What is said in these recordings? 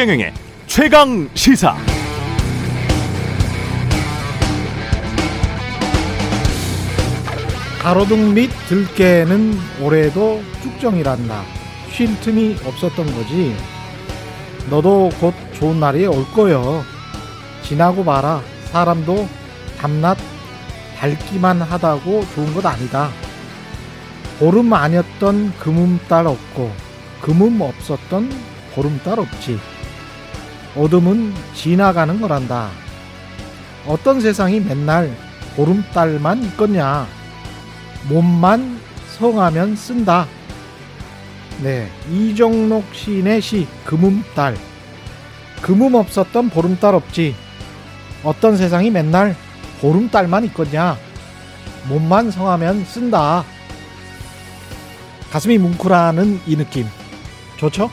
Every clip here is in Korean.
최경영의 최강 시사. 가로등 및 들깨는 올해도 쭉정이란다. 쉴 틈이 없었던 거지. 너도 곧 좋은 날이 올 거요. 지나고 봐라. 사람도 밤낮 밝기만 하다고 좋은 것 아니다. 보름 아니었던 금음달 없고 금음 없었던 보름달 없지. 어둠은 지나가는 거란다. 어떤 세상이 맨날 보름달만 있겠냐. 몸만 성하면 쓴다. 네, 이종록 시인의 시 금음달. 금음 없었던 보름달 없지. 어떤 세상이 맨날 보름달만 있겠냐. 몸만 성하면 쓴다. 가슴이 뭉클하는 이 느낌. 좋죠?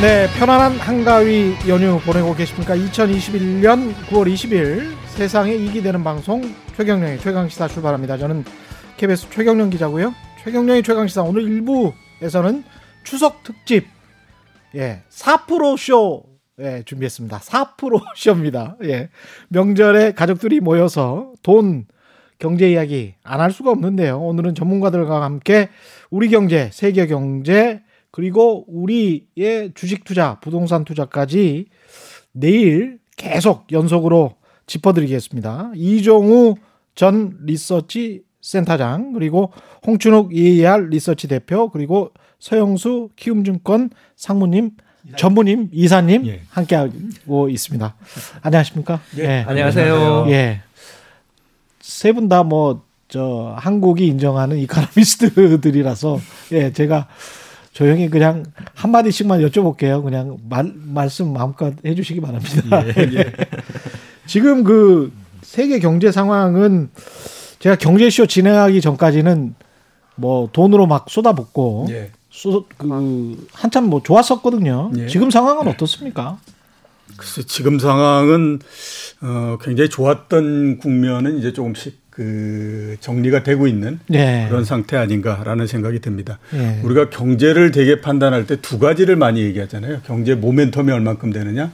네, 편안한 한가위 연휴 보내고 계십니까? 2021년 9월 20일 세상에 이기 되는 방송 최경령의 최강시사 출발합니다. 저는 KBS 최경령 기자고요. 최경령의 최강시사 오늘 1부에서는 추석 특집 예, 4프로 쇼 예, 준비했습니다. 4프로 쇼입니다. 예. 명절에 가족들이 모여서 돈 경제 이야기 안 할 수가 없는데요. 오늘은 전문가들과 함께 우리 경제, 세계 경제 그리고 우리의 주식 투자, 부동산 투자까지 내일 계속 연속으로 짚어드리겠습니다. 이종우 전 리서치 센터장, 그리고 홍춘욱 EAR 리서치 대표, 그리고 서영수 키움증권 상무님, 전무님, 이사님 예. 함께하고 있습니다. 안녕하십니까? 예. 예. 안녕하세요. 예. 세 분 다 뭐, 저, 한국이 인정하는 이카노미스트들이라서, 예, 제가 조용히 그냥 한 마디씩만 여쭤볼게요. 그냥 말, 말씀 마음껏 해주시기 바랍니다. 예, 예. 지금 그 세계 경제 상황은 제가 경제쇼 진행하기 전까지는 뭐 돈으로 막 쏟아붓고 예. 쏟, 그 한참 뭐 좋았었거든요. 예. 지금 상황은 어떻습니까? 글쎄 지금 상황은 어 굉장히 좋았던 국면은 이제 조금씩 그 정리가 되고 있는 네. 그런 상태 아닌가라는 생각이 듭니다. 네. 우리가 경제를 되게 판단할 때 두 가지를 많이 얘기하잖아요. 경제 모멘텀이 얼만큼 되느냐,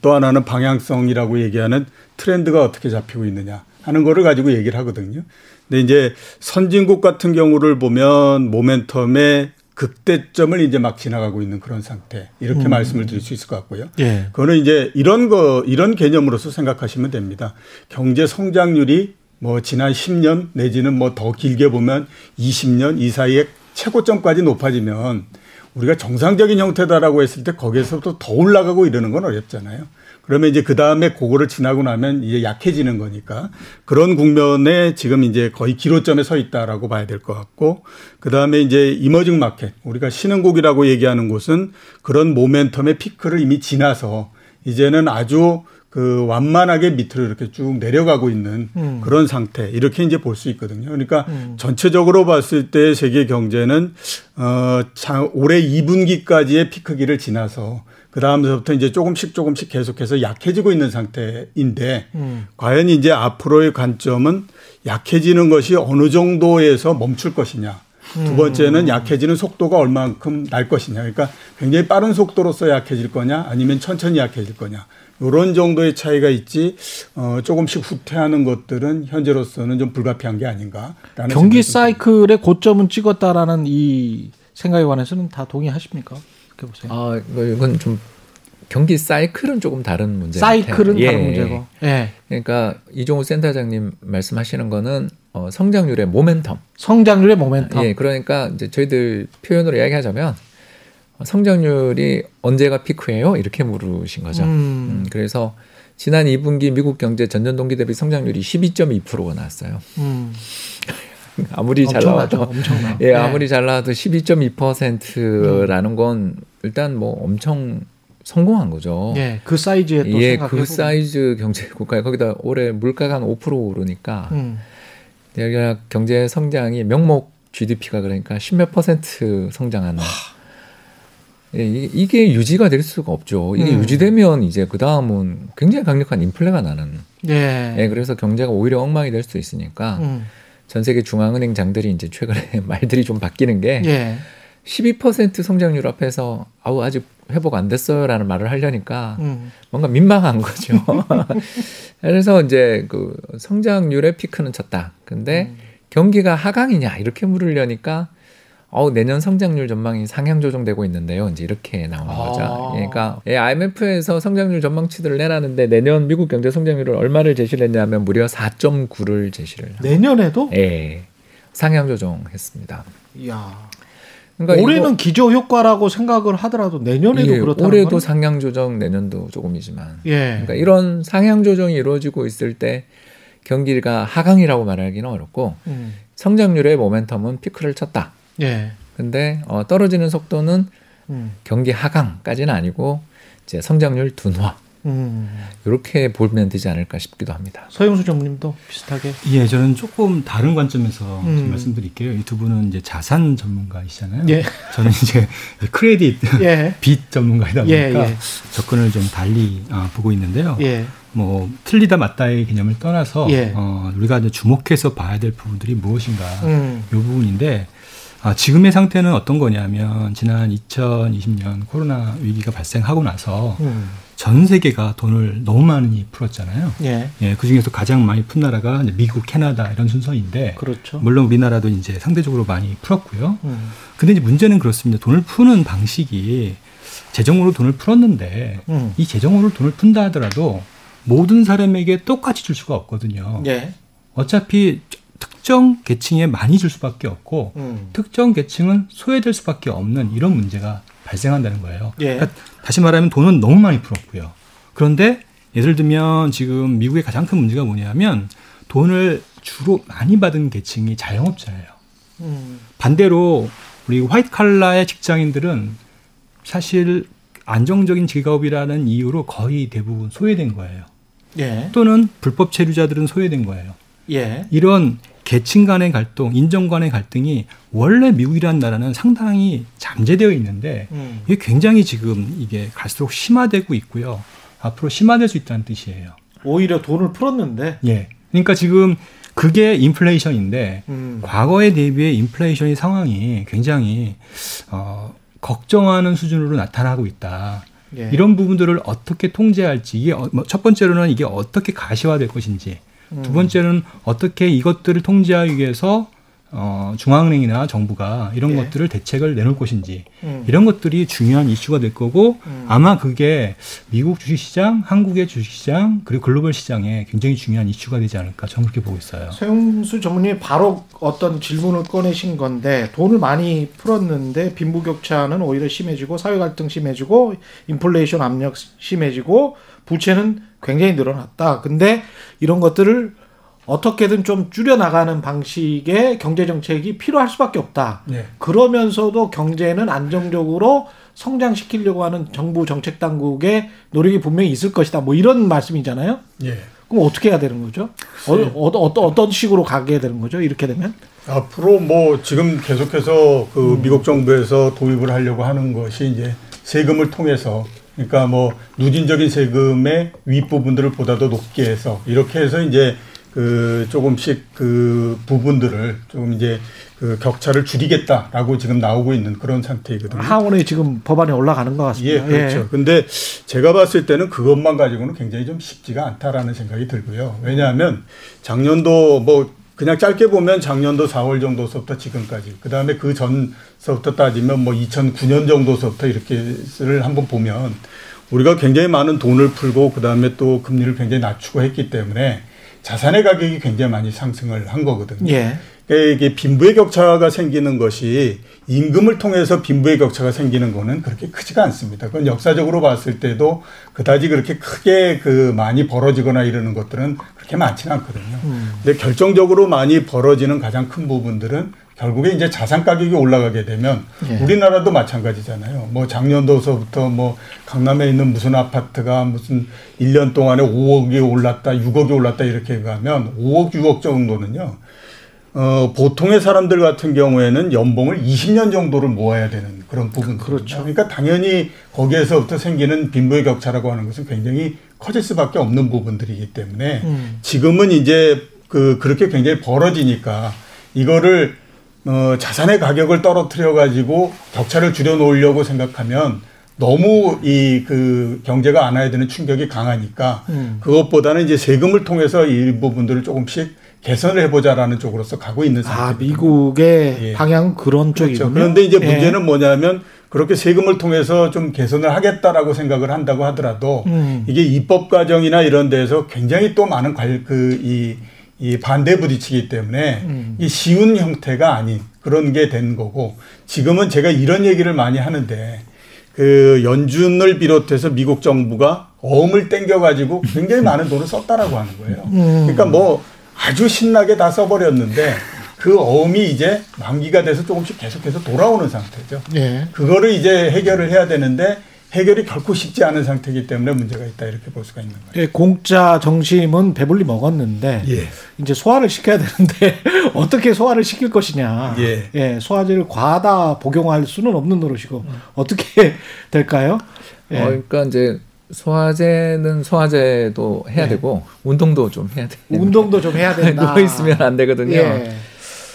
또 하나는 방향성이라고 얘기하는 트렌드가 어떻게 잡히고 있느냐 하는 거를 가지고 얘기를 하거든요. 근데 이제 선진국 같은 경우를 보면 모멘텀의 극대점을 이제 막 지나가고 있는 그런 상태 이렇게 음. 말씀을 드릴 수 있을 것 같고요. 예. 그거는 이제 이런 거 이런 개념으로서 생각하시면 됩니다. 경제 성장률이 뭐 지난 10년 내지는 뭐 더 길게 보면 20년 이 사이에 최고점까지 높아지면 우리가 정상적인 형태다라고 했을 때 거기에서부터 더 올라가고 이러는 건 어렵잖아요. 그러면 이제 그 다음에 그거를 지나고 나면 이제 약해지는 거니까 그런 국면에 지금 이제 거의 기로점에 서 있다라고 봐야 될 것 같고 그 다음에 이제 이머징 마켓 우리가 신흥국이라고 얘기하는 곳은 그런 모멘텀의 피크를 이미 지나서 이제는 아주 그 완만하게 밑으로 이렇게 쭉 내려가고 있는 음. 그런 상태 이렇게 이제 볼 수 있거든요. 그러니까 음. 전체적으로 봤을 때 세계 경제는 어 올해 2분기까지의 피크기를 지나서 그 다음부터 이제 조금씩 조금씩 계속해서 약해지고 있는 상태인데 음. 과연 이제 앞으로의 관점은 약해지는 것이 어느 정도에서 멈출 것이냐. 두 번째는 약해지는 속도가 얼만큼 날 것이냐. 그러니까 굉장히 빠른 속도로서 약해질 거냐 아니면 천천히 약해질 거냐. 이런 정도의 차이가 있지 어, 조금씩 후퇴하는 것들은 현재로서는 좀 불가피한 게 아닌가라는 경기 사이클의 고점은 찍었다라는 이 생각에 관해서는 다 동의하십니까? 어떻게 보세요? 아 이건 좀 경기 사이클은 조금 다른 문제 사이클은 예. 다른 문제고. 예. 그러니까 이종우 센터장님 말씀하시는 거는 어, 성장률의 모멘텀. 성장률의 모멘텀. 예. 그러니까 이제 저희들 표현으로 이야기하자면 성장률이 언제가 피크예요? 이렇게 물으신 거죠. 음. 음, 그래서 지난 2분기 미국 경제 전년 동기 대비 성장률이 12.2%가 나왔어요. 음. 아무리 잘 나와도 엄청나. 예, 네. 아무리 잘 나와도 12.2%라는 건 일단 뭐 엄청 성공한 거죠. 예, 그 사이즈에 또 예, 그 사이즈 경제 국가에 거기다 올해 물가가 한 5% 오르니까 음. 여기가 경제 성장이 명목 GDP가 그러니까 10몇 퍼센트 성장하는 예, 이게 유지가 될 수가 없죠. 이게 음. 유지되면 이제 그 다음은 굉장히 강력한 인플레가 나는. 예. 예. 그래서 경제가 오히려 엉망이 될 수도 있으니까 음. 전 세계 중앙은행 장들이 이제 최근에 말들이 좀 바뀌는 게 예. 12% 성장률 앞에서 아우 아직 회복 안 됐어요라는 말을 하려니까 음. 뭔가 민망한 거죠. 그래서 이제 그 성장률의 피크는 쳤다. 근데 음. 경기가 하강이냐 이렇게 물으려니까 어 내년 성장률 전망이 상향 조정되고 있는데요. 이제 이렇게 나오는 아. 거죠. 그러니까 예, IMF에서 성장률 전망치들을 내라는데 내년 미국 경제 성장률을 얼마를 제시를 했냐면 무려 4.9를 제시를. 내년에도? 예. 상향 조정했습니다. 이야. 그러니까 올해는 기저 효과라고 생각을 하더라도 내년에도 예, 그렇다. 올해도 거는? 상향 조정, 내년도 조금이지만. 예. 그러니까 이런 상향 조정이 이루어지고 있을 때 경기가 하강이라고 말하기는 어렵고 음. 성장률의 모멘텀은 피크를 쳤다. 예. 근데 어, 떨어지는 속도는 음. 경기 하강까지는 아니고 이제 성장률 둔화. 음. 이렇게 보면 되지 않을까 싶기도 합니다. 서영수 전무님도 비슷하게. 예, 저는 조금 다른 관점에서 음. 말씀드릴게요. 이 두 분은 이제 자산 전문가이시잖아요. 예. 저는 이제 크레딧, 예. 빚 전문가이다 보니까 예, 예. 접근을 좀 달리 어, 보고 있는데요. 예. 뭐 틀리다 맞다의 개념을 떠나서 예. 어, 우리가 이제 주목해서 봐야 될 부분들이 무엇인가 음. 이 부분인데 아, 지금의 상태는 어떤 거냐면 지난 2020년 코로나 위기가 발생하고 나서 음. 전 세계가 돈을 너무 많이 풀었잖아요. 예. 예, 그 중에서 가장 많이 푼 나라가 미국, 캐나다 이런 순서인데. 그렇죠. 물론 우리나라도 이제 상대적으로 많이 풀었고요. 음. 근데 이제 문제는 그렇습니다. 돈을 푸는 방식이 재정으로 돈을 풀었는데 음. 이 재정으로 돈을 푼다 하더라도 모든 사람에게 똑같이 줄 수가 없거든요. 예. 어차피 특정 계층에 많이 줄 수밖에 없고 음. 특정 계층은 소외될 수밖에 없는 이런 문제가 발생한다는 거예요. 예. 그러니까 다시 말하면 돈은 너무 많이 풀었고요. 그런데 예를 들면 지금 미국의 가장 큰 문제가 뭐냐면 돈을 주로 많이 받은 계층이 자영업자예요. 음. 반대로 우리 화이트 칼라의 직장인들은 사실 안정적인 직업이라는 이유로 거의 대부분 소외된 거예요. 예. 또는 불법 체류자들은 소외된 거예요. 예. 이런 계층 간의 갈등, 인정 간의 갈등이 원래 미국이라는 나라는 상당히 잠재되어 있는데 음. 이게 굉장히 지금 이게 갈수록 심화되고 있고요. 앞으로 심화될 수 있다는 뜻이에요. 오히려 돈을 풀었는데. 예. 그러니까 지금 그게 인플레이션인데 음. 과거에 대비해 인플레이션의 상황이 굉장히 어, 걱정하는 수준으로 나타나고 있다. 예. 이런 부분들을 어떻게 통제할지 이게 어, 뭐첫 번째로는 이게 어떻게 가시화될 것인지 두 음. 번째는 어떻게 이것들을 통제하기 위해서 어, 중앙은행이나 정부가 이런 예. 것들을 대책을 내놓을 것인지 음. 이런 것들이 중요한 이슈가 될 거고 음. 아마 그게 미국 주식시장, 한국의 주식시장 그리고 글로벌 시장에 굉장히 중요한 이슈가 되지 않을까 저는 그렇게 보고 있어요. 서영수 전문님이 바로 어떤 질문을 꺼내신 건데 돈을 많이 풀었는데 빈부격차는 오히려 심해지고 사회 갈등 심해지고 인플레이션 압력 심해지고 부채는 굉장히 늘어났다. 근데 이런 것들을 어떻게든 좀 줄여나가는 방식의 경제 정책이 필요할 수밖에 없다. 네. 그러면서도 경제는 안정적으로 성장시키려고 하는 정부 정책 당국의 노력이 분명히 있을 것이다. 뭐 이런 말씀이잖아요. 예. 그럼 어떻게 해야 되는 거죠? 어, 네. 어, 어, 어떤 식으로 가게 되는 거죠? 이렇게 되면? 앞으로 뭐 지금 계속해서 그 음. 미국 정부에서 도입을 하려고 하는 것이 이제 세금을 통해서 그러니까 뭐 누진적인 세금의 윗부분들을 보다도 높게 해서 이렇게 해서 이제 그 조금씩 그 부분들을 좀 이제 그 격차를 줄이겠다라고 지금 나오고 있는 그런 상태이거든요. 하원에 지금 법안이 올라가는 것 같습니다. 예, 그렇죠. 예. 근데 제가 봤을 때는 그것만 가지고는 굉장히 좀 쉽지가 않다라는 생각이 들고요. 왜냐하면 작년도 뭐 그냥 짧게 보면 작년도 4월 정도서부터 지금까지 그 다음에 그 전서부터 따지면 뭐 2009년 정도서부터 이렇게를 한번 보면 우리가 굉장히 많은 돈을 풀고 그 다음에 또 금리를 굉장히 낮추고 했기 때문에 자산의 가격이 굉장히 많이 상승을 한 거거든요. 예. 그러니까 이게 빈부의 격차가 생기는 것이 임금을 통해서 빈부의 격차가 생기는 거는 그렇게 크지가 않습니다. 그건 역사적으로 봤을 때도 그다지 그렇게 크게 그 많이 벌어지거나 이러는 것들은 그렇게 많지는 않거든요. 음. 근데 결정적으로 많이 벌어지는 가장 큰 부분들은 결국에 이제 자산 가격이 올라가게 되면 예. 우리나라도 마찬가지잖아요. 뭐 작년도서부터 뭐 강남에 있는 무슨 아파트가 무슨 1년 동안에 5억이 올랐다, 6억이 올랐다 이렇게 가면 5억, 6억 정도는요. 어, 보통의 사람들 같은 경우에는 연봉을 20년 정도를 모아야 되는 그런 부분. 그렇죠. 그러니까 당연히 거기에서부터 생기는 빈부의 격차라고 하는 것은 굉장히 커질 수밖에 없는 부분들이기 때문에 음. 지금은 이제 그 그렇게 굉장히 벌어지니까 이거를 어, 자산의 가격을 떨어뜨려 가지고 격차를 줄여 놓으려고 생각하면 너무 이 그 경제가 안아야 되는 충격이 강하니까 음. 그것보다는 이제 세금을 통해서 이 부분들을 조금씩 개선을 해보자라는 쪽으로서 가고 있는 상태. 아 미국의 예. 방향 그런 그렇죠. 쪽이군요. 그런데 이제 예. 문제는 예. 뭐냐면 그렇게 세금을 통해서 좀 개선을 하겠다라고 생각을 한다고 하더라도 음. 이게 입법 과정이나 이런 데서 굉장히 또 많은 그이 이 반대 부딪히기 때문에 음. 이 쉬운 형태가 아닌 그런 게 된 거고 지금은 제가 이런 얘기를 많이 하는데 그 연준을 비롯해서 미국 정부가 어음을 땡겨가지고 굉장히 많은 돈을 썼다라고 하는 거예요. 음. 그러니까 뭐 아주 신나게 다 써버렸는데 그 어음이 이제 만기가 돼서 조금씩 계속해서 돌아오는 상태죠. 예. 그거를 이제 해결을 해야 되는데 해결이 결코 쉽지 않은 상태이기 때문에 문제가 있다 이렇게 볼 수가 있는 거예요. 예, 공짜 정심은 배불리 먹었는데 예. 이제 소화를 시켜야 되는데 어떻게 소화를 시킬 것이냐. 예. 예. 소화제를 과다 복용할 수는 없는 노릇이고 음. 어떻게 될까요? 예. 어, 그러니까 이제 소화제는 소화제도 해야 예. 되고 운동도 좀 해야 돼. 운동도 좀 해야 된다. 누워 있으면 안 되거든요. 예.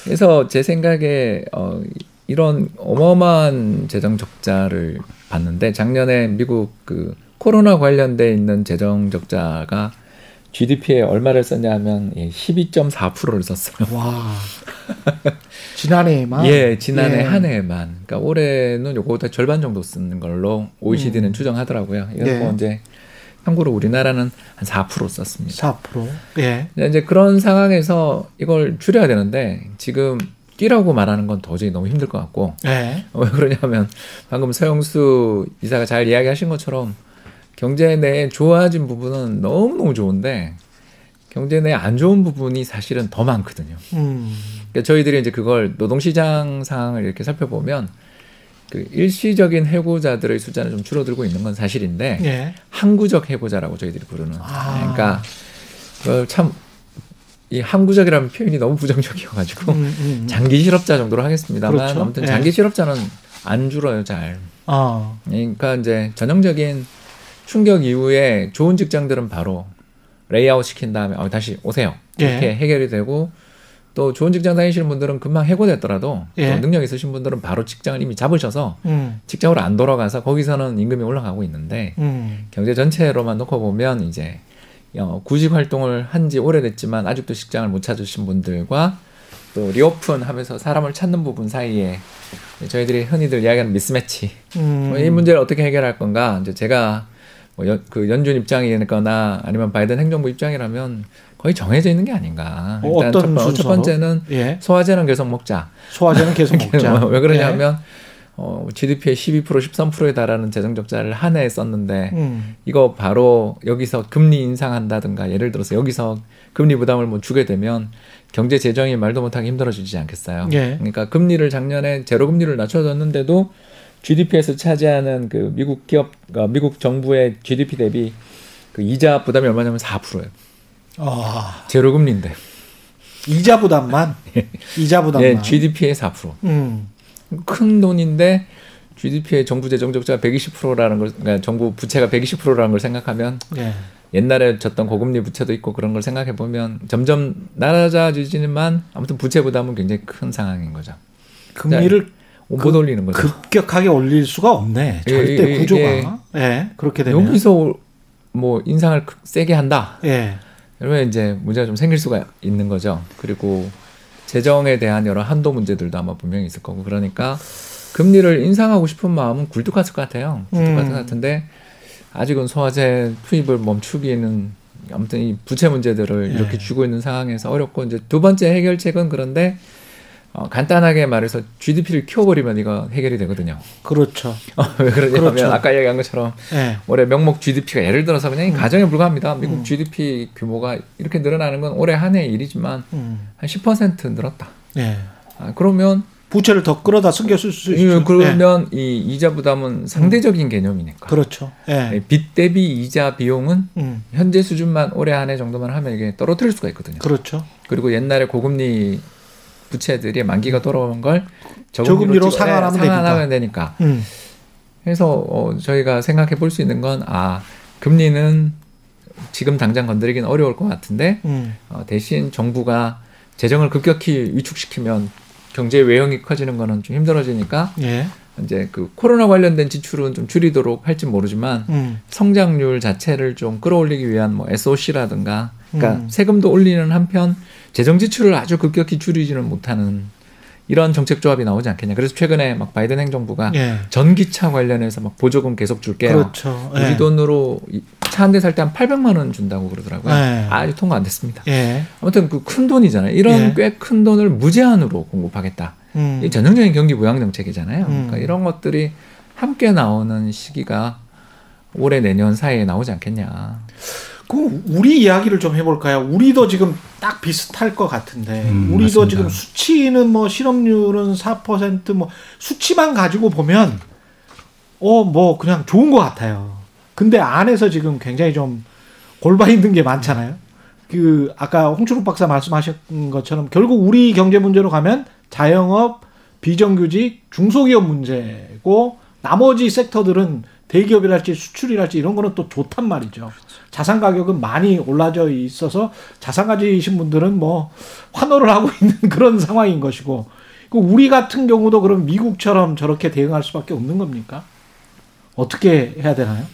그래서 제 생각에 어, 이런 어마어마한 재정 적자를 봤는데 작년에 미국 그 코로나 관련돼 있는 재정 적자가 GDP에 얼마를 썼냐 하면 12.4%를 예, 썼어요. 와. 지난해에만? 예, 지난해 예. 한 해에만. 그러니까 올해는 요거보다 절반 정도 쓰는 걸로 OECD는 음. 추정하더라고요. 이건 예. 뭐 이제 참고로 우리나라는 한 4% 썼습니다. 4%. 예. 이제 그런 상황에서 이걸 줄여야 되는데 지금 뛰라고 말하는 건 도저히 너무 힘들 것 같고. 예. 왜 그러냐면 방금 서영수 이사가 잘 이야기하신 것처럼 경제 내에 좋아진 부분은 너무너무 좋은데 경제 내에 안 좋은 부분이 사실은 더 많거든요. 음. 그러니까 저희들이 이제 그걸 노동시장 상황을 이렇게 살펴보면 그 일시적인 해고자들의 숫자는 좀 줄어들고 있는 건 사실인데 예. 항구적 해고자라고 저희들이 부르는 아. 그러니까 참 이 항구적이라는 표현이 너무 부정적이어가지고 음, 음, 음. 장기 실업자 정도로 하겠습니다만 그렇죠. 아무튼 예. 장기 실업자는 안 줄어요 잘. 아. 그러니까 이제 전형적인 충격 이후에 좋은 직장들은 바로 layoff 시킨 다음에 어, 다시 오세요 이렇게 예. 해결이 되고 또 좋은 직장 다니시는 분들은 금방 해고됐더라도 예. 또 능력 있으신 분들은 바로 직장을 이미 잡으셔서 음. 직장으로 안 돌아가서 거기서는 임금이 올라가고 있는데 음. 경제 전체로만 놓고 보면 이제 어, 구직 활동을 한 지 오래됐지만 아직도 직장을 못 찾으신 분들과 또 reopen 하면서 사람을 찾는 부분 사이에 저희들이 흔히들 이야기하는 미스매치 음. 이 문제를 어떻게 해결할 건가 이제 제가 뭐 연, 그 연준 입장이거나 아니면 바이든 행정부 입장이라면 거의 정해져 있는 게 아닌가. 어, 일단 첫, 첫, 번째는 예. 소화제는 계속 먹자. 소화제는 계속 먹자. 왜 그러냐면 예. 어, GDP의 12% 13%에 달하는 재정 적자를 한 해에 썼는데 음. 이거 바로 여기서 금리 인상한다든가 예를 들어서 여기서 금리 부담을 뭐 주게 되면 경제 재정이 말도 못하게 힘들어지지 않겠어요. 예. 그러니까 금리를 작년에 제로 금리를 낮춰줬는데도 GDP에서 차지하는 그 미국 기업, 그 미국 정부의 GDP 대비 그 이자 부담이 얼마냐면 4%예요. 아. 제로 금리인데. 이자 부담만? 예. 이자 부담만. 예, GDP의 4%. 음. 큰 돈인데 GDP의 정부 재정 적자가 120%라는 걸 그러니까 정부 부채가 120%라는 걸 생각하면 예. 옛날에 졌던 고금리 부채도 있고 그런 걸 생각해 보면 점점 낮아지지만 아무튼 부채 부담은 굉장히 큰 상황인 거죠. 금리를 못 그, 올리는 거죠. 급격하게 올릴 수가 없네. 절대 예, 구조가. 예, 예, 그렇게 되면 여기서 뭐 인상을 세게 한다. 예. 그러면 이제 문제가 좀 생길 수가 있는 거죠. 그리고 재정에 대한 여러 한도 문제들도 아마 분명히 있을 거고 그러니까 금리를 인상하고 싶은 마음은 굴뚝같을 것 같아요. 굴뚝같을 것 음. 같은데 아직은 소화제 투입을 멈추기에는 아무튼 이 부채 문제들을 예. 이렇게 쥐고 있는 상황에서 어렵고 이제 두 번째 해결책은 그런데 어, 간단하게 말해서 GDP를 키워버리면 이거 해결이 되거든요. 그렇죠. 어, 왜 그러냐면 그렇죠. 아까 얘기한 것처럼 네. 올해 명목 GDP가 예를 들어서 그냥 음. 가정에 불과합니다. 미국 음. GDP 규모가 이렇게 늘어나는 건 올해 한 해 일이지만 음. 한10% 늘었다. 네. 아, 그러면 부채를 더 끌어다 숨겼을 수 예, 있죠. 그러면 네. 이 이자 부담은 상대적인 개념이니까. 그렇죠. 네. 빚 대비 이자 비용은 음. 현재 수준만 올해 한 해 정도만 하면 이게 떨어뜨릴 수가 있거든요. 그렇죠. 그리고 옛날에 고금리 부채들이 만기가 돌아오는 걸 저금리로 상환하면, 상환하면 되니까. 되니까. 음. 그래서 어, 저희가 생각해 볼 수 있는 건 아, 금리는 지금 당장 건드리기는 어려울 것 같은데 음. 어, 대신 정부가 재정을 급격히 위축시키면 경제 외형이 커지는 거는 좀 힘들어지니까 예. 이제 그 코로나 관련된 지출은 좀 줄이도록 할지 모르지만 음. 성장률 자체를 좀 끌어올리기 위한 뭐 SOC라든가 그러니까 음. 세금도 올리는 한편 재정 지출을 아주 급격히 줄이지는 못하는 이런 정책 조합이 나오지 않겠냐. 그래서 최근에 막 바이든 행정부가 예. 전기차 관련해서 막 보조금 계속 줄게요. 그렇죠. 우리 예. 돈으로 차 한 대 살 때 한 800만 원 준다고 그러더라고요. 예. 아직 통과 안 됐습니다. 예. 아무튼 그 큰 돈이잖아요. 이런 예. 꽤큰 돈을 무제한으로 공급하겠다. 음. 이 전형적인 경기 부양 정책이잖아요. 음. 그러니까 이런 것들이 함께 나오는 시기가 올해 내년 사이에 나오지 않겠냐. 그 우리 이야기를 좀 해볼까요? 우리도 지금 딱 비슷할 것 같은데 음, 우리도 맞습니다. 지금 수치는 뭐 실업률은 4%뭐 수치만 가지고 보면 어 뭐 그냥 좋은 것 같아요. 근데 안에서 지금 굉장히 좀 골반 힘든 게 많잖아요. 그 아까 홍춘욱 박사 말씀하신 것처럼 결국 우리 경제 문제로 가면 자영업, 비정규직, 중소기업 문제고 나머지 섹터들은 대기업이랄지 수출이랄지 이런 거는 또 좋단 말이죠. 자산 가격은 많이 올라져 있어서 자산 가지신 분들은 뭐 환호를 하고 있는 그런 상황인 것이고 그 우리 같은 경우도 그럼 미국처럼 저렇게 대응할 수밖에 없는 겁니까? 어떻게 해야 되나요?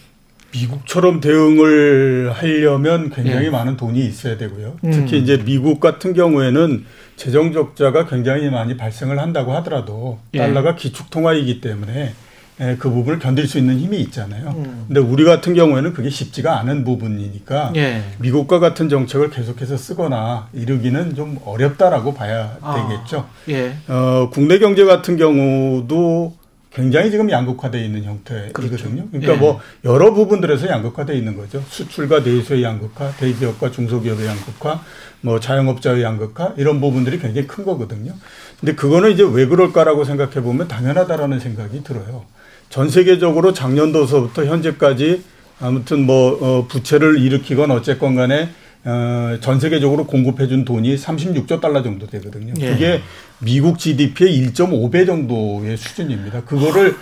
미국처럼 대응을 하려면 굉장히 예. 많은 돈이 있어야 되고요. 음. 특히 이제 미국 같은 경우에는 재정 적자가 굉장히 많이 발생을 한다고 하더라도 예. 달러가 기축 통화이기 때문에 예, 그 부분을 견딜 수 있는 힘이 있잖아요. 음. 근데 우리 같은 경우에는 그게 쉽지가 않은 부분이니까 예. 미국과 같은 정책을 계속해서 쓰거나 이루기는 좀 어렵다라고 봐야 아. 되겠죠. 예. 어, 국내 경제 같은 경우도 굉장히 지금 양극화되어 있는 형태이거든요. 그렇죠. 그러니까 예. 뭐 여러 부분들에서 양극화되어 있는 거죠. 수출과 내수의 양극화, 대기업과 중소기업의 양극화, 뭐 자영업자의 양극화 이런 부분들이 굉장히 큰 거거든요. 근데 그거는 이제 왜 그럴까라고 생각해 보면 당연하다라는 생각이 들어요. 전 세계적으로 작년도서부터 현재까지 아무튼 뭐 어, 부채를 일으키건 어쨌건 간에 어, 전 세계적으로 공급해준 돈이 36조 달러 정도 되거든요. 예. 그게 미국 GDP의 1.5배 정도의 수준입니다. 그거를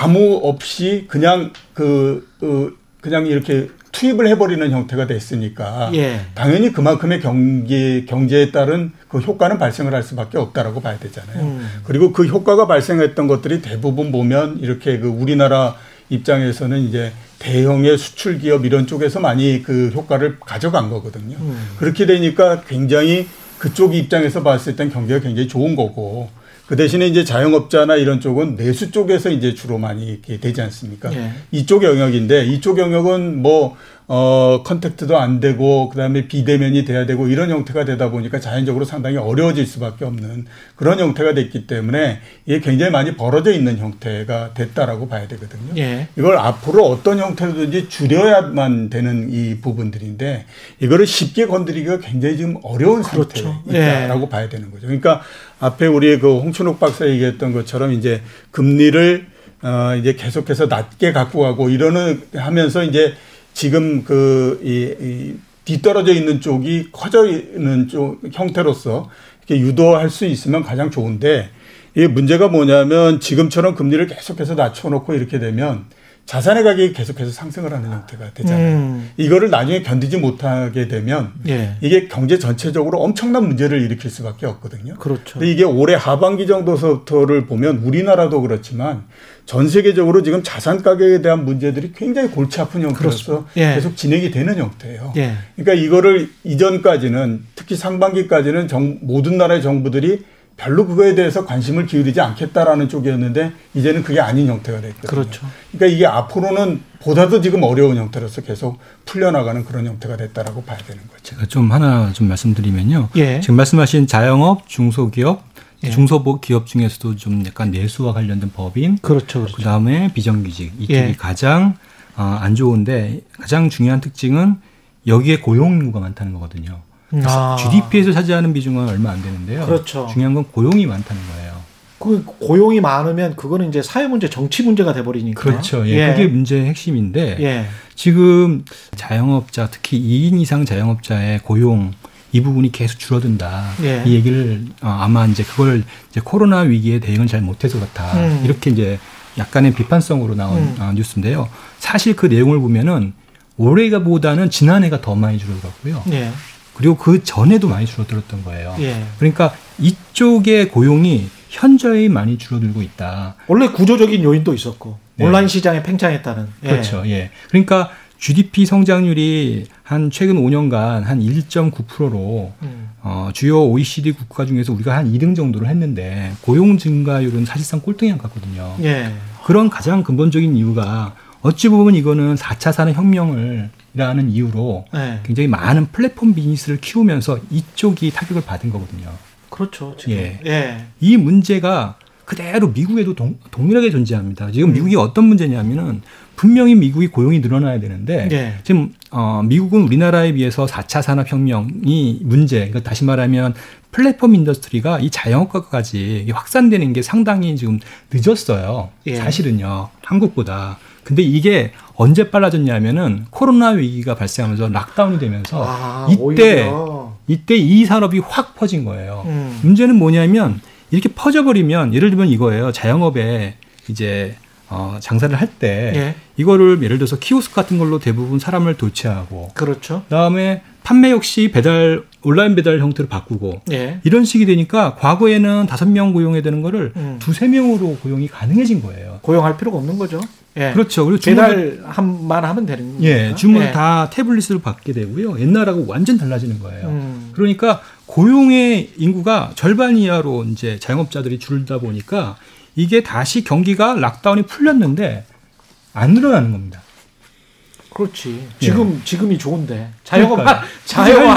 아무 없이 그냥 그, 그 그냥 이렇게 투입을 해버리는 형태가 됐으니까 예. 당연히 그만큼의 경기 경제에 따른 그 효과는 발생을 할 수밖에 없다라고 봐야 되잖아요. 음. 그리고 그 효과가 발생했던 것들이 대부분 보면 이렇게 그 우리나라 입장에서는 이제 대형의 수출 기업 이런 쪽에서 많이 그 효과를 가져간 거거든요. 음. 그렇게 되니까 굉장히 그쪽 입장에서 봤을 땐 경기가 굉장히 좋은 거고 그 대신에 이제 자영업자나 이런 쪽은 내수 쪽에서 이제 주로 많이 이렇게 되지 않습니까? 예. 이쪽 영역인데 이쪽 영역은 뭐 어, 컨택트도 안 되고, 그 다음에 비대면이 돼야 되고, 이런 형태가 되다 보니까 자연적으로 상당히 어려워질 수밖에 없는 그런 형태가 됐기 때문에 이게 굉장히 많이 벌어져 있는 형태가 됐다라고 봐야 되거든요. 예. 이걸 앞으로 어떤 형태로든지 줄여야만 되는 이 부분들인데, 이거를 쉽게 건드리기가 굉장히 지금 어려운 그렇죠. 상태에 있다라고 예. 봐야 되는 거죠. 그러니까 앞에 우리 그 홍춘욱 박사 얘기했던 것처럼 이제 금리를 어, 이제 계속해서 낮게 갖고 가고 이러는 하면서 이제 지금 그, 이, 이 뒤떨어져 있는 쪽이 커져 있는 쪽 형태로서 이렇게 유도할 수 있으면 가장 좋은데 이 문제가 뭐냐면 지금처럼 금리를 계속해서 낮춰놓고 이렇게 되면 자산의 가격이 계속해서 상승을 하는 형태가 되잖아요. 음. 이거를 나중에 견디지 못하게 되면 예. 이게 경제 전체적으로 엄청난 문제를 일으킬 수밖에 없거든요. 그렇죠. 근데 이게 올해 하반기 정도서부터를 보면 우리나라도 그렇지만 전 세계적으로 지금 자산 가격에 대한 문제들이 굉장히 골치 아픈 형태로서 예. 계속 진행이 되는 형태예요. 예. 그러니까 이거를 이전까지는 특히 상반기까지는 정, 모든 나라의 정부들이 별로 그거에 대해서 관심을 기울이지 않겠다라는 쪽이었는데 이제는 그게 아닌 형태가 됐거든요. 그렇죠. 그러니까 이게 앞으로는 보다도 지금 어려운 형태로서 계속 풀려나가는 그런 형태가 됐다라고 봐야 되는 거죠. 제가 좀 하나 좀 말씀드리면요. 예. 지금 말씀하신 자영업, 중소기업, 예. 중소기업 중에서도 좀 약간 내수와 관련된 법인, 그렇죠, 그렇죠. 그다음에 비정규직 이쪽이 예. 가장 어, 안 좋은데 가장 중요한 특징은 여기에 고용 인구가 많다는 거거든요. 아. GDP에서 차지하는 비중은 얼마 안 되는데요. 그렇죠. 중요한 건 고용이 많다는 거예요. 그 고용이 많으면 그거는 이제 사회 문제, 정치 문제가 돼 버리니까. 그렇죠. 예. 예. 그게 문제의 핵심인데 예. 지금 자영업자 특히 2인 이상 자영업자의 고용 이 부분이 계속 줄어든다. 예. 이 얘기를 어, 아마 이제 그걸 이제 코로나 위기에 대응을 잘 못해서 그렇다. 음. 이렇게 이제 약간의 비판성으로 나온 음. 어, 뉴스인데요. 사실 그 내용을 보면은 올해가 보다는 지난해가 더 많이 줄어들었고요. 예. 그리고 그 전에도 많이 줄어들었던 거예요. 예. 그러니까 이쪽의 고용이 현저히 많이 줄어들고 있다. 원래 구조적인 요인도 있었고 네. 온라인 시장에 팽창했다는. 예. 그렇죠. 예. 그러니까 GDP 성장률이 한 최근 5년간 한 1.9%로 음. 어, 주요 OECD 국가 중에서 우리가 한 2등 정도를 했는데 고용 증가율은 사실상 꼴등이 안 갔거든요. 예. 그런 가장 근본적인 이유가 어찌 보면 이거는 4차 산업혁명을 라는 이유로 네. 굉장히 많은 플랫폼 비즈니스를 키우면서 이쪽이 타격을 받은 거거든요. 그렇죠. 지금. 예. 예. 이 문제가 그대로 미국에도 동, 동일하게 존재합니다. 지금 음. 미국이 어떤 문제냐면은 분명히 미국이 고용이 늘어나야 되는데 예. 지금 어, 미국은 우리나라에 비해서 4차 산업혁명이 문제, 그러니까 다시 말하면 플랫폼 industry가 이 자영업까지 확산되는 게 상당히 지금 늦었어요. 예. 사실은요. 한국보다. 근데 이게 언제 빨라졌냐면은 코로나 위기가 발생하면서 lockdown이 되면서 아, 이때 오히려. 이때 이 산업이 확 퍼진 거예요. 음. 문제는 뭐냐면 이렇게 퍼져버리면 예를 들면 이거예요. 자영업에 이제 어, 장사를 할때 예. 이거를 예를 들어서 키오스크 같은 걸로 대부분 사람을 대체하고 그렇죠. 그다음에 판매 역시 배달 온라인 배달 형태로 바꾸고 예. 이런 식이 되니까 과거에는 다섯 명 고용해야 되는 거를 음. 두세 명으로 고용이 가능해진 거예요. 고용할 필요가 없는 거죠. 예. 그렇죠. 그리고 배달만 하면 되는 거예요. 예, 주문 예. 다 태블릿으로 받게 되고요. 옛날하고 완전 달라지는 거예요. 음. 그러니까 고용의 인구가 절반 이하로 이제 자영업자들이 줄다 보니까 이게 다시 경기가 락다운이 풀렸는데 안 늘어나는 겁니다. 그렇지. 지금 예. 지금이 좋은데 자영업 자영업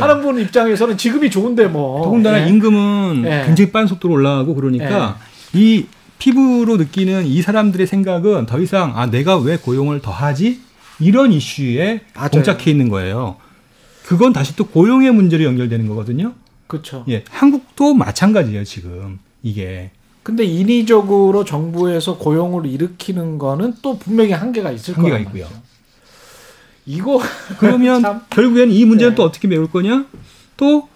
하는 분 입장에서는 지금이 좋은데 뭐. 더군다나 예. 임금은 예. 굉장히 빠른 속도로 올라가고 그러니까 예. 이 피부로 느끼는 이 사람들의 생각은 더 이상 아 내가 왜 고용을 더 하지 이런 이슈에 맞아요. 봉착해 있는 거예요. 그건 다시 또 고용의 문제로 연결되는 거거든요. 그렇죠. 예, 한국도 마찬가지예요 지금 이게. 근데 인위적으로 정부에서 고용을 일으키는 거는 또 분명히 한계가 있을 한계가 있고요. 말이죠. 이거 그러면 결국엔 이 문제는 네. 또 어떻게 메울 거냐? 또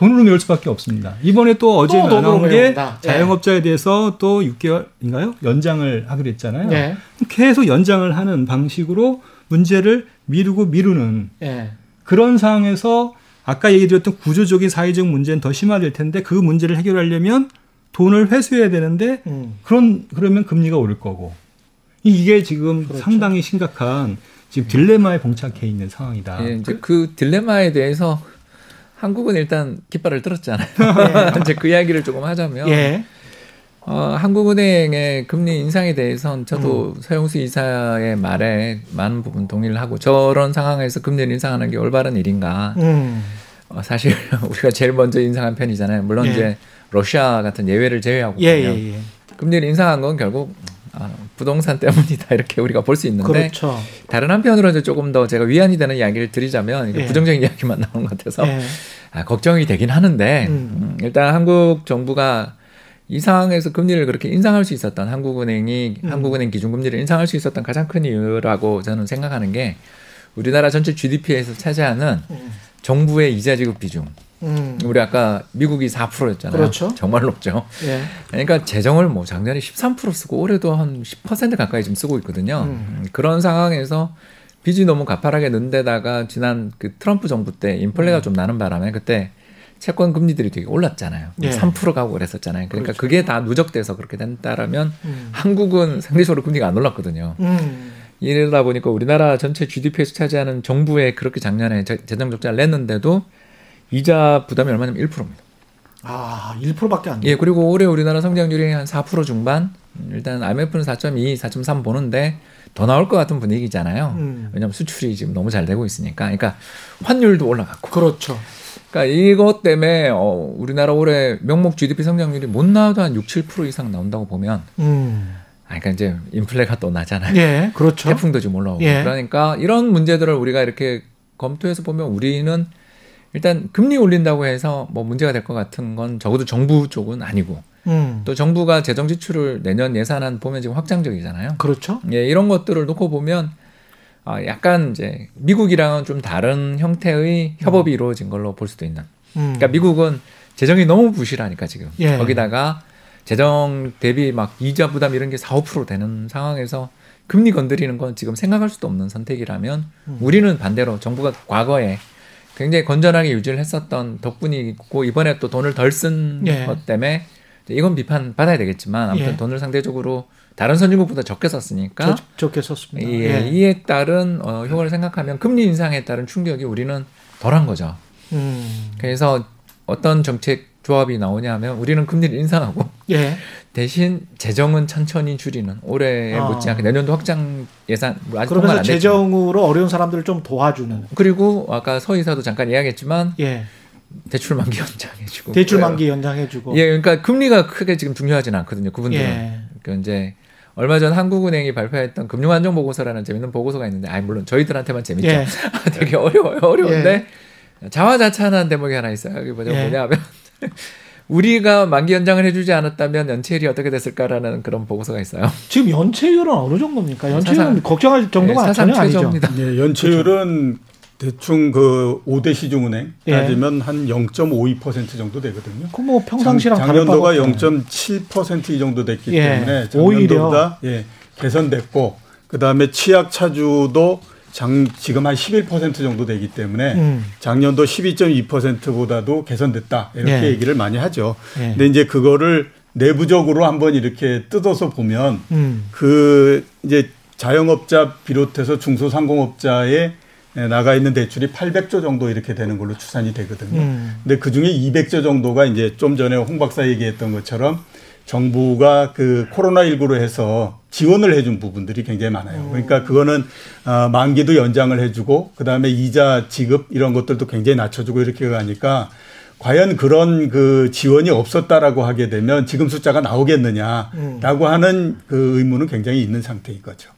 돈으로 메울 수밖에 없습니다. 이번에 또 어제 또 나온 게 네. 자영업자에 대해서 또 6개월인가요? 연장을 하기로 했잖아요. 네. 계속 연장을 하는 방식으로 문제를 미루고 미루는 네. 그런 상황에서 아까 얘기 드렸던 구조적인 사회적 문제는 더 심화될 텐데 그 문제를 해결하려면 돈을 회수해야 되는데 음. 그런 그러면 금리가 오를 거고 이게 지금 그렇죠. 상당히 심각한 지금 딜레마에 봉착해 있는 상황이다. 예, 이제 그 딜레마에 대해서 한국은 일단 깃발을 들었잖아요. 예. 이제 그 이야기를 조금 하자면 예. 어, 한국은행의 금리 인상에 대해서는 저도 음. 서영수 이사의 말에 많은 부분 동의를 하고 저런 상황에서 금리를 인상하는 게 올바른 일인가. 음. 어, 사실 우리가 제일 먼저 인상한 편이잖아요. 물론 예. 이제 러시아 같은 예외를 제외하고 예, 예, 예. 금리를 인상한 건 결국 아, 부동산 때문이다 이렇게 우리가 볼 수 있는데 그렇죠. 다른 한편으로는 조금 더 제가 위안이 되는 이야기를 드리자면 예. 부정적인 이야기만 나오는 것 같아서 예. 아, 걱정이 되긴 하는데 음. 음, 일단 한국 정부가 이 상황에서 금리를 그렇게 인상할 수 있었던 한국은행이 음. 한국은행 기준금리를 인상할 수 있었던 가장 큰 이유라고 저는 생각하는 게 우리나라 전체 GDP에서 차지하는 음. 정부의 이자 지급 비중 음. 우리 아까 미국이 4%였잖아요. 그렇죠. 정말 높죠. 예. 그러니까 재정을 뭐 작년에 13% 쓰고 올해도 한 10% 가까이 좀 쓰고 있거든요. 음. 그런 상황에서 빚이 너무 가파르게 는 데다가 지난 그 트럼프 정부 때 인플레가 음. 좀 나는 바람에 그때 채권 금리들이 되게 올랐잖아요. 예. 3% 가고 그랬었잖아요. 그러니까 그렇죠. 그게 다 누적돼서 그렇게 된다라면 음. 한국은 상대적으로 금리가 안 올랐거든요. 음. 이러다 보니까 우리나라 전체 GDP에서 차지하는 정부에 그렇게 작년에 재정 적자를 냈는데도 이자 부담이 얼마냐면 1%입니다. 아, 1%밖에 안 돼요. 예, 그리고 올해 우리나라 성장률이 한 4% 중반. 일단 IMF는 4.2, 4.3 보는데 더 나올 것 같은 분위기잖아요. 음. 왜냐하면 수출이 지금 너무 잘 되고 있으니까. 그러니까 환율도 올라갔고. 그렇죠. 그러니까 이것 때문에 어, 우리나라 올해 명목 GDP 성장률이 못 나와도 한 6, 7% 이상 나온다고 보면. 음. 아, 그러니까 이제 인플레가 또 나잖아요. 예, 그렇죠. 태풍도 지금 올라오고. 예. 그러니까 이런 문제들을 우리가 이렇게 검토해서 보면 우리는 일단 금리 올린다고 해서 뭐 문제가 될 것 같은 건 적어도 정부 쪽은 아니고 음. 또 정부가 재정 지출을 내년 예산안 보면 지금 확장적이잖아요. 그렇죠. 예, 이런 것들을 놓고 보면 아, 약간 이제 미국이랑은 좀 다른 형태의 협업이 음. 이루어진 걸로 볼 수도 있는. 음. 그러니까 미국은 재정이 너무 부실하니까 지금 예. 거기다가 재정 대비 막 이자 부담 이런 게 4, 5% 되는 상황에서 금리 건드리는 건 지금 생각할 수도 없는 선택이라면 음. 우리는 반대로 정부가 과거에 굉장히 건전하게 유지를 했었던 덕분이고 이번에 또 돈을 덜 쓴것 예. 때문에 이건 비판 받아야 되겠지만 아무튼 예. 돈을 상대적으로 다른 선진국보다 적게 썼으니까 적, 적게 썼습니다. 예, 예. 이에 따른 어, 효과를 생각하면 금리 인상에 따른 충격이 우리는 덜한 거죠. 음. 그래서 어떤 정책 조합이 나오냐면 우리는 금리를 인상하고 예. 대신 재정은 천천히 줄이는 올해 아. 못지않게 내년도 확장 예산 아직 그러면서 재정으로 어려운 사람들을 좀 도와주는 그리고 아까 서 이사도 잠깐 이야기했지만 예. 대출 만기 연장해주고 대출 만기 연장해주고 예 그러니까 금리가 크게 지금 중요하지는 않거든요 그분들은 예. 그러니까 이제 얼마 전 한국은행이 발표했던 금융안정 보고서라는 재밌는 보고서가 있는데 아 물론 저희들한테만 재밌죠 예. 되게 어려워요 어려운데 예. 자화자찬한 대목이 하나 있어요 여기 뭐냐 예. 뭐냐면 우리가 만기 연장을 해주지 않았다면 연체율이 어떻게 됐을까라는 그런 보고서가 있어요. 지금 연체율은 어느 정도입니까? 연체율은 사상, 걱정할 정도가 네, 전혀 아니죠. 네, 연체율은 대충 그 5대 시중은행 예. 따지면 한0.52% 정도 되거든요. 그뭐 평상시랑 작, 년도가 0.7%이 정도 됐기 예. 때문에 작년도보다 예, 개선됐고 그다음에 치약 차주도 장, 지금 한 11% 정도 되기 때문에 음. 작년도 12.2%보다도 개선됐다. 이렇게 예. 얘기를 많이 하죠. 예. 근데 이제 그거를 내부적으로 한번 이렇게 뜯어서 보면 음. 그 이제 자영업자 비롯해서 중소상공업자의 나가 있는 대출이 800조 정도 이렇게 되는 걸로 추산이 되거든요. 음. 근데 그 중에 200조 정도가 이제 좀 전에 홍 박사 얘기했던 것처럼 정부가 그 코로나19로 해서 지원을 해준 부분들이 굉장히 많아요. 그러니까 그거는 어, 만기도 연장을 해주고 그 다음에 이자 지급 이런 것들도 굉장히 낮춰주고 이렇게 가니까 과연 그런 그 지원이 없었다라고 하게 되면 지금 숫자가 나오겠느냐라고 음. 하는 그 의문은 굉장히 있는 상태인 거죠.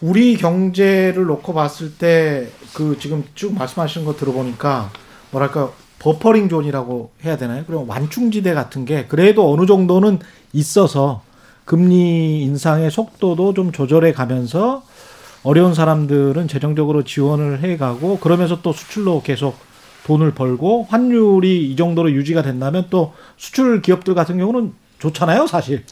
우리 경제를 놓고 봤을 때 그 지금 쭉 말씀하시는 거 들어보니까 뭐랄까 buffering zone이라고 해야 되나요? 그럼 완충지대 같은 게 그래도 어느 정도는 있어서 금리 인상의 속도도 좀 조절해 가면서 어려운 사람들은 재정적으로 지원을 해 가고 그러면서 또 수출로 계속 돈을 벌고 환율이 이 정도로 유지가 된다면 또 수출 기업들 같은 경우는 좋잖아요, 사실.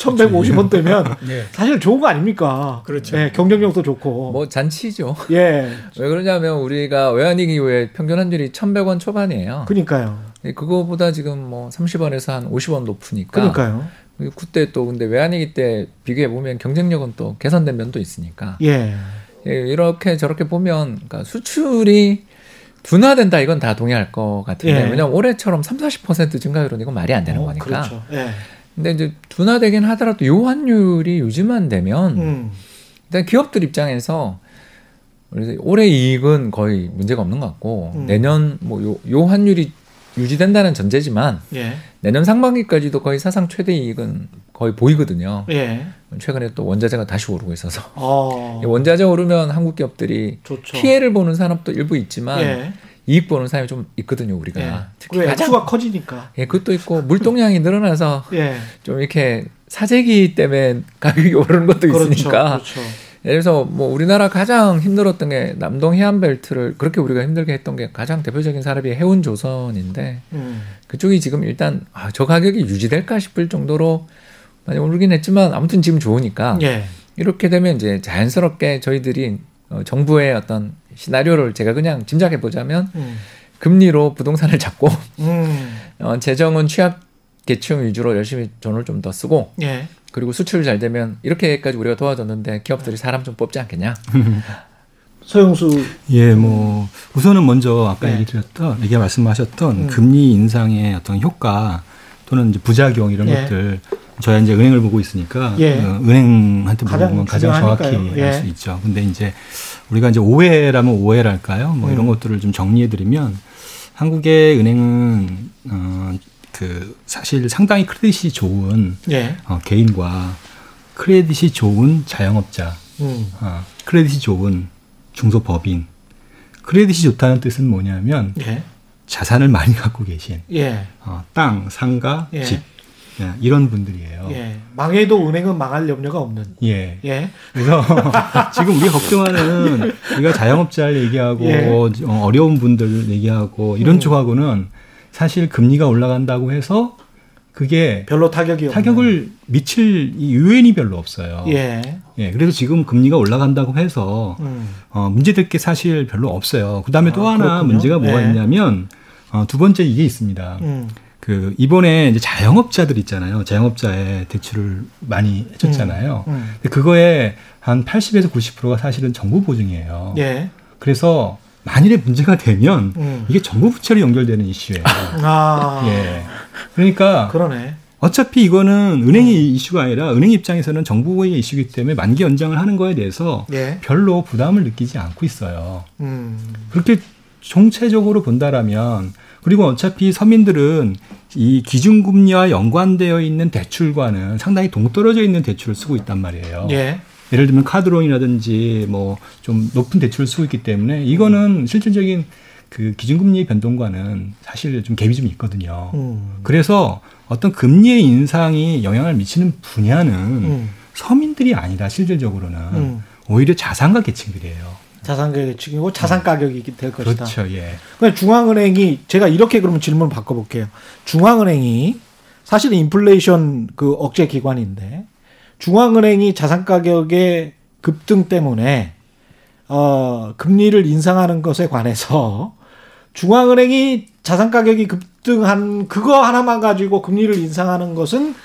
1150원 되면 네. 사실 좋은 거 아닙니까? 그렇죠. 네, 경쟁력도 좋고. 뭐 잔치죠. 예. 왜 그러냐면 우리가 외환위기 이후에 평균 환율이 1100원 초반이에요. 그러니까요. 그거보다 지금 뭐 30원에서 한 50원 높으니까. 그러니까요. 그때 또 근데 외환위기 때 비교해 보면 경쟁력은 또 개선된 면도 있으니까. 예. 예 이렇게 저렇게 보면 그러니까 수출이 둔화된다 이건 다 동의할 것 같은데 예. 왜냐면 올해처럼 3, 40% 증가율은 이건 말이 안 되는 어, 거니까. 그렇죠. 예. 근데 이제 둔화되긴 하더라도 요 환율이 유지만 되면 음. 일단 기업들 입장에서 올해 이익은 거의 문제가 없는 것 같고 음. 내년 뭐요 요 환율이 유지된다는 전제지만 예. 내년 상반기까지도 거의 사상 최대 이익은 거의 보이거든요. 예. 최근에 또 원자재가 다시 오르고 있어서 어. 원자재 오르면 한국 기업들이 좋죠. 피해를 보는 산업도 일부 있지만 예. 이익 보는 사람이 좀 있거든요, 우리가. 예. 특히 가장 커지니까. 예, 그것도 있고 물동량이 늘어나서 예. 좀 이렇게 사재기 때문에 가격이 오르는 것도 그렇죠, 있으니까. 그렇죠. 예를 들어서 뭐 우리나라 가장 힘들었던 게 남동 해안벨트를 그렇게 우리가 힘들게 했던 게 가장 대표적인 산업이 해운조선인데 음. 그쪽이 지금 일단 아, 저 가격이 유지될까 싶을 정도로 많이 오르긴 했지만 아무튼 지금 좋으니까 예. 이렇게 되면 이제 자연스럽게 저희들이 어, 정부의 어떤 시나리오를 제가 그냥 짐작해 보자면 음. 금리로 부동산을 잡고 음. 어, 재정은 취약 계층 위주로 열심히 돈을 좀 더 쓰고 예. 그리고 수출 잘 되면 이렇게까지 우리가 도와줬는데 기업들이 사람 좀 뽑지 않겠냐? 서영수 예, 뭐 우선은 먼저 아까 네. 얘기 드렸던 얘기 말씀하셨던 음. 금리 인상의 어떤 효과 또는 이제 부작용 이런 예. 것들 저희가 이제 은행을 보고 있으니까 예. 어, 은행한테 물어보면 가장, 가장 정확히 예. 알수 있죠. 근데 이제 우리가 이제 오해라면 오해랄까요? 뭐 음. 이런 것들을 좀 정리해 드리면 한국의 은행은 어, 그 사실 상당히 크레딧이 좋은 예. 어, 개인과 크레딧이 좋은 자영업자, 음. 어, 크레딧이 좋은 중소법인, 크레딧이 좋다는 뜻은 뭐냐면 예. 자산을 많이 갖고 계신 예. 어, 땅, 상가, 예. 집 예, 이런 분들이에요. 예. 망해도 은행은 망할 염려가 없는. 예. 예. 그래서 지금 우리가 걱정하는 우리가 자영업자를 얘기하고 예. 어, 어려운 분들 얘기하고 이런 음. 쪽하고는 사실 금리가 올라간다고 해서 그게 별로 타격이 타격을 없네. 미칠 이 요인이 별로 없어요. 예. 예. 그래서 지금 금리가 올라간다고 해서 음. 어, 문제될 게 사실 별로 없어요. 그다음에 아, 또 하나 그렇군요. 문제가 뭐가 예. 있냐면 어, 두 번째 이게 있습니다. 음. 그 이번에 이제 자영업자들 있잖아요. 자영업자의 대출을 많이 해줬잖아요. 음. 음. 근데 그거에 한 80에서 90%가 사실은 정부 보증이에요. 예. 그래서 만일에 문제가 되면 음. 이게 정부 부채로 연결되는 이슈예요. 아. 예. 그러니까 그러네. 어차피 이거는 은행의 음. 이슈가 아니라 은행 입장에서는 정부의 이슈이기 때문에 만기 연장을 하는 거에 대해서 예. 별로 부담을 느끼지 않고 있어요. 음. 그렇게 총체적으로 본다라면 그리고 어차피 서민들은 이 기준금리와 연관되어 있는 대출과는 상당히 동떨어져 있는 대출을 쓰고 있단 말이에요. 예. 예를 들면 카드론이라든지 뭐 좀 높은 대출을 쓰고 있기 때문에 이거는 실질적인 그 기준금리 변동과는 사실 좀 갭이 좀 있거든요. 음. 그래서 어떤 금리의 인상이 영향을 미치는 분야는 음. 서민들이 아니라 실질적으로는 음. 오히려 자산가 계층들이에요. 자산 계층이고 자산 가격이 될 것이다. 그렇죠. 예. 그러니까 중앙은행이 제가 이렇게 그러면 질문을 바꿔 볼게요. 중앙은행이 사실은 인플레이션 그 억제 기관인데 중앙은행이 자산 가격의 급등 때문에 어 금리를 인상하는 것에 관해서 중앙은행이 자산 가격이 급등한 그거 하나만 가지고 금리를 인상하는 것은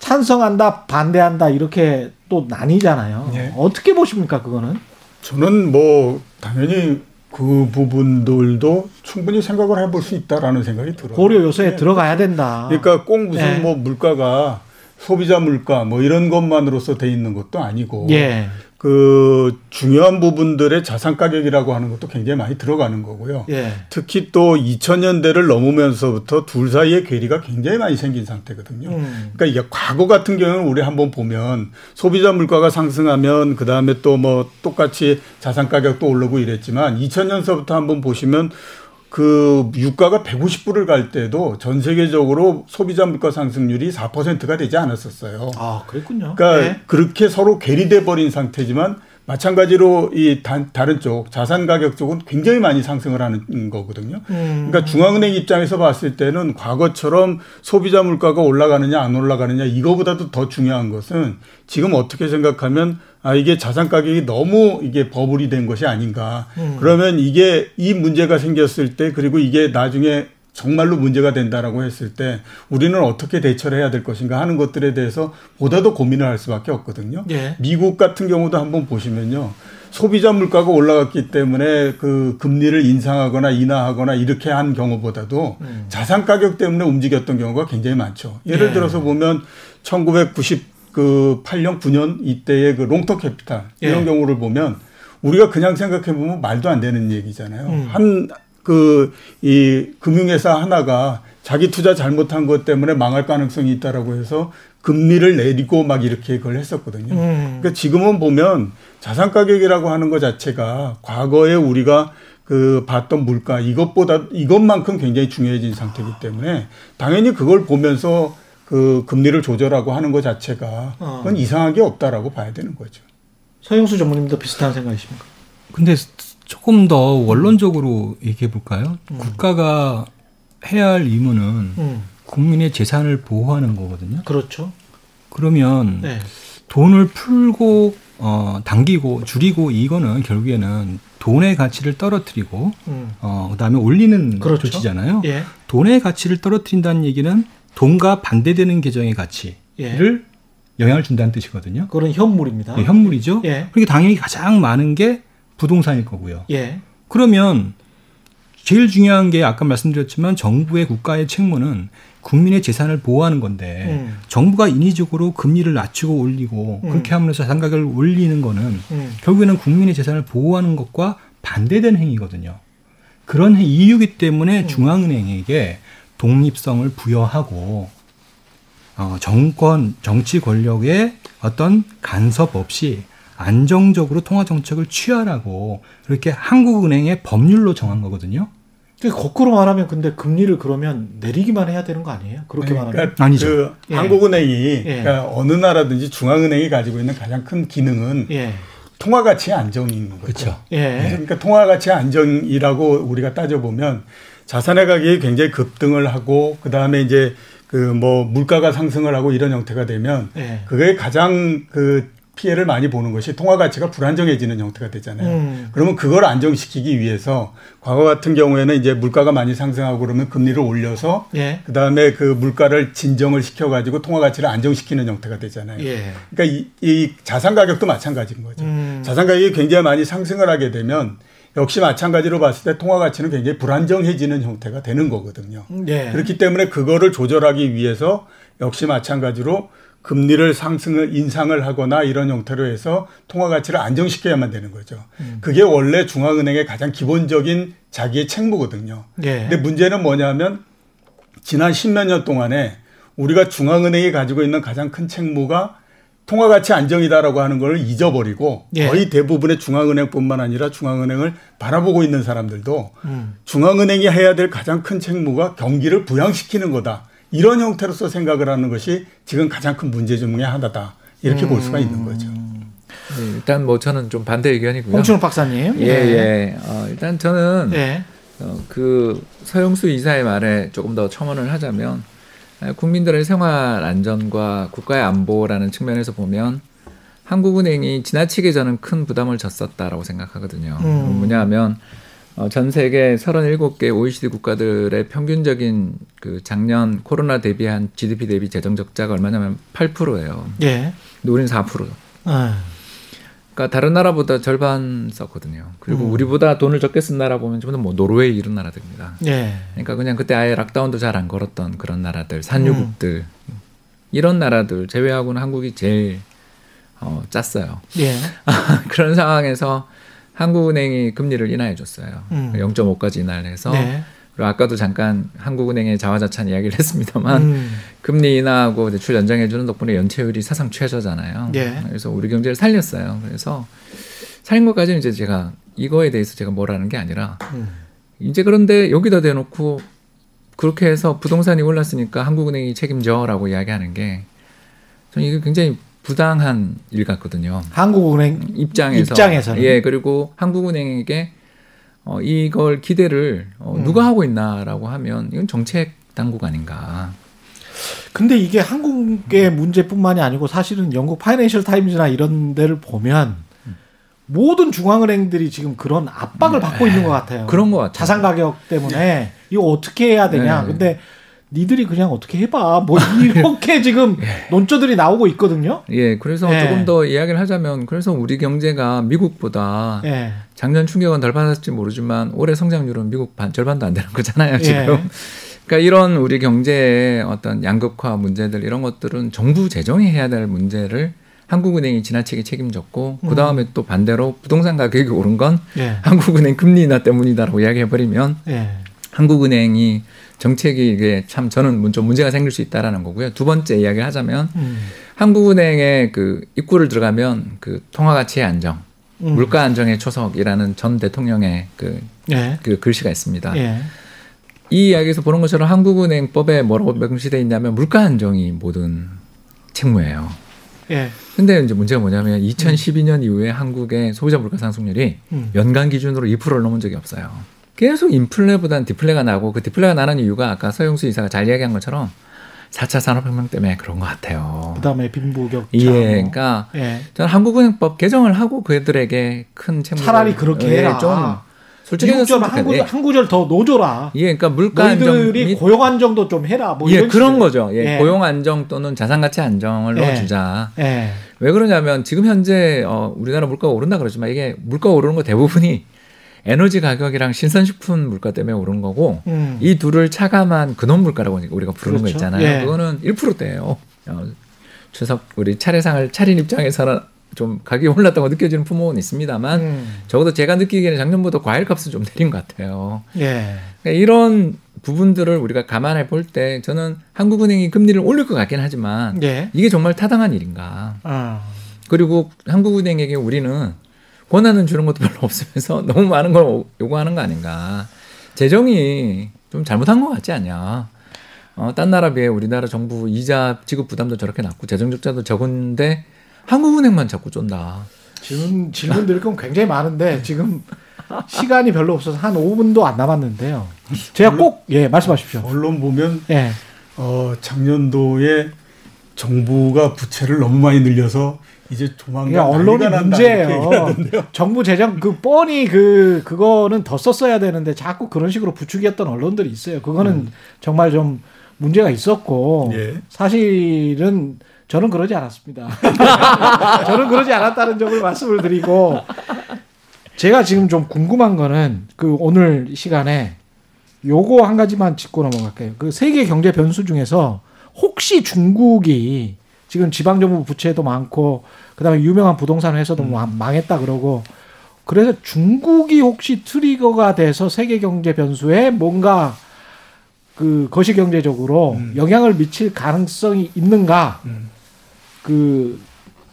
찬성한다, 반대한다 이렇게 또 나뉘잖아요. 네. 어떻게 보십니까 그거는? 저는 뭐 당연히 그 부분들도 충분히 생각을 해볼 수 있다라는 생각이 들어요. 고려 요소에 네. 들어가야 된다. 그러니까 꼭 무슨 네. 뭐 물가가 소비자 물가 뭐 이런 것만으로서 돼 있는 것도 아니고 예. 그 중요한 부분들의 자산 가격이라고 하는 것도 굉장히 많이 들어가는 거고요. 예. 특히 또 2000년대를 넘으면서부터 둘 사이의 괴리가 굉장히 많이 생긴 상태거든요. 음. 그러니까 이게 과거 같은 경우는 우리 한번 보면 소비자 물가가 상승하면 그 다음에 또 뭐 똑같이 자산 가격도 오르고 이랬지만 2000년서부터 한번 보시면 그 유가가 150불을 갈 때도 전 세계적으로 소비자 물가 상승률이 4%가 되지 않았었어요. 아, 그랬군요. 그러니까 네. 그렇게 서로 괴리돼 버린 상태지만 마찬가지로 이 다른 쪽 자산 가격 쪽은 굉장히 많이 상승을 하는 거거든요. 음. 그러니까 중앙은행 입장에서 봤을 때는 과거처럼 소비자 물가가 올라가느냐 안 올라가느냐 이거보다도 더 중요한 것은 지금 어떻게 생각하면 아 이게 자산 가격이 너무 이게 버블이 된 것이 아닌가. 음. 그러면 이게 이 문제가 생겼을 때 그리고 이게 나중에 정말로 문제가 된다라고 했을 때 우리는 어떻게 대처를 해야 될 것인가 하는 것들에 대해서 보다 더 고민을 할 수밖에 없거든요. 예. 미국 같은 경우도 한번 보시면요. 소비자 물가가 올라갔기 때문에 그 금리를 인상하거나 인하하거나 이렇게 한 경우보다도 음. 자산 가격 때문에 움직였던 경우가 굉장히 많죠. 예를 예. 들어서 보면 1990 그 8년 9년 이때의 그 Long-Term Capital 이런 예. 경우를 보면 우리가 그냥 생각해 보면 말도 안 되는 얘기잖아요. 음. 한 그 이 금융회사 하나가 자기 투자 잘못한 것 때문에 망할 가능성이 있다라고 해서 금리를 내리고 막 이렇게 그걸 했었거든요. 음. 그러니까 지금은 보면 자산 가격이라고 하는 것 자체가 과거에 우리가 그 봤던 물가 이것보다 이것만큼 굉장히 중요해진 상태이기 때문에 당연히 그걸 보면서 그 금리를 조절하고 하는 것 자체가 그건 어. 이상한 게 없다라고 봐야 되는 거죠. 서영수 전문님도 비슷한 생각이십니까? 근데 조금 더 원론적으로 얘기해 볼까요? 음. 국가가 해야 할 의무는 음. 국민의 재산을 보호하는 거거든요. 그렇죠. 그러면 네. 돈을 풀고 어 당기고 줄이고 이거는 결국에는 돈의 가치를 떨어뜨리고 음. 어 그다음에 올리는 그렇죠. 조치잖아요. 예. 돈의 가치를 떨어뜨린다는 얘기는 돈과 반대되는 계정의 가치를 예. 영향을 준다는 뜻이거든요. 그런 현물입니다. 네, 현물이죠. 예. 그러니까 당연히 가장 많은 게 부동산일 거고요. 예. 그러면 제일 중요한 게 아까 말씀드렸지만 정부의 국가의 책무는 국민의 재산을 보호하는 건데 음. 정부가 인위적으로 금리를 낮추고 올리고 음. 그렇게 하면서 자산가격을 올리는 거는 음. 결국에는 국민의 재산을 보호하는 것과 반대되는 행위거든요. 그런 이유기 때문에 음. 중앙은행에게 독립성을 부여하고 어, 정권 정치 권력의 어떤 간섭 없이 안정적으로 통화 정책을 취하라고 그렇게 한국은행의 법률로 정한 거거든요. 거꾸로 말하면 근데 금리를 그러면 내리기만 해야 되는 거 아니에요? 그렇게 그러니까 말하면 아니죠. 그 예. 한국은행이 예. 그러니까 어느 나라든지 중앙은행이 가지고 있는 가장 큰 기능은 예. 통화 가치 안정인 거죠. 그렇죠. 예. 그러니까 통화 가치 안정이라고 우리가 따져 보면 자산의 가격이 굉장히 급등을 하고 그 다음에 이제 그 뭐 물가가 상승을 하고 이런 형태가 되면 네. 그게 가장 그 피해를 많이 보는 것이 통화 가치가 불안정해지는 형태가 되잖아요. 음. 그러면 그걸 안정시키기 위해서 과거 같은 경우에는 이제 물가가 많이 상승하고 그러면 금리를 올려서 예. 그다음에 그 물가를 진정을 시켜 가지고 통화 가치를 안정시키는 형태가 되잖아요. 예. 그러니까 이, 이, 자산 가격도 마찬가지인 거죠. 음. 자산 가격이 굉장히 많이 상승을 하게 되면 역시 마찬가지로 봤을 때 통화 가치는 굉장히 불안정해지는 형태가 되는 거거든요. 예. 그렇기 때문에 그거를 조절하기 위해서 역시 마찬가지로 금리를 상승을 인상을 하거나 이런 형태로 해서 통화 가치를 안정시켜야만 되는 거죠. 음. 그게 원래 중앙은행의 가장 기본적인 자기의 책무거든요. 예. 근데 문제는 뭐냐면 지난 십몇 년 동안에 우리가 중앙은행이 가지고 있는 가장 큰 책무가 통화 가치 안정이다라고 하는 걸 잊어버리고 예. 거의 대부분의 중앙은행뿐만 아니라 중앙은행을 바라보고 있는 사람들도 음. 중앙은행이 해야 될 가장 큰 책무가 경기를 부양시키는 거다. 이런 형태로서 생각을 하는 것이 지금 가장 큰 문제 중의 하나다. 이렇게 음. 볼 수가 있는 거죠. 네, 일단 뭐 저는 좀 반대 의견이고요. 홍춘욱 박사님. 예, 네. 예. 어, 일단 저는 네. 어, 그 서영수 이사의 말에 조금 더 첨언을 하자면 국민들의 생활 안전과 국가의 안보라는 측면에서 보면 한국은행이 지나치게 저는 큰 부담을 졌었다라고 생각하거든요. 음. 뭐냐면 어, 전 세계 37개 OECD 국가들의 평균적인 그 작년 코로나 대비한 GDP 대비 재정 적자가 얼마냐면 8%예요. 예. 근데 우리는 4%. 아. 그러니까 다른 나라보다 절반 썼거든요. 그리고 음. 우리보다 돈을 적게 쓴 나라 보면 좀더뭐 노르웨이 이런 나라들입니다. 예. 그러니까 그냥 그때 아예 락다운도 잘 안 걸었던 그런 나라들, 산유국들 음. 이런 나라들 제외하고는 한국이 제일 어, 짰어요. 예. 그런 상황에서 한국은행이 금리를 인하해 줬어요. 음. 0.5까지 인하를 해서 네. 그리고 아까도 잠깐 한국은행의 자화자찬 이야기를 했습니다만 음. 금리 인하하고 대출 연장해 주는 덕분에 연체율이 사상 최저잖아요. 네. 그래서 우리 경제를 살렸어요. 그래서 살린 것까지는 이제 제가 이거에 대해서 제가 뭐라는 게 아니라 음. 이제 그런데 여기다 대놓고 그렇게 해서 부동산이 올랐으니까 한국은행이 책임져라고 이야기하는 게 저는 이게 굉장히 부당한 일 같거든요. 한국은행 입장에서 입장에서는 예 그리고 한국은행에게 어, 이걸 기대를 어, 음. 누가 하고 있나라고 하면 이건 정책 당국 아닌가. 근데 이게 한국의 문제뿐만이 아니고 사실은 영국 파이낸셜 타임즈나 이런 데를 보면 모든 중앙은행들이 지금 그런 압박을 받고 네. 있는 것 같아요. 그런 것 같아요. 자산 가격 때문에 이거 어떻게 해야 되냐. 네. 근데 니들이 그냥 어떻게 해봐. 뭐 이렇게 지금 예. 논조들이 나오고 있거든요. 예, 그래서 예. 조금 더 이야기를 하자면 그래서 우리 경제가 미국보다 예. 작년 충격은 덜 받았을지 모르지만 올해 성장률은 미국 반 절반도 안 되는 거잖아요 예. 지금. 그러니까 이런 우리 경제의 어떤 양극화 문제들 이런 것들은 정부 재정이 해야 될 문제를 한국은행이 지나치게 책임졌고 음. 그 다음에 또 반대로 부동산 가격이 오른 건 예. 한국은행 금리 인하 때문이다라고 이야기해 버리면 예. 한국은행이 정책이 이게 참 저는 좀 문제가 생길 수 있다라는 거고요. 두 번째 이야기를 하자면 음. 한국은행에 그 입구를 들어가면 그 통화 가치의 안정, 음. 물가 안정의 초석이라는 전 대통령의 그, 예. 그 글씨가 있습니다. 예. 이 이야기에서 보는 것처럼 한국은행법에 뭐라고 명시되어 있냐면 물가 안정이 모든 책무예요. 예. 근데 이제 문제가 뭐냐면 2012년 음. 이후에 한국의 소비자 물가 상승률이 음. 연간 기준으로 2%를 넘은 적이 없어요. 계속 인플레보다는 디플레가 나고 그 디플레가 나는 이유가 아까 서영수 이사가 잘 이야기한 것처럼 4차 산업혁명 때문에 그런 것 같아요. 그다음에 빈부격차. 예, 그러니까 예. 저는 한국은행법 개정을 하고 그들에게 큰 책임을 차라리 그렇게 예, 해라. 좀 솔직히 한, 구절, 한 구절 더 놓줘라. 예, 그러니까 물가 안정 및 고용 안정도 좀 해라. 뭐 예, 그런 식으로. 거죠. 예, 예, 고용 안정 또는 자산 가치 안정을 예. 넣어주자. 예. 왜 그러냐면 지금 현재 어, 우리나라 물가가 오른다 그러지만 이게 물가 오르는 거 대부분이 에너지 가격이랑 신선식품 물가 때문에 오른 거고 음. 이 둘을 차감한 근원 물가라고 우리가 부르는 그렇죠. 거 있잖아요. 예. 그거는 1%대예요. 어, 추석 우리 차례상을 차린 입장에서는 좀 가격이 올랐다고 느껴지는 부모는 있습니다만 음. 적어도 제가 느끼기에는 작년보다 과일 값은 좀 내린 것 같아요. 예. 그러니까 이런 부분들을 우리가 감안해 볼 때 저는 한국은행이 금리를 올릴 것 같긴 하지만 예. 이게 정말 타당한 일인가? 아. 그리고 한국은행에게 우리는 권한은 주는 것도 별로 없으면서 너무 많은 걸 요구하는 거 아닌가. 재정이 좀 잘못한 것 같지 않냐. 어, 딴 나라 비해 우리나라 정부 이자 지급 부담도 저렇게 낮고 재정 적자도 적은데 한국은행만 자꾸 쫀다. 질문, 질문 드릴 건 굉장히 많은데 지금 시간이 별로 없어서 한 5분도 안 남았는데요. 제가 꼭, 예, 말씀하십시오. 언론 보면, 예. 어, 작년도에 정부가 부채를 너무 많이 늘려서 이제 조만간 언론이 문제예요. 정부 재정 그 뻔히 그 그거는 더 썼어야 되는데 자꾸 그런 식으로 부추겼던 언론들이 있어요. 그거는 음. 정말 좀 문제가 있었고 예. 사실은 저는 그러지 않았습니다. 저는 그러지 않았다는 점을 말씀을 드리고 제가 지금 좀 궁금한 거는 그 오늘 시간에 요거 한 가지만 짚고 넘어갈게요. 그 세계 경제 변수 중에서 혹시 중국이 지금 지방정부 부채도 많고 그다음에 유명한 부동산 회사도 음. 망했다 그러고 그래서 중국이 혹시 트리거가 돼서 세계 경제 변수에 뭔가 그 거시 경제적으로 음. 영향을 미칠 가능성이 있는가? 음. 그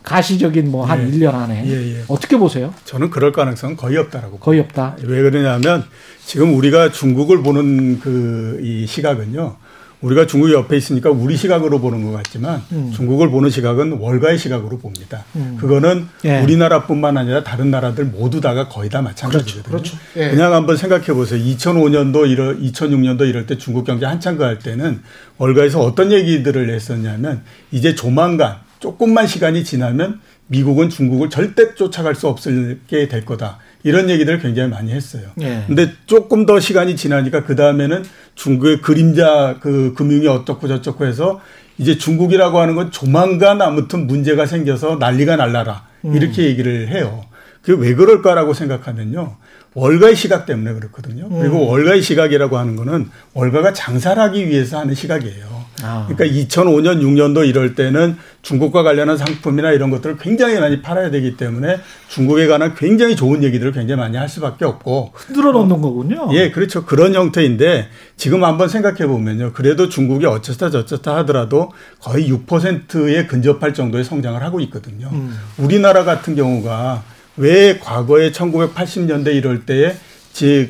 가시적인 뭐한 예. 1년 안에 예, 예. 어떻게 보세요? 저는 그럴 가능성은 거의 없다라고 거의 없다. 왜 그러냐면 지금 우리가 중국을 보는 그 이 시각은요. 우리가 중국 옆에 있으니까 우리 시각으로 보는 것 같지만 음. 중국을 보는 시각은 월가의 시각으로 봅니다. 음. 그거는 예. 우리나라뿐만 아니라 다른 나라들 모두 다가 거의 다 마찬가지거든요. 그렇죠. 그렇죠. 예. 그냥 한번 생각해 보세요. 2005년도 이럴 2006년도 이럴 때 중국 경제 한창 갈 때는 월가에서 어떤 얘기들을 했었냐면 이제 조만간 조금만 시간이 지나면 미국은 중국을 절대 쫓아갈 수 없게 될 거다. 이런 얘기들을 굉장히 많이 했어요. 예. 근데 조금 더 시간이 지나니까 그 다음에는 중국의 그림자 그 금융이 어떻고 저쩌고 해서 이제 중국이라고 하는 건 조만간 아무튼 문제가 생겨서 난리가 날라라. 이렇게 음. 얘기를 해요. 그게 왜 그럴까라고 생각하면요. 월가의 시각 때문에 그렇거든요. 그리고 음. 월가의 시각이라고 하는 거는 월가가 장사를 하기 위해서 하는 시각이에요. 아. 그러니까 2005년, 6년도 이럴 때는 중국과 관련한 상품이나 이런 것들을 굉장히 많이 팔아야 되기 때문에 중국에 관한 굉장히 좋은 얘기들을 굉장히 많이 할 수밖에 없고 흔들어 놓는 어, 거군요. 예, 그렇죠. 그런 형태인데 지금 한번 생각해 보면요. 그래도 중국이 어쩌다 저쩌다 하더라도 거의 6%에 근접할 정도의 성장을 하고 있거든요. 음. 우리나라 같은 경우가 왜 과거에 1980년대 이럴 때에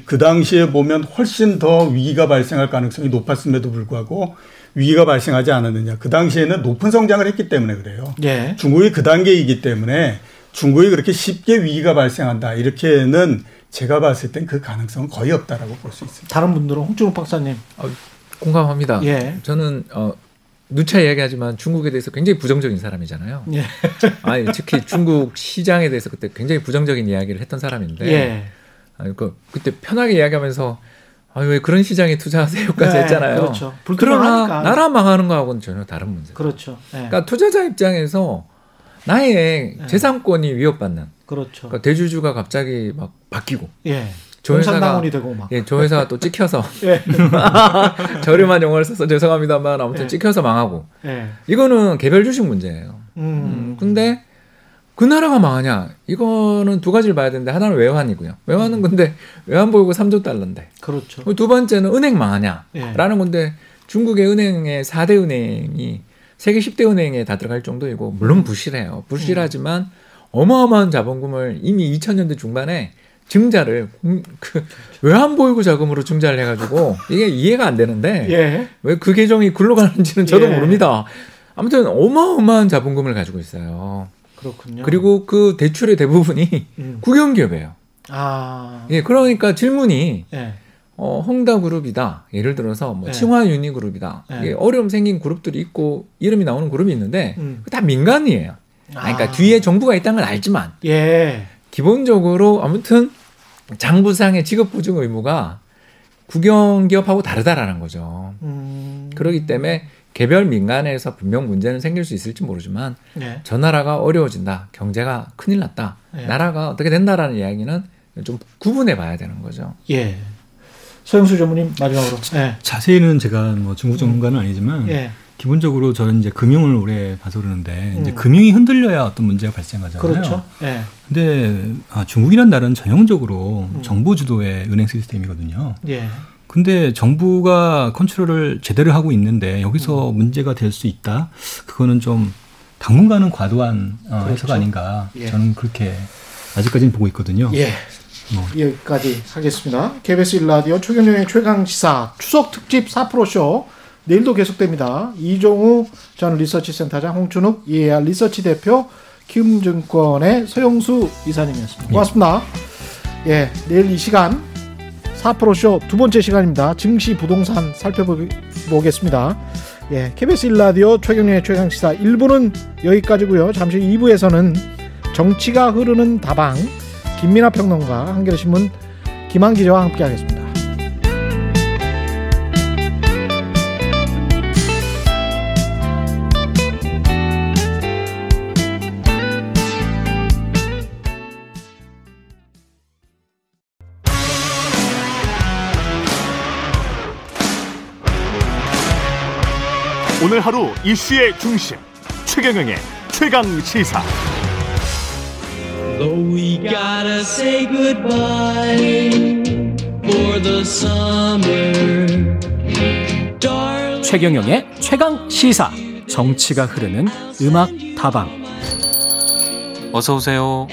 그 당시에 보면 훨씬 더 위기가 발생할 가능성이 높았음에도 불구하고 위기가 발생하지 않았느냐. 그 당시에는 높은 성장을 했기 때문에 그래요. 예. 중국이 그 단계이기 때문에 중국이 그렇게 쉽게 위기가 발생한다. 이렇게는 제가 봤을 땐 그 가능성은 거의 없다라고 볼 수 있습니다. 다른 분들은 홍준호 박사님. 어, 공감합니다. 예. 저는 어, 누차 이야기하지만 중국에 대해서 굉장히 부정적인 사람이잖아요. 예. 아니 특히 중국 시장에 대해서 그때 굉장히 부정적인 이야기를 했던 사람인데, 예. 아니, 그 그때 편하게 이야기하면서 아, 왜 그런 시장에 투자하세요까지 네, 했잖아요. 그렇죠. 그러나 나라 망하는 거하고는 전혀 다른 문제. 그렇죠. 네. 그러니까 투자자 입장에서 나의 네. 재산권이 위협받는. 그렇죠. 그러니까 대주주가 갑자기 막 바뀌고. 예. 조 회사가 되고 막. 예, 조 회사가 또 찍혀서 예. 저렴한 용어를 써서 죄송합니다만 아무튼 예. 찍혀서 망하고. 예. 이거는 개별 주식 문제예요. 음. 음. 근데 그 나라가 망하냐? 이거는 두 가지를 봐야 되는데 하나는 외환이고요. 외환은 근데 외환 보유고 3조 달러인데. 그렇죠. 두 번째는 은행 망하냐? 예. 라는 건데 중국의 은행의 4대 은행이 세계 10대 은행에 다 들어갈 정도이고 물론 부실해요. 부실하지만 음. 어마어마한 자본금을 이미 2000년대 중반에 증자를 그 외환 보유고 자금으로 증자를 해가지고 이게 이해가 안 되는데 예. 왜그 계정이 굴러가는지는 저도 예. 모릅니다. 아무튼 어마어마한 자본금을 가지고 있어요. 그렇군요. 그리고 그 대출의 대부분이 음. 국영기업이에요. 아. 예, 그러니까 질문이 예. 어, 홍다그룹이다. 예를 들어서 뭐 예. 칭화유니그룹이다. 예. 어려움 생긴 그룹들이 있고 이름이 나오는 그룹이 있는데 음. 다 민간이에요. 아. 그러니까 뒤에 정부가 있다는 걸 알지만 예. 기본적으로 아무튼 장부상의 직업 보증 의무가 국영기업하고 다르다라는 거죠. 음. 그렇기 때문에 개별 민간에서 분명 문제는 생길 수 있을지 모르지만 네. 저 나라가 어려워진다. 경제가 큰일 났다. 네. 나라가 어떻게 된다라는 이야기는 좀 구분해 봐야 되는 거죠. 예. 서영수 전무님 마지막으로. 네. 자세히는 제가 뭐 중국 전문가는 아니지만 예. 기본적으로 저는 이제 금융을 오래 봐서 그러는데 음. 이제 금융이 흔들려야 어떤 문제가 발생하잖아요. 그렇죠. 예. 근데 아, 중국이란 나라는 전형적으로 음. 정부 주도의 은행 시스템이거든요. 예. 근데 정부가 컨트롤을 제대로 하고 있는데 여기서 음. 문제가 될 수 있다. 그거는 좀 당분간은 과도한 어, 그렇죠. 해석 아닌가. 예. 저는 그렇게 아직까지는 보고 있거든요. 예. 뭐. 여기까지 하겠습니다. KBS 1라디오 최경영의 최강시사 추석 특집 4프로쇼 내일도 계속됩니다. 이종우 전 리서치센터장 홍춘욱 EAR 리서치 대표 키움증권의 서영수 이사님이었습니다. 고맙습니다. 예, 예 내일 이 시간 4프로쇼 두 번째 시간입니다. 증시 부동산 살펴보겠습니다. 예, KBS 1라디오 최경련의 최강시사 1부는 여기까지고요. 잠시 2부에서는 정치가 흐르는 다방 김민아 평론가 한겨레신문 김한 기자와 함께하겠습니다. 오늘 하루 이슈의 중심 최경영의 최강 시사. 최경영의 최강 시사. 정치가 흐르는 음악 다방. 어서 오세요.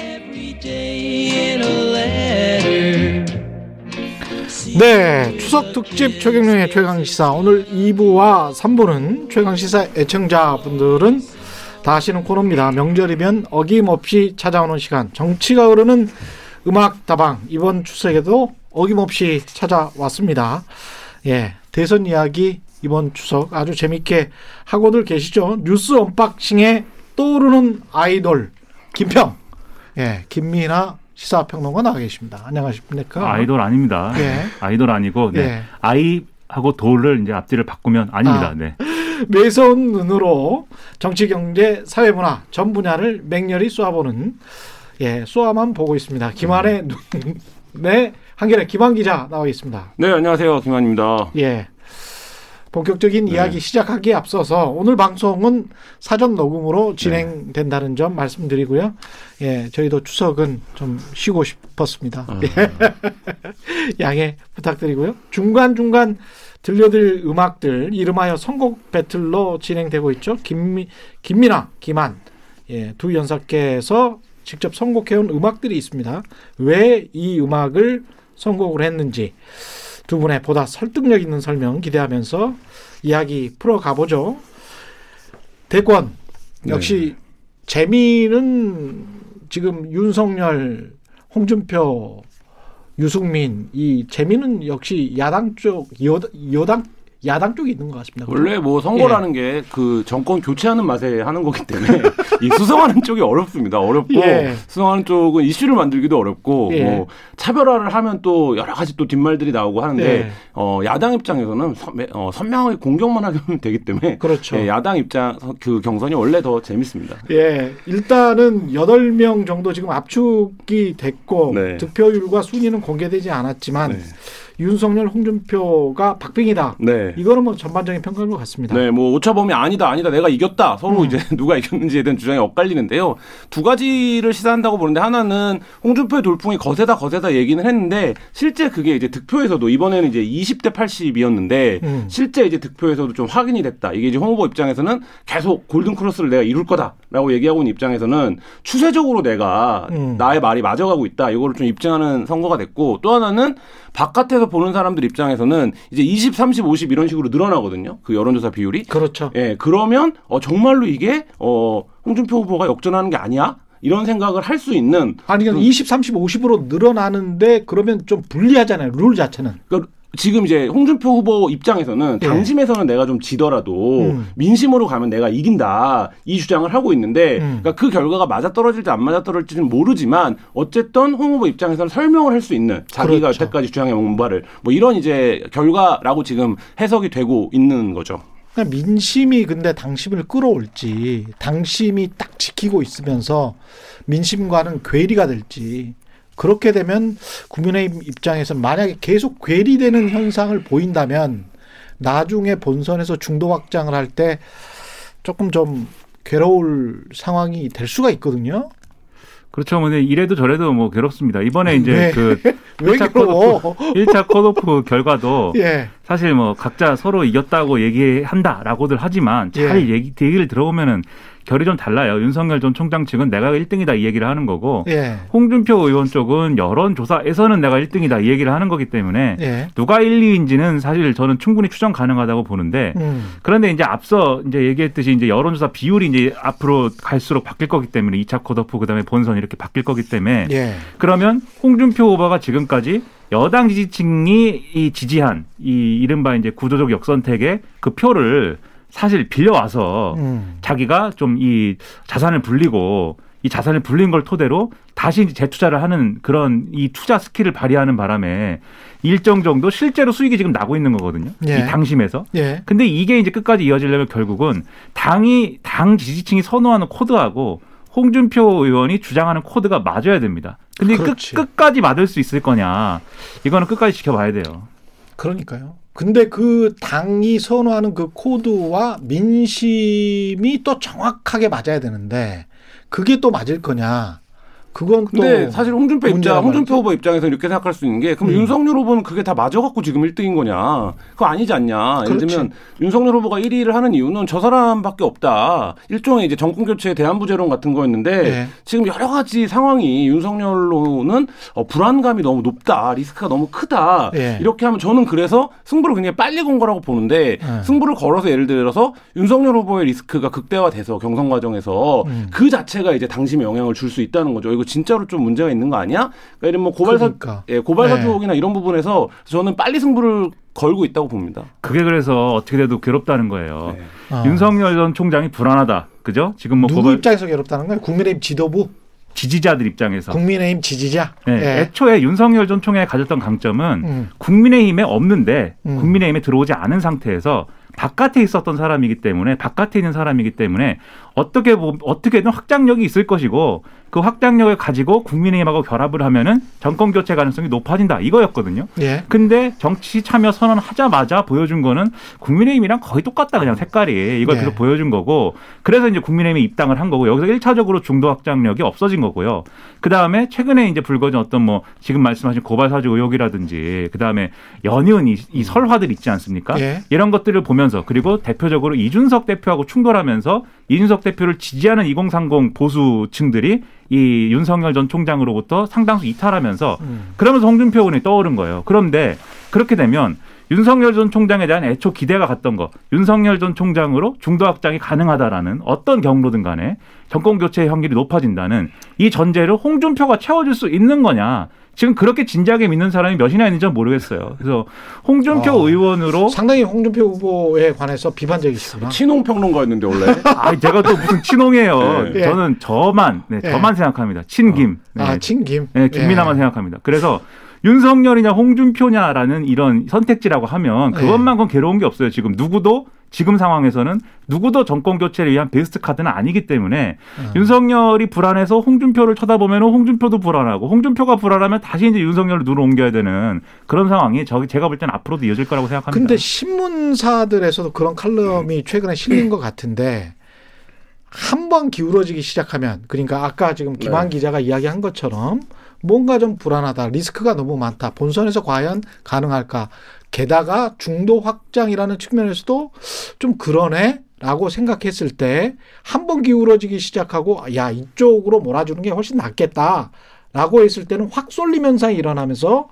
네, 추석 특집 최경영의 최강시사 오늘 2부와 3부는 최강시사 애청자분들은 다 아시는 코너입니다. 명절이면 어김없이 찾아오는 시간 정치가 흐르는 음악 다방 이번 추석에도 어김없이 찾아왔습니다. 예, 대선 이야기 이번 추석 아주 재밌게 하고들 계시죠. 뉴스 언박싱에 떠오르는 아이돌 김평, 예, 김미나 시사평론가 나와 계십니다. 안녕하십니까? 아이돌 아닙니다. 예. 아이돌 아니고 네. 예. 아이 하고 돌을 이제 앞뒤를 바꾸면 아닙니다. 아, 네. 매서운 눈으로 정치, 경제, 사회 문화 전 분야를 맹렬히 쏘아보는 예, 쏘아만 보고 있습니다. 김한의 음. 눈, 네, 한결의 김한 기자 나와 있습니다. 네, 안녕하세요. 김한입니다. 예. 본격적인 네. 이야기 시작하기에 앞서서 오늘 방송은 사전 녹음으로 진행된다는 네. 점 말씀드리고요. 예, 저희도 추석은 좀 쉬고 싶었습니다. 아. 양해 부탁드리고요. 중간중간 들려드릴 음악들 이름하여 선곡 배틀로 진행되고 있죠. 김미, 김민아, 김한 예, 두 연사께서 직접 선곡해온 음악들이 있습니다. 왜 이 음악을 선곡을 했는지 두 분의 보다 설득력 있는 설명 기대하면서 이야기 풀어가 보죠. 대권 역시 네. 재미는 지금 윤석열, 홍준표, 유승민 이 재미는 역시 야당 쪽 여, 여당 야당 쪽에 있는 것 같습니다. 원래 뭐 선거라는 예. 게그 정권 교체하는 맛에 하는 거기 때문에 이 수성하는 쪽이 어렵습니다. 어렵고 예. 수성하는 쪽은 이슈를 만들기도 어렵고 예. 뭐 차별화를 하면 또 여러 가지 또 뒷말들이 나오고 하는데 예. 어, 야당 입장에서는 선, 어, 선명하게 공격만 하면 되기 때문에 그렇죠. 예, 야당 입장 그 경선이 원래 더 재밌습니다. 예, 일단은 여덟 명 정도 지금 압축이 됐고 네. 득표율과 순위는 공개되지 않았지만. 네. 윤석열, 홍준표가 박빙이다. 네. 이거는 뭐 전반적인 평가인 것 같습니다. 네, 뭐 오차 범위 아니다, 아니다, 내가 이겼다. 서로 음. 이제 누가 이겼는지에 대한 주장이 엇갈리는데요. 두 가지를 시사한다고 보는데 하나는 홍준표의 돌풍이 거세다, 거세다 얘기는 했는데 실제 그게 이제 득표에서도 이번에는 이제 20대 80이었는데 음. 실제 이제 득표에서도 좀 확인이 됐다. 이게 이제 홍 후보 입장에서는 계속 골든 크로스를 내가 이룰 거다라고 얘기하고 있는 입장에서는 추세적으로 내가 음. 나의 말이 맞아가고 있다. 이거를 좀 입증하는 선거가 됐고 또 하나는 바깥에서 보는 사람들 입장에서는 이제 20, 30, 50 이런 식으로 늘어나거든요. 그 여론조사 비율이. 그렇죠. 예, 그러면 어 정말로 이게 어 홍준표 후보가 역전하는 게 아니야? 이런 생각을 할 수 있는 아니 그러니까 20, 30, 50으로 늘어나는데 그러면 좀 불리하잖아요. 룰 자체는. 그러니까 지금 이제 홍준표 후보 입장에서는 예. 당심에서는 내가 좀 지더라도 음. 민심으로 가면 내가 이긴다 이 주장을 하고 있는데 음. 그러니까 그 결과가 맞아 떨어질지 안 맞아 떨어질지는 모르지만 어쨌든 홍 후보 입장에서는 설명을 할 수 있는 자기가 그렇죠. 여태까지 주장해 온 바를 뭐 이런 이제 결과라고 지금 해석이 되고 있는 거죠. 그러니까 민심이 근데 당심을 끌어올지 당심이 딱 지키고 있으면서 민심과는 괴리가 될지 그렇게 되면 국민의힘 입장에서 만약에 계속 괴리되는 현상을 보인다면 나중에 본선에서 중도 확장을 할 때 조금 좀 괴로울 상황이 될 수가 있거든요. 그렇죠. 뭐, 이래도 저래도 뭐 괴롭습니다. 이번에 이제 네. 그 1차 컷오프, 1차 컷오프 결과도 예. 사실 뭐 각자 서로 이겼다고 얘기한다라고들 하지만 잘 예. 얘기, 얘기를 들어보면은 결이 좀 달라요. 윤석열 전 총장 측은 내가 1등이다 이 얘기를 하는 거고 예. 홍준표 의원 쪽은 여론조사에서는 내가 1등이다 이 얘기를 하는 거기 때문에 예. 누가 1, 2인지는 사실 저는 충분히 추정 가능하다고 보는데 음. 그런데 이제 앞서 이제 얘기했듯이 이제 여론조사 비율이 이제 앞으로 갈수록 바뀔 거기 때문에 2차 컷오프 그다음에 본선 이렇게 바뀔 거기 때문에 예. 그러면 홍준표 후보가 지금까지 여당 지지층이 이 지지한 이 이른바 이제 구조적 역선택의 그 표를 사실 빌려와서 음. 자기가 좀 이 자산을 불리고 이 자산을 불린 걸 토대로 다시 재투자를 하는 그런 이 투자 스킬을 발휘하는 바람에 일정 정도 실제로 수익이 지금 나고 있는 거거든요. 예. 이 당심에서. 예. 근데 이게 이제 끝까지 이어지려면 결국은 당이 당 지지층이 선호하는 코드하고 홍준표 의원이 주장하는 코드가 맞아야 됩니다. 근데 끝, 끝까지 맞을 수 있을 거냐. 이거는 끝까지 지켜봐야 돼요. 그러니까요. 근데 그 당이 선호하는 그 코드와 민심이 또 정확하게 맞아야 되는데 그게 또 맞을 거냐. 그건 근데 사실 홍준표 입장, 홍준표 후보 입장에서 이렇게 생각할 수 있는 게 그럼 음. 윤석열 후보는 그게 다 맞아갖고 지금 1등인 거냐? 그거 아니지 않냐? 예를 들면 윤석열 후보가 1위를 하는 이유는 저 사람밖에 없다. 일종의 이제 정권 교체의 대안부재론 같은 거였는데 네. 지금 여러 가지 상황이 윤석열로는 어, 불안감이 너무 높다, 리스크가 너무 크다. 네. 이렇게 하면 저는 그래서 승부를 굉장히 빨리 건 거라고 보는데 네. 승부를 걸어서 예를 들어서 윤석열 후보의 리스크가 극대화돼서 경선 과정에서 음. 그 자체가 이제 당심에 영향을 줄 수 있다는 거죠. 이거 진짜로 좀 문제가 있는 거 아니야? 그러니까 이런 뭐 고발사 그러니까. 예, 고발사 주혹이나 네. 이런 부분에서 저는 빨리 승부를 걸고 있다고 봅니다. 그게 그래서 어떻게 돼도 괴롭다는 거예요. 네. 아. 윤석열 전 총장이 불안하다. 그죠? 지금 뭐 누구 고발... 입장에서 괴롭다는 거예요? 국민의힘 지도부? 지지자들 입장에서 국민의힘 지지자. 네, 예. 애초에 윤석열 전 총장이 가졌던 강점은 음. 국민의힘에 없는데 음. 국민의힘에 들어오지 않은 상태에서 바깥에 있었던 사람이기 때문에 바깥에 있는 사람이기 때문에 어떻게 보 어떻게든 확장력이 있을 것이고 그 확장력을 가지고 국민의힘하고 결합을 하면은 정권 교체 가능성이 높아진다 이거였거든요. 예. 근데 정치 참여 선언하자마자 보여준 거는 국민의힘이랑 거의 똑같다 그냥 색깔이 이걸 예. 계속 보여준 거고 그래서 이제 국민의힘이 입당을 한 거고 여기서 일차적으로 중도 확장력이 없어진 거고요. 그 다음에 최근에 이제 불거진 어떤 뭐 지금 말씀하신 고발 사주 의혹이라든지 그 다음에 연이은 이, 이 설화들 있지 않습니까? 예. 이런 것들을 보면서 그리고 대표적으로 이준석 대표하고 충돌하면서 이준석 대표를 지지하는 2030 보수층들이 이 윤석열 전 총장으로부터 상당수 이탈하면서 음. 그러면서 홍준표 의원이 떠오른 거예요. 그런데 그렇게 되면 윤석열 전 총장에 대한 애초 기대가 갔던 거 윤석열 전 총장으로 중도 확장이 가능하다라는 어떤 경로든 간에 정권 교체의 확률이 높아진다는 이 전제를 홍준표가 채워줄 수 있는 거냐 지금 그렇게 진지하게 믿는 사람이 몇이나 있는지 모르겠어요. 그래서 홍준표 아, 의원으로 상당히 홍준표 후보에 관해서 비판적이시구나. 친홍 평론가였는데 원래. 아, 제가 또 무슨 친홍이에요. 네. 저는 저만, 네, 네. 저만 생각합니다. 친김. 어. 네. 아, 친김. 네, 김민아만 예. 생각합니다. 그래서 윤석열이냐 홍준표냐라는 이런 선택지라고 하면 네. 그것만큼 괴로운 게 없어요. 지금 누구도 지금 상황에서는 누구도 정권 교체를 위한 베스트 카드는 아니기 때문에 음. 윤석열이 불안해서 홍준표를 쳐다보면 홍준표도 불안하고 홍준표가 불안하면 다시 이제 윤석열을 눈을 옮겨야 되는 그런 상황이 저 제가 볼 때는 앞으로도 이어질 거라고 생각합니다. 근데 신문사들에서도 그런 칼럼이 최근에 실린 것 같은데 한 번 기울어지기 시작하면 그러니까 아까 지금 김한 네. 기자가 이야기한 것처럼 뭔가 좀 불안하다. 리스크가 너무 많다. 본선에서 과연 가능할까? 게다가 중도 확장이라는 측면에서도 좀 그러네? 라고 생각했을 때 한 번 기울어지기 시작하고 야, 이쪽으로 몰아주는 게 훨씬 낫겠다. 라고 했을 때는 확 쏠림 현상이 일어나면서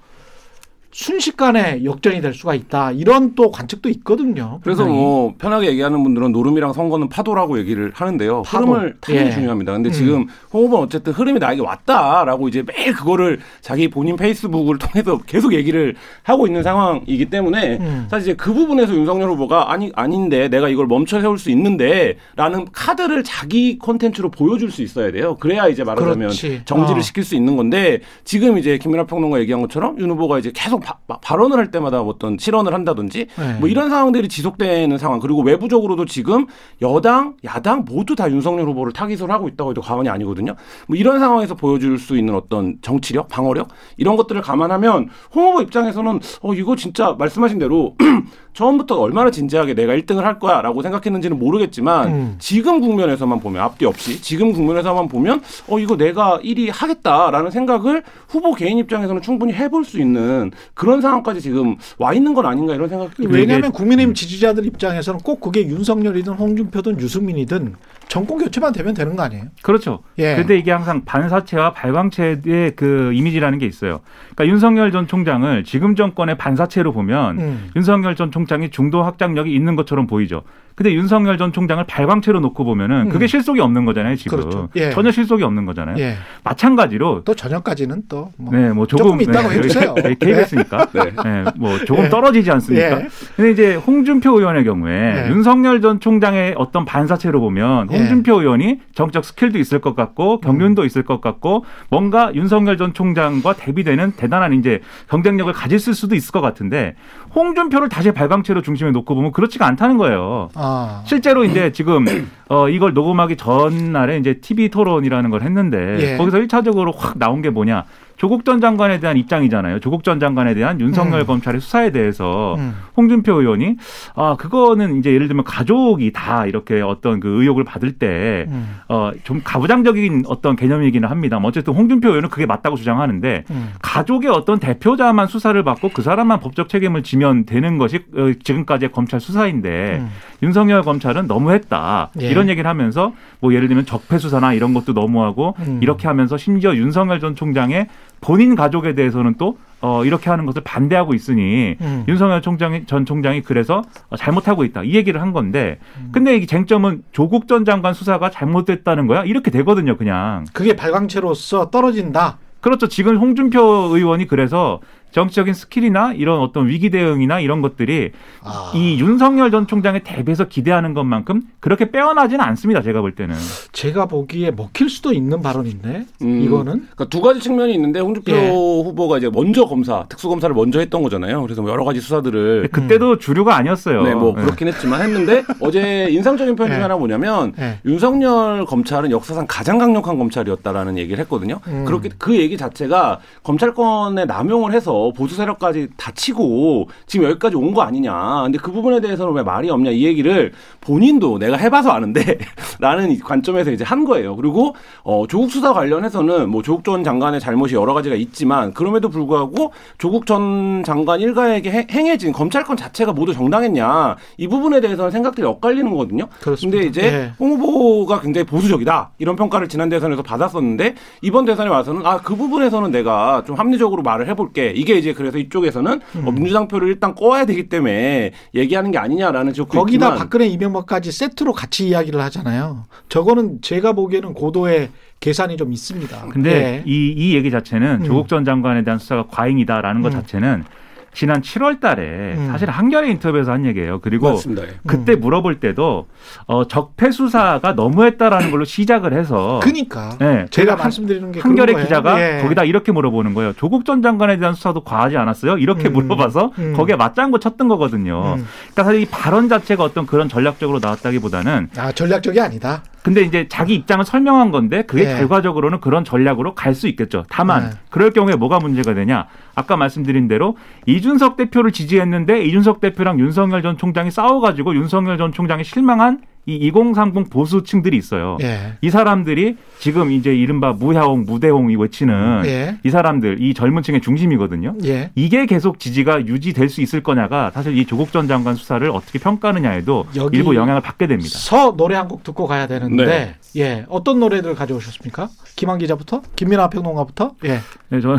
순식간에 역전이 될 수가 있다. 이런 또 관측도 있거든요. 그래서. 뭐 편하게 얘기하는 분들은 노름이랑 선거는 파도라고 얘기를 하는데요. 파도. 흐름을 타는 예. 중요합니다. 근데 음. 지금 홍 후보는 어쨌든 흐름이 나에게 왔다라고 이제 매일 그거를 자기 본인 페이스북을 통해서 계속 얘기를 하고 있는 상황이기 때문에 음. 사실 이제 그 부분에서 윤석열 후보가 아니 아닌데 내가 이걸 멈춰 세울 수 있는데라는 카드를 자기 콘텐츠로 보여줄 수 있어야 돼요. 그래야 이제 말하자면 그렇지. 정지를 어. 시킬 수 있는 건데 지금 이제 김민하 평론가 얘기한 것처럼 윤 후보가 이제 계속 바, 발언을 할 때마다 어떤 실언을 한다든지 네. 뭐 이런 상황들이 지속되는 상황 그리고 외부적으로도 지금 여당 야당 모두 다 윤석열 후보를 타깃을 하고 있다고 해도 과언이 아니거든요. 뭐 이런 상황에서 보여줄 수 있는 어떤 정치력 방어력 이런 것들을 감안하면 홍 후보 입장에서는 어 이거 진짜 말씀하신 대로 처음부터 얼마나 진지하게 내가 1등을 할 거야라고 생각했는지는 모르겠지만 음. 지금 국면에서만 보면 앞뒤 없이 지금 국면에서만 보면 어 이거 내가 1위 하겠다라는 생각을 후보 개인 입장에서는 충분히 해볼 수 있는 그런 상황까지 지금 와 있는 건 아닌가 이런 생각이 왜냐하면 국민의힘 지지자들 입장에서는 꼭 그게 윤석열이든 홍준표든 유승민이든 정권 교체만 되면 되는 거 아니에요? 그렇죠. 예. 근데 이게 항상 반사체와 발광체의 그 이미지라는 게 있어요. 그러니까 윤석열 전 총장을 지금 정권의 반사체로 보면 음. 윤석열 전 총장이 중도 확장력이 있는 것처럼 보이죠. 근데 윤석열 전 총장을 발광체로 놓고 보면은 그게 음. 실속이 없는 거잖아요, 지금. 그렇죠. 예. 전혀 실속이 없는 거잖아요. 예. 마찬가지로 또 저녁까지는 또 뭐 네, 뭐 조금, 조금 있다고 네, 해주세요. KBS니까. 네. 네. 뭐 조금 예. 떨어지지 않습니까? 예. 근데 이제 홍준표 의원의 경우에 예. 윤석열 전 총장의 어떤 반사체로 보면 예. 홍준표 의원이 정적 스킬도 있을 것 같고 경륜도 음. 있을 것 같고 뭔가 윤석열 전 총장과 대비되는 대단한 이제 경쟁력을 가질 수도 있을 것 같은데 홍준표를 다시 발광체로 중심에 놓고 보면 그렇지가 않다는 거예요. 아. 실제로 이제 지금 어 이걸 녹음하기 전날에 이제 TV 토론이라는 걸 했는데 예. 거기서 1차적으로 확 나온 게 뭐냐? 조국 전 장관에 대한 입장이잖아요. 조국 전 장관에 대한 윤석열 음. 검찰의 수사에 대해서 음. 홍준표 의원이 아 그거는 이제 예를 들면 가족이 다 이렇게 어떤 그 의혹을 받을 때 음. 어좀 가부장적인 어떤 개념이기는 합니다. 어쨌든 홍준표 의원은 그게 맞다고 주장하는데 음. 가족의 어떤 대표자만 수사를 받고 그 사람만 법적 책임을 지면 되는 것이 어, 지금까지의 검찰 수사인데 음. 윤석열 검찰은 너무했다 예. 이런 얘기를 하면서 뭐 예를 들면 적폐 수사나 이런 것도 너무하고 음. 이렇게 하면서 심지어 윤석열 전 총장의 본인 가족에 대해서는 또 어, 이렇게 하는 것을 반대하고 있으니 음. 윤석열 총장이 전 총장이 그래서 잘못하고 있다 이 얘기를 한 건데 음. 근데 이 쟁점은 조국 전 장관 수사가 잘못됐다는 거야 이렇게 되거든요 그냥 그게 발광체로서 떨어진다. 그렇죠. 지금 홍준표 의원이 그래서 정치적인 스킬이나 이런 어떤 위기 대응이나 이런 것들이 아. 이 윤석열 전 총장의 대비해서 기대하는 것만큼 그렇게 빼어나지는 않습니다. 제가 볼 때는. 제가 보기에 먹힐 수도 있는 발언인데 음. 이거는. 그러니까 두 가지 측면이 있는데 홍준표 예. 후보가 이제 먼저 검사, 특수 검사를 먼저 했던 거잖아요. 그래서 뭐 여러 가지 수사들을 그때도 음. 주류가 아니었어요. 네, 뭐 네. 그렇긴 했지만 했는데 어제 인상적인 표현 중에 예. 하나 뭐냐면 예. 윤석열 검찰은 역사상 가장 강력한 검찰이었다라는 얘기를 했거든요. 음. 그렇게 그 얘기 자체가 검찰권에 남용을 해서 보수 세력까지 다치고 지금 여기까지 온 거 아니냐. 근데 그 부분에 대해서는 왜 말이 없냐 이 얘기를 본인도 내가 해봐서 아는데 라는 관점에서 이제 한 거예요. 그리고 어, 조국 수사 관련해서는 뭐 조국 전 장관의 잘못이 여러 가지가 있지만 그럼에도 불구하고 조국 전 장관 일가에게 행해진 검찰권 자체가 모두 정당했냐 이 부분에 대해서는 생각들이 엇갈리는 거거든요. 그렇습니다. 근데 이제 네. 홍 후보가 굉장히 보수적이다 이런 평가를 지난 대선에서 받았었는데 이번 대선에 와서는 아 그 부분에서는 내가 좀 합리적으로 말을 해볼게 이게 이게 이제 그래서 이쪽에서는 음. 어, 민주당 표를 일단 꺼야 되기 때문에 얘기하는 게 아니냐라는 지금 거기다 있지만. 박근혜 이명박까지 세트로 같이 이야기를 하잖아요. 저거는 제가 보기에는 고도의 계산이 좀 있습니다. 근데 네. 이, 이 얘기 자체는 음. 조국 전 장관에 대한 수사가 과잉이다라는 것 음. 자체는 지난 7월 달에 음. 사실 한겨레 인터뷰에서 한 얘기예요. 그리고 맞습니다. 예. 그때 음. 물어볼 때도 어, 적폐 수사가 너무했다라는 걸로 시작을 해서 그러니까 네, 제가, 제가 말씀드리는 게 한겨레 기자가 예. 거기다 이렇게 물어보는 거예요. 조국 전 장관에 대한 수사도 과하지 않았어요? 이렇게 음. 물어봐서 음. 거기에 맞장구 쳤던 거거든요. 음. 그러니까 사실 이 발언 자체가 어떤 그런 전략적으로 나왔다기보다는 아 전략적이 아니다. 근데 이제 자기 입장을 설명한 건데 그게 네. 결과적으로는 그런 전략으로 갈 수 있겠죠. 다만 네. 그럴 경우에 뭐가 문제가 되냐? 아까 말씀드린 대로 이준석 대표를 지지했는데 이준석 대표랑 윤석열 전 총장이 싸워가지고 윤석열 전 총장이 실망한 이 2030 보수층들이 있어요. 예. 이 사람들이 지금 이제 이른바 무야홍, 무대홍이 외치는 예. 이 사람들, 이 젊은 층의 중심이거든요. 예. 이게 계속 지지가 유지될 수 있을 거냐가 사실 이 조국 전 장관 수사를 어떻게 평가하느냐에도 일부 영향을 받게 됩니다. 서 노래 한 곡 듣고 가야 되는데, 네. 예. 어떤 노래들 가져오셨습니까? 김한 기자부터? 김민아 평론가부터? 예. 네, 저는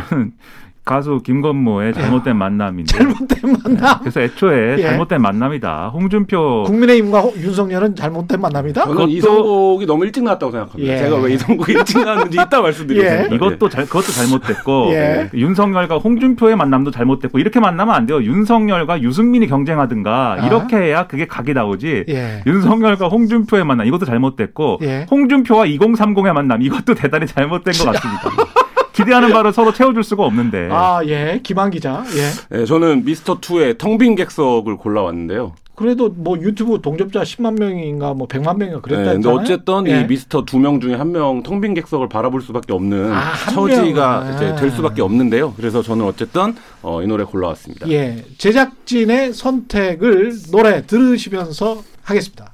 가수 김건모의 잘못된 만남인데. 잘못된 만남. 그래서 애초에 예. 잘못된 만남이다. 홍준표 국민의힘과 윤석열은 잘못된 만남이다. 저는 이성국이 너무 일찍 나왔다고 생각합니다. 예. 제가 왜 이성국이 일찍 나왔는지 이따 말씀드리겠습니다. 예. 이것도 잘 그것도 잘못됐고 예. 윤석열과 홍준표의 만남도 잘못됐고 이렇게 만나면 안 돼요. 윤석열과 유승민이 경쟁하든가 아. 이렇게 해야 그게 각이 나오지. 예. 윤석열과 홍준표의 만남 이것도 잘못됐고 예. 홍준표와 2030의 만남 이것도 대단히 잘못된 것 같습니다. 기대하는 바를 서로 채워줄 수가 없는데. 아, 예. 김한 기자. 예. 네, 저는 미스터 2의 텅빈 객석을 골라왔는데요. 그래도 뭐 유튜브 동접자 10만 명인가 뭐 100만 명인가 그랬다 네, 근데 어쨌든 예. 이 미스터 두 명 중에 한 명 텅빈 객석을 바라볼 수밖에 없는 아, 처지가 이제 될 수밖에 없는데요. 그래서 저는 어쨌든 어, 이 노래 골라왔습니다. 예. 제작진의 선택을 노래 들으시면서 하겠습니다.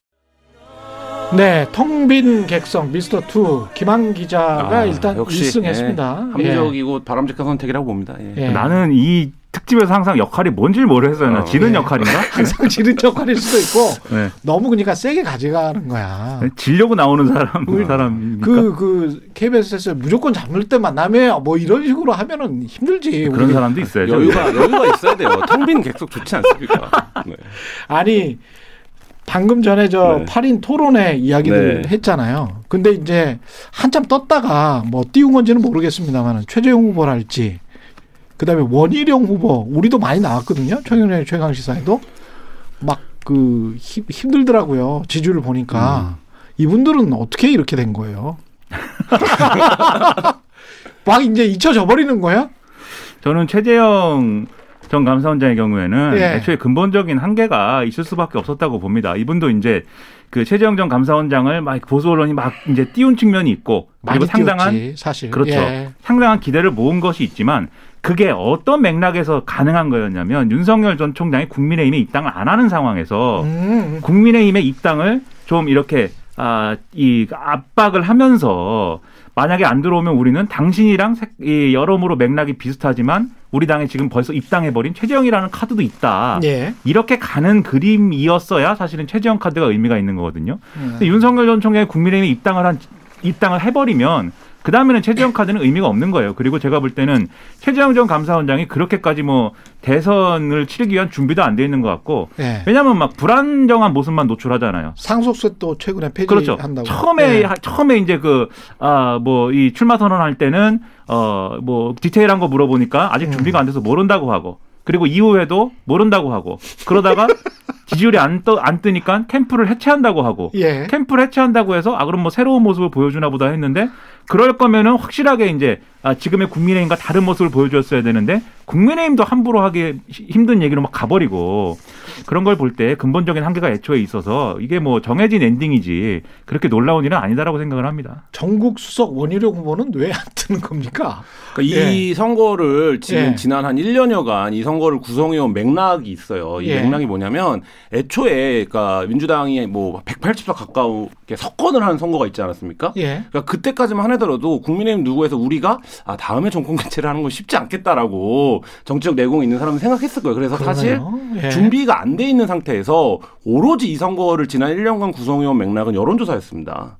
네, 텅 빈 객석 미스터 투 김한 기자가 아, 일단 역시, 1승했습니다. 예, 합리적이고 예. 바람직한 선택이라고 봅니다. 예. 예. 나는 이 특집에서 항상 역할이 뭔지 모르겠어요. 어, 지는 예. 역할인가? 항상 지는 역할일 수도 있고 네. 너무 그러니까 세게 가져가는 거야. 질려고 나오는 사람 그, 사람 그, 그 KBS에서 무조건 잡을 때 만나면 뭐 이런 식으로 하면은 힘들지. 그런 사람도 있어요. 여유가 여유가 있어야 돼요. 텅 빈 객석 좋지 않습니까? 네. 아니 방금 전에 저 네. 8인 토론회 이야기를 네. 했잖아요. 근데 이제 한참 떴다가 뭐 띄운 건지는 모르겠습니다만 최재형 후보랄지 그다음에 원희룡 후보 우리도 많이 나왔거든요. 최경련 최강 시사에도 막 그 힘들더라고요. 지지율을 보니까 음. 이분들은 어떻게 이렇게 된 거예요? 막 이제 잊혀져 버리는 거야? 저는 최재형 전 감사원장의 경우에는 예. 애초에 근본적인 한계가 있을 수밖에 없었다고 봅니다. 이분도 이제 그 최재형 전 감사원장을 막 보수 언론이 막 이제 띄운 측면이 있고 그리고 상당한 띄웠지, 사실 그렇죠. 예. 상당한 기대를 모은 것이 있지만 그게 어떤 맥락에서 가능한 거였냐면 윤석열 전 총장이 국민의힘에 입당을 안 하는 상황에서 음. 국민의힘에 입당을 좀 이렇게 아, 이 압박을 하면서 만약에 안 들어오면 우리는 당신이랑 이 여러모로 맥락이 비슷하지만 우리 당에 지금 벌써 입당해버린 최재형이라는 카드도 있다. 예. 이렇게 가는 그림이었어야 사실은 최재형 카드가 의미가 있는 거거든요. 음. 근데 윤석열 전 총장이 국민의힘에 입당을 한 입당을 해버리면 그 다음에는 최재형 카드는 의미가 없는 거예요. 그리고 제가 볼 때는 최재형 전 감사원장이 그렇게까지 뭐 대선을 치르기 위한 준비도 안 돼 있는 것 같고 네. 왜냐하면 막 불안정한 모습만 노출하잖아요. 상속세 또 최근에 폐지한다고. 그렇죠. 처음에 네. 처음에 이제 그아뭐 이 출마 선언할 때는 어 뭐 디테일한 거 물어보니까 아직 준비가 안 돼서 모른다고 하고 그리고 이후에도 모른다고 하고 그러다가 지지율이 안, 떠, 안 뜨니까 캠프를 해체한다고 하고 예. 캠프를 해체한다고 해서 아 그럼 뭐 새로운 모습을 보여주나 보다 했는데 그럴 거면은 확실하게 이제 아, 지금의 국민의힘과 다른 모습을 보여줬어야 되는데 국민의힘도 함부로 하기 힘든 얘기로 막 가버리고 그런 걸 볼 때 근본적인 한계가 애초에 있어서 이게 뭐 정해진 엔딩이지 그렇게 놀라운 일은 아니다라고 생각을 합니다. 전국 수석 원희룡 후보는 왜 안 뜨는 겁니까? 그러니까 예. 이 선거를 지금 예. 지난 한 1년여간 이 선거를 구성해온 맥락이 있어요. 이 예. 맥락이 뭐냐면 애초에 그러니까 민주당이 뭐 180석 가까우게 석권을 하는 선거가 있지 않았습니까? 예. 그러니까 그때까지만 하더라도 국민의힘 누구에서 우리가 아 다음에 정권 교체를 하는 건 쉽지 않겠다라고 정치적 내공이 있는 사람은 생각했을 거예요. 그래서 그러네요. 사실 예. 준비가 안돼 있는 상태에서 오로지 이 선거를 지난 1년간 구성해온 맥락은 여론조사였습니다.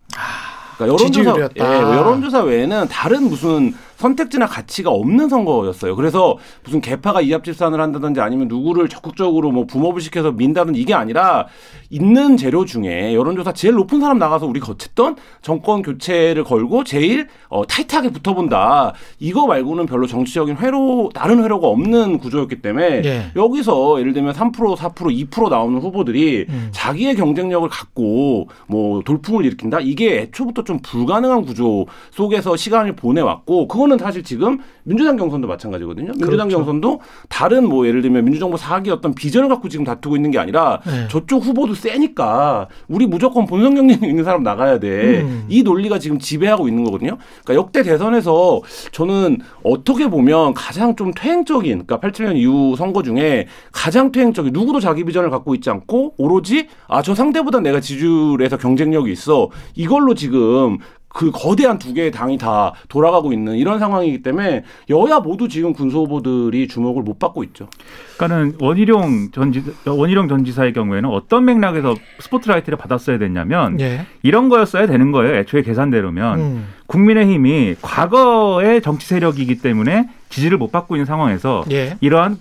그러니까 여론조사, 예, 여론조사 외에는 다른 무슨 선택지나 가치가 없는 선거였어요. 그래서 무슨 개파가 이합집산을 한다든지 아니면 누구를 적극적으로 뭐 붐업을 시켜서 민다든지 이게 아니라 있는 재료 중에 여론조사 제일 높은 사람 나가서 우리 거쳤던 정권 교체를 걸고 제일 어, 타이트하게 붙어본다. 이거 말고는 별로 정치적인 회로 다른 회로가 없는 구조였기 때문에 예. 여기서 예를 들면 3% 4% 2% 나오는 후보들이 음. 자기의 경쟁력을 갖고 뭐 돌풍을 일으킨다. 이게 애초부터 좀 불가능한 구조 속에서 시간을 보내왔고 그건 이거는 사실 지금 민주당 경선도 마찬가지거든요. 민주당 그렇죠. 경선도 다른 뭐 예를 들면 민주정부 사기 어떤 비전을 갖고 지금 다투고 있는 게 아니라 네. 저쪽 후보도 세니까 우리 무조건 본선 경쟁력 있는 사람 나가야 돼. 음. 이 논리가 지금 지배하고 있는 거거든요. 그러니까 역대 대선에서 저는 어떻게 보면 가장 좀 퇴행적인 그러니까 87년 이후 선거 중에 가장 퇴행적인 누구도 자기 비전을 갖고 있지 않고 오로지 아 저 상대보다 내가 지지율에서 경쟁력이 있어 이걸로 지금 그 거대한 두 개의 당이 다 돌아가고 있는 이런 상황이기 때문에 여야 모두 지금 군소 후보들이 주목을 못 받고 있죠. 그러니까는 원희룡 전지 원희룡 전 지사의 경우에는 어떤 맥락에서 스포트라이트를 받았어야 됐냐면 예. 이런 거였어야 되는 거예요. 애초에 계산대로면 음. 국민의힘이 과거의 정치 세력이기 때문에 지지를 못 받고 있는 상황에서 예. 이러한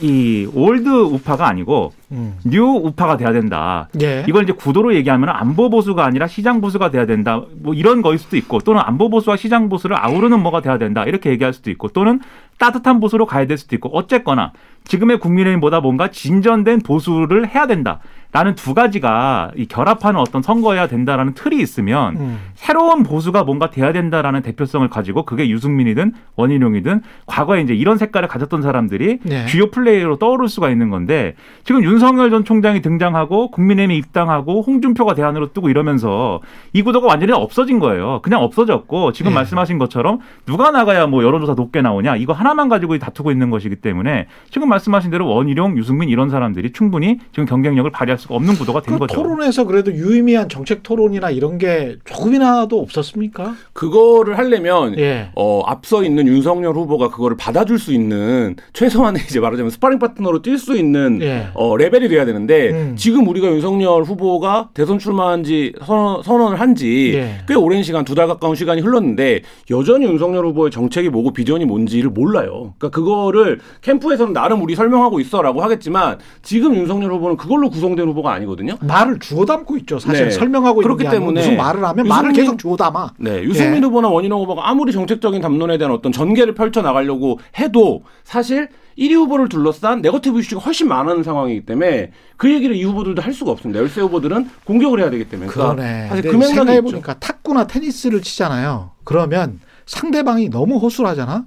이 old 우파가 아니고 음. new 우파가 돼야 된다. 예. 이걸 이제 구도로 얘기하면 안보 보수가 아니라 시장 보수가 돼야 된다. 뭐 이런 거일 수도 있고 또는 안보 보수와 시장 보수를 아우르는 뭐가 돼야 된다. 이렇게 얘기할 수도 있고 또는 따뜻한 보수로 가야 될 수도 있고 어쨌거나 지금의 국민의힘보다 뭔가 진전된 보수를 해야 된다. 라는 두 가지가 이 결합하는 어떤 선거여야 된다라는 틀이 있으면 음. 새로운 보수가 뭔가 돼야 된다라는 대표성을 가지고 그게 유승민이든 원희룡이든 과거에 이제 이런 색깔을 가졌던 사람들이 네. 주요 플레이어로 떠오를 수가 있는 건데 지금 윤 석열 전 총장이 등장하고 국민의힘에 입당하고 홍준표가 대안으로 뜨고 이러면서 이 구도가 완전히 없어진 거예요. 그냥 없어졌고 지금 네. 말씀하신 것처럼 누가 나가야 뭐 여론조사 높게 나오냐 이거 하나만 가지고 다투고 있는 것이기 때문에 지금 말씀하신 대로 원희룡, 유승민 이런 사람들이 충분히 지금 경쟁력을 발휘할 수 수가 없는 구도가 된그 거죠. 토론에서 그래도 유의미한 정책 토론이나 이런 게 조금이나도 없었습니까? 그거를 하려면 예. 어, 앞서 있는 윤석열 후보가 그거를 받아줄 수 있는 최소한의 이제 말하자면 스파링 파트너로 뛸 수 있는 예. 어, 레벨이 돼야 되는데 음. 지금 우리가 윤석열 후보가 대선 출마한 지 선언, 선언을 한 지 꽤 예. 오랜 시간 두 달 가까운 시간이 흘렀는데 여전히 윤석열 후보의 정책이 뭐고 비전이 뭔지를 몰라요. 그러니까 그거를 캠프에서는 나름 우리 설명하고 있어라고 하겠지만 지금 윤석열 후보는 그걸로 구성된 후보가 아니거든요. 말을 주워 담고 있죠. 사실 네. 설명하고 그렇기 때문에 무슨 말을 하면 유승민, 말을 계속 주워 담아. 네, 유승민 예. 후보나 원희룡 후보가 아무리 정책적인 담론에 대한 어떤 전개를 펼쳐 나가려고 해도 사실 1위 후보를 둘러싼 네거티브 이슈가 훨씬 많은 상황이기 때문에 그 얘기를 이 후보들도 할 수가 없습니다. 열세 후보들은 공격을 해야 되기 때문에. 그러네. 사실 그 생각해 보니까 탁구나 테니스를 치잖아요. 그러면 상대방이 너무 허술하잖아.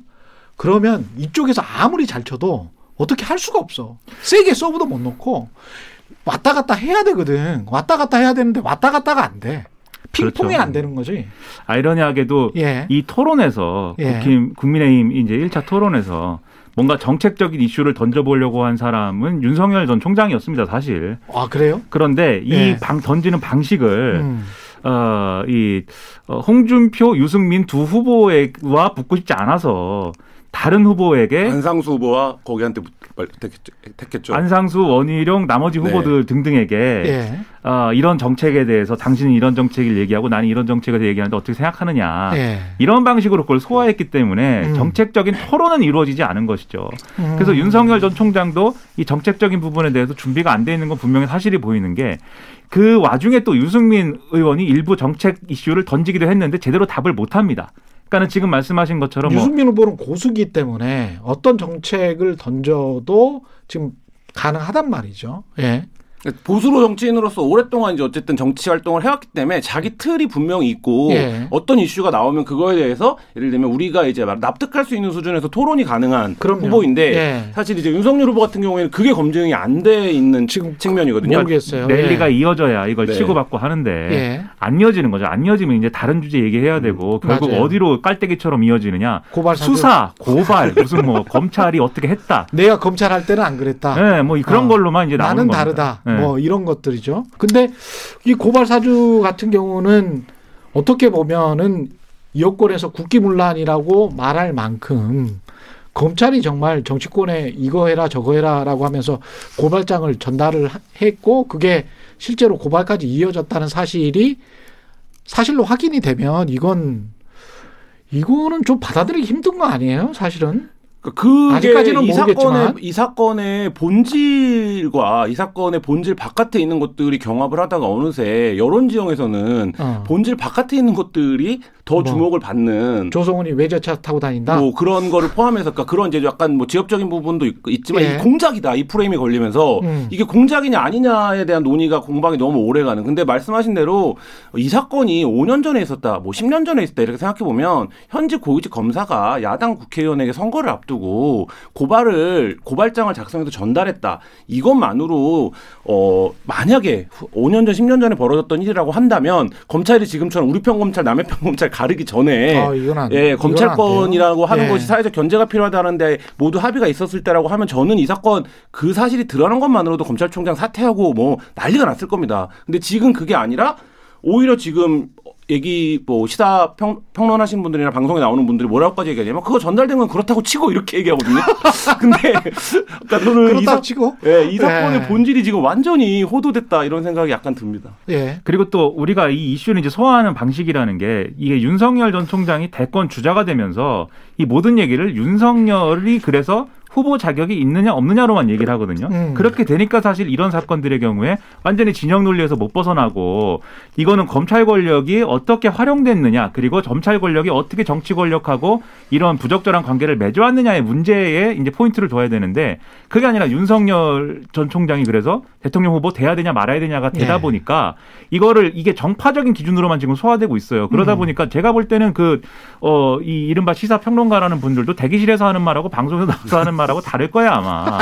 그러면 이쪽에서 아무리 잘 쳐도 어떻게 할 수가 없어. 세게 서브도 못 놓고 왔다 갔다 해야 되거든. 왔다 갔다 해야 되는데 왔다 갔다가 안 돼. 핑퐁이 그렇죠. 안 되는 거지. 아이러니하게도 예. 이 토론에서 예. 국민의힘 이제 1차 토론에서 뭔가 정책적인 이슈를 던져보려고 한 사람은 윤석열 전 총장이었습니다, 사실. 아, 그래요? 그런데 이 방, 예. 던지는 방식을, 음. 어, 이, 어, 홍준표, 유승민 두 후보와 붙고 싶지 않아서 다른 후보에게 안상수 후보와 거기한테 택했죠. 안상수, 원희룡, 나머지 네. 후보들 네. 등등에게 예. 어, 이런 정책에 대해서 당신은 이런 정책을 얘기하고 나는 이런 정책에 대해 얘기하는데 어떻게 생각하느냐 예. 이런 방식으로 그걸 소화했기 때문에 음. 정책적인 토론은 이루어지지 않은 것이죠. 음. 그래서 윤석열 전 총장도 이 정책적인 부분에 대해서 준비가 안 돼 있는 건 분명히 사실이 보이는 게그 와중에 또 유승민 의원이 일부 정책 이슈를 던지기도 했는데 제대로 답을 못 합니다. 그러니까는 지금 말씀하신 것처럼 뭐 유승민 후보는 고수기 때문에 어떤 정책을 던져도 지금 가능하단 말이죠. 예. 보수로 정치인으로서 오랫동안 이제 어쨌든 정치 활동을 해왔기 때문에 자기 틀이 분명히 있고 예. 어떤 이슈가 나오면 그거에 대해서 예를 들면 우리가 이제 납득할 수 있는 수준에서 토론이 가능한 그럼요. 후보인데 예. 사실 이제 윤석열 후보 같은 경우에는 그게 검증이 안 돼 있는 지금 측면이거든요. 모르겠어요. 랠리가 예. 이어져야 이걸 네. 치고받고 하는데 예. 안 이어지는 거죠. 안 이어지면 이제 다른 주제 얘기해야 음. 되고 결국 맞아요. 어디로 깔때기처럼 이어지느냐. 고발 수사, 고발, 무슨 뭐 검찰이 어떻게 했다. 내가 검찰 할 때는 안 그랬다. 네, 뭐 그런 어. 걸로만 이제 나오는 나는 다르다. 네. 뭐 이런 것들이죠. 근데 이 고발 사주 같은 경우는 어떻게 보면은 여권에서 국기문란이라고 말할 만큼 검찰이 정말 정치권에 이거 해라 저거 해라라고 하면서 고발장을 전달을 했고 그게 실제로 고발까지 이어졌다는 사실이 사실로 확인이 되면 이건 이거는 좀 받아들이기 힘든 거 아니에요? 사실은. 그러니까 아직까지는 이 사건의 이 사건의 본질과 이 사건의 본질 바깥에 있는 것들이 경합을 하다가 어느새 여론 지형에서는 어. 본질 바깥에 있는 것들이 더 뭐, 주목을 받는 조성훈이 외제차 타고 다닌다. 뭐 그런 거를 포함해서 그러니까 그런 이제 약간 뭐 지역적인 부분도 있, 지만 예. 이 공작이다 이 프레임이 걸리면서 음. 이게 공작이냐 아니냐에 대한 논의가 공방이 너무 오래 가는. 근데 말씀하신 대로 이 사건이 5년 전에 있었다, 뭐 10년 전에 있었다 이렇게 생각해 보면 현재 고위직 검사가 야당 국회의원에게 선거를 앞두고 고발을 고발장을 작성해서 전달했다. 이것만으로 어 만약에 5년 전, 10년 전에 벌어졌던 일이라고 한다면 검찰이 지금처럼 우리 편 검찰, 남의 편 검찰 가르기 전에 아, 예, 검찰권이라고 하는 예. 것이 사회적 견제가 필요하다는데 모두 합의가 있었을 때라고 하면 저는 이 사건 그 사실이 드러난 것만으로도 검찰총장 사퇴하고 뭐 난리가 났을 겁니다. 근데 지금 그게 아니라 오히려 지금 얘기 뭐 시사 평, 평론하시는 분들이나 방송에 나오는 분들이 뭐라고까지 얘기하냐면 그거 전달된 건 그렇다고 치고 이렇게 얘기하거든요. 근데 그러니까 저는 이, 사, 치고? 예, 이 사건의 예. 본질이 지금 완전히 호도됐다 이런 생각이 약간 듭니다. 예. 그리고 또 우리가 이 이슈를 이제 소화하는 방식이라는 게 이게 윤석열 전 총장이 대권 주자가 되면서 이 모든 얘기를 윤석열이 그래서 후보 자격이 있느냐 없느냐로만 얘기를 하거든요. 음. 그렇게 되니까 사실 이런 사건들의 경우에 완전히 진영 논리에서 못 벗어나고 이거는 검찰 권력이 어떻게 활용됐느냐 그리고 검찰 권력이 어떻게 정치 권력하고 이런 부적절한 관계를 맺어왔느냐의 문제에 이제 포인트를 둬야 되는데 그게 아니라 윤석열 전 총장이 그래서 대통령 후보 돼야 되냐 말아야 되냐가 되다 네. 보니까 이거를 이게 정파적인 기준으로만 지금 소화되고 있어요. 그러다 음. 보니까 제가 볼 때는 그 어 이 이른바 시사 평론가라는 분들도 대기실에서 하는 말하고 방송에서 나와서 하는 말 말하고 다를 거야 아마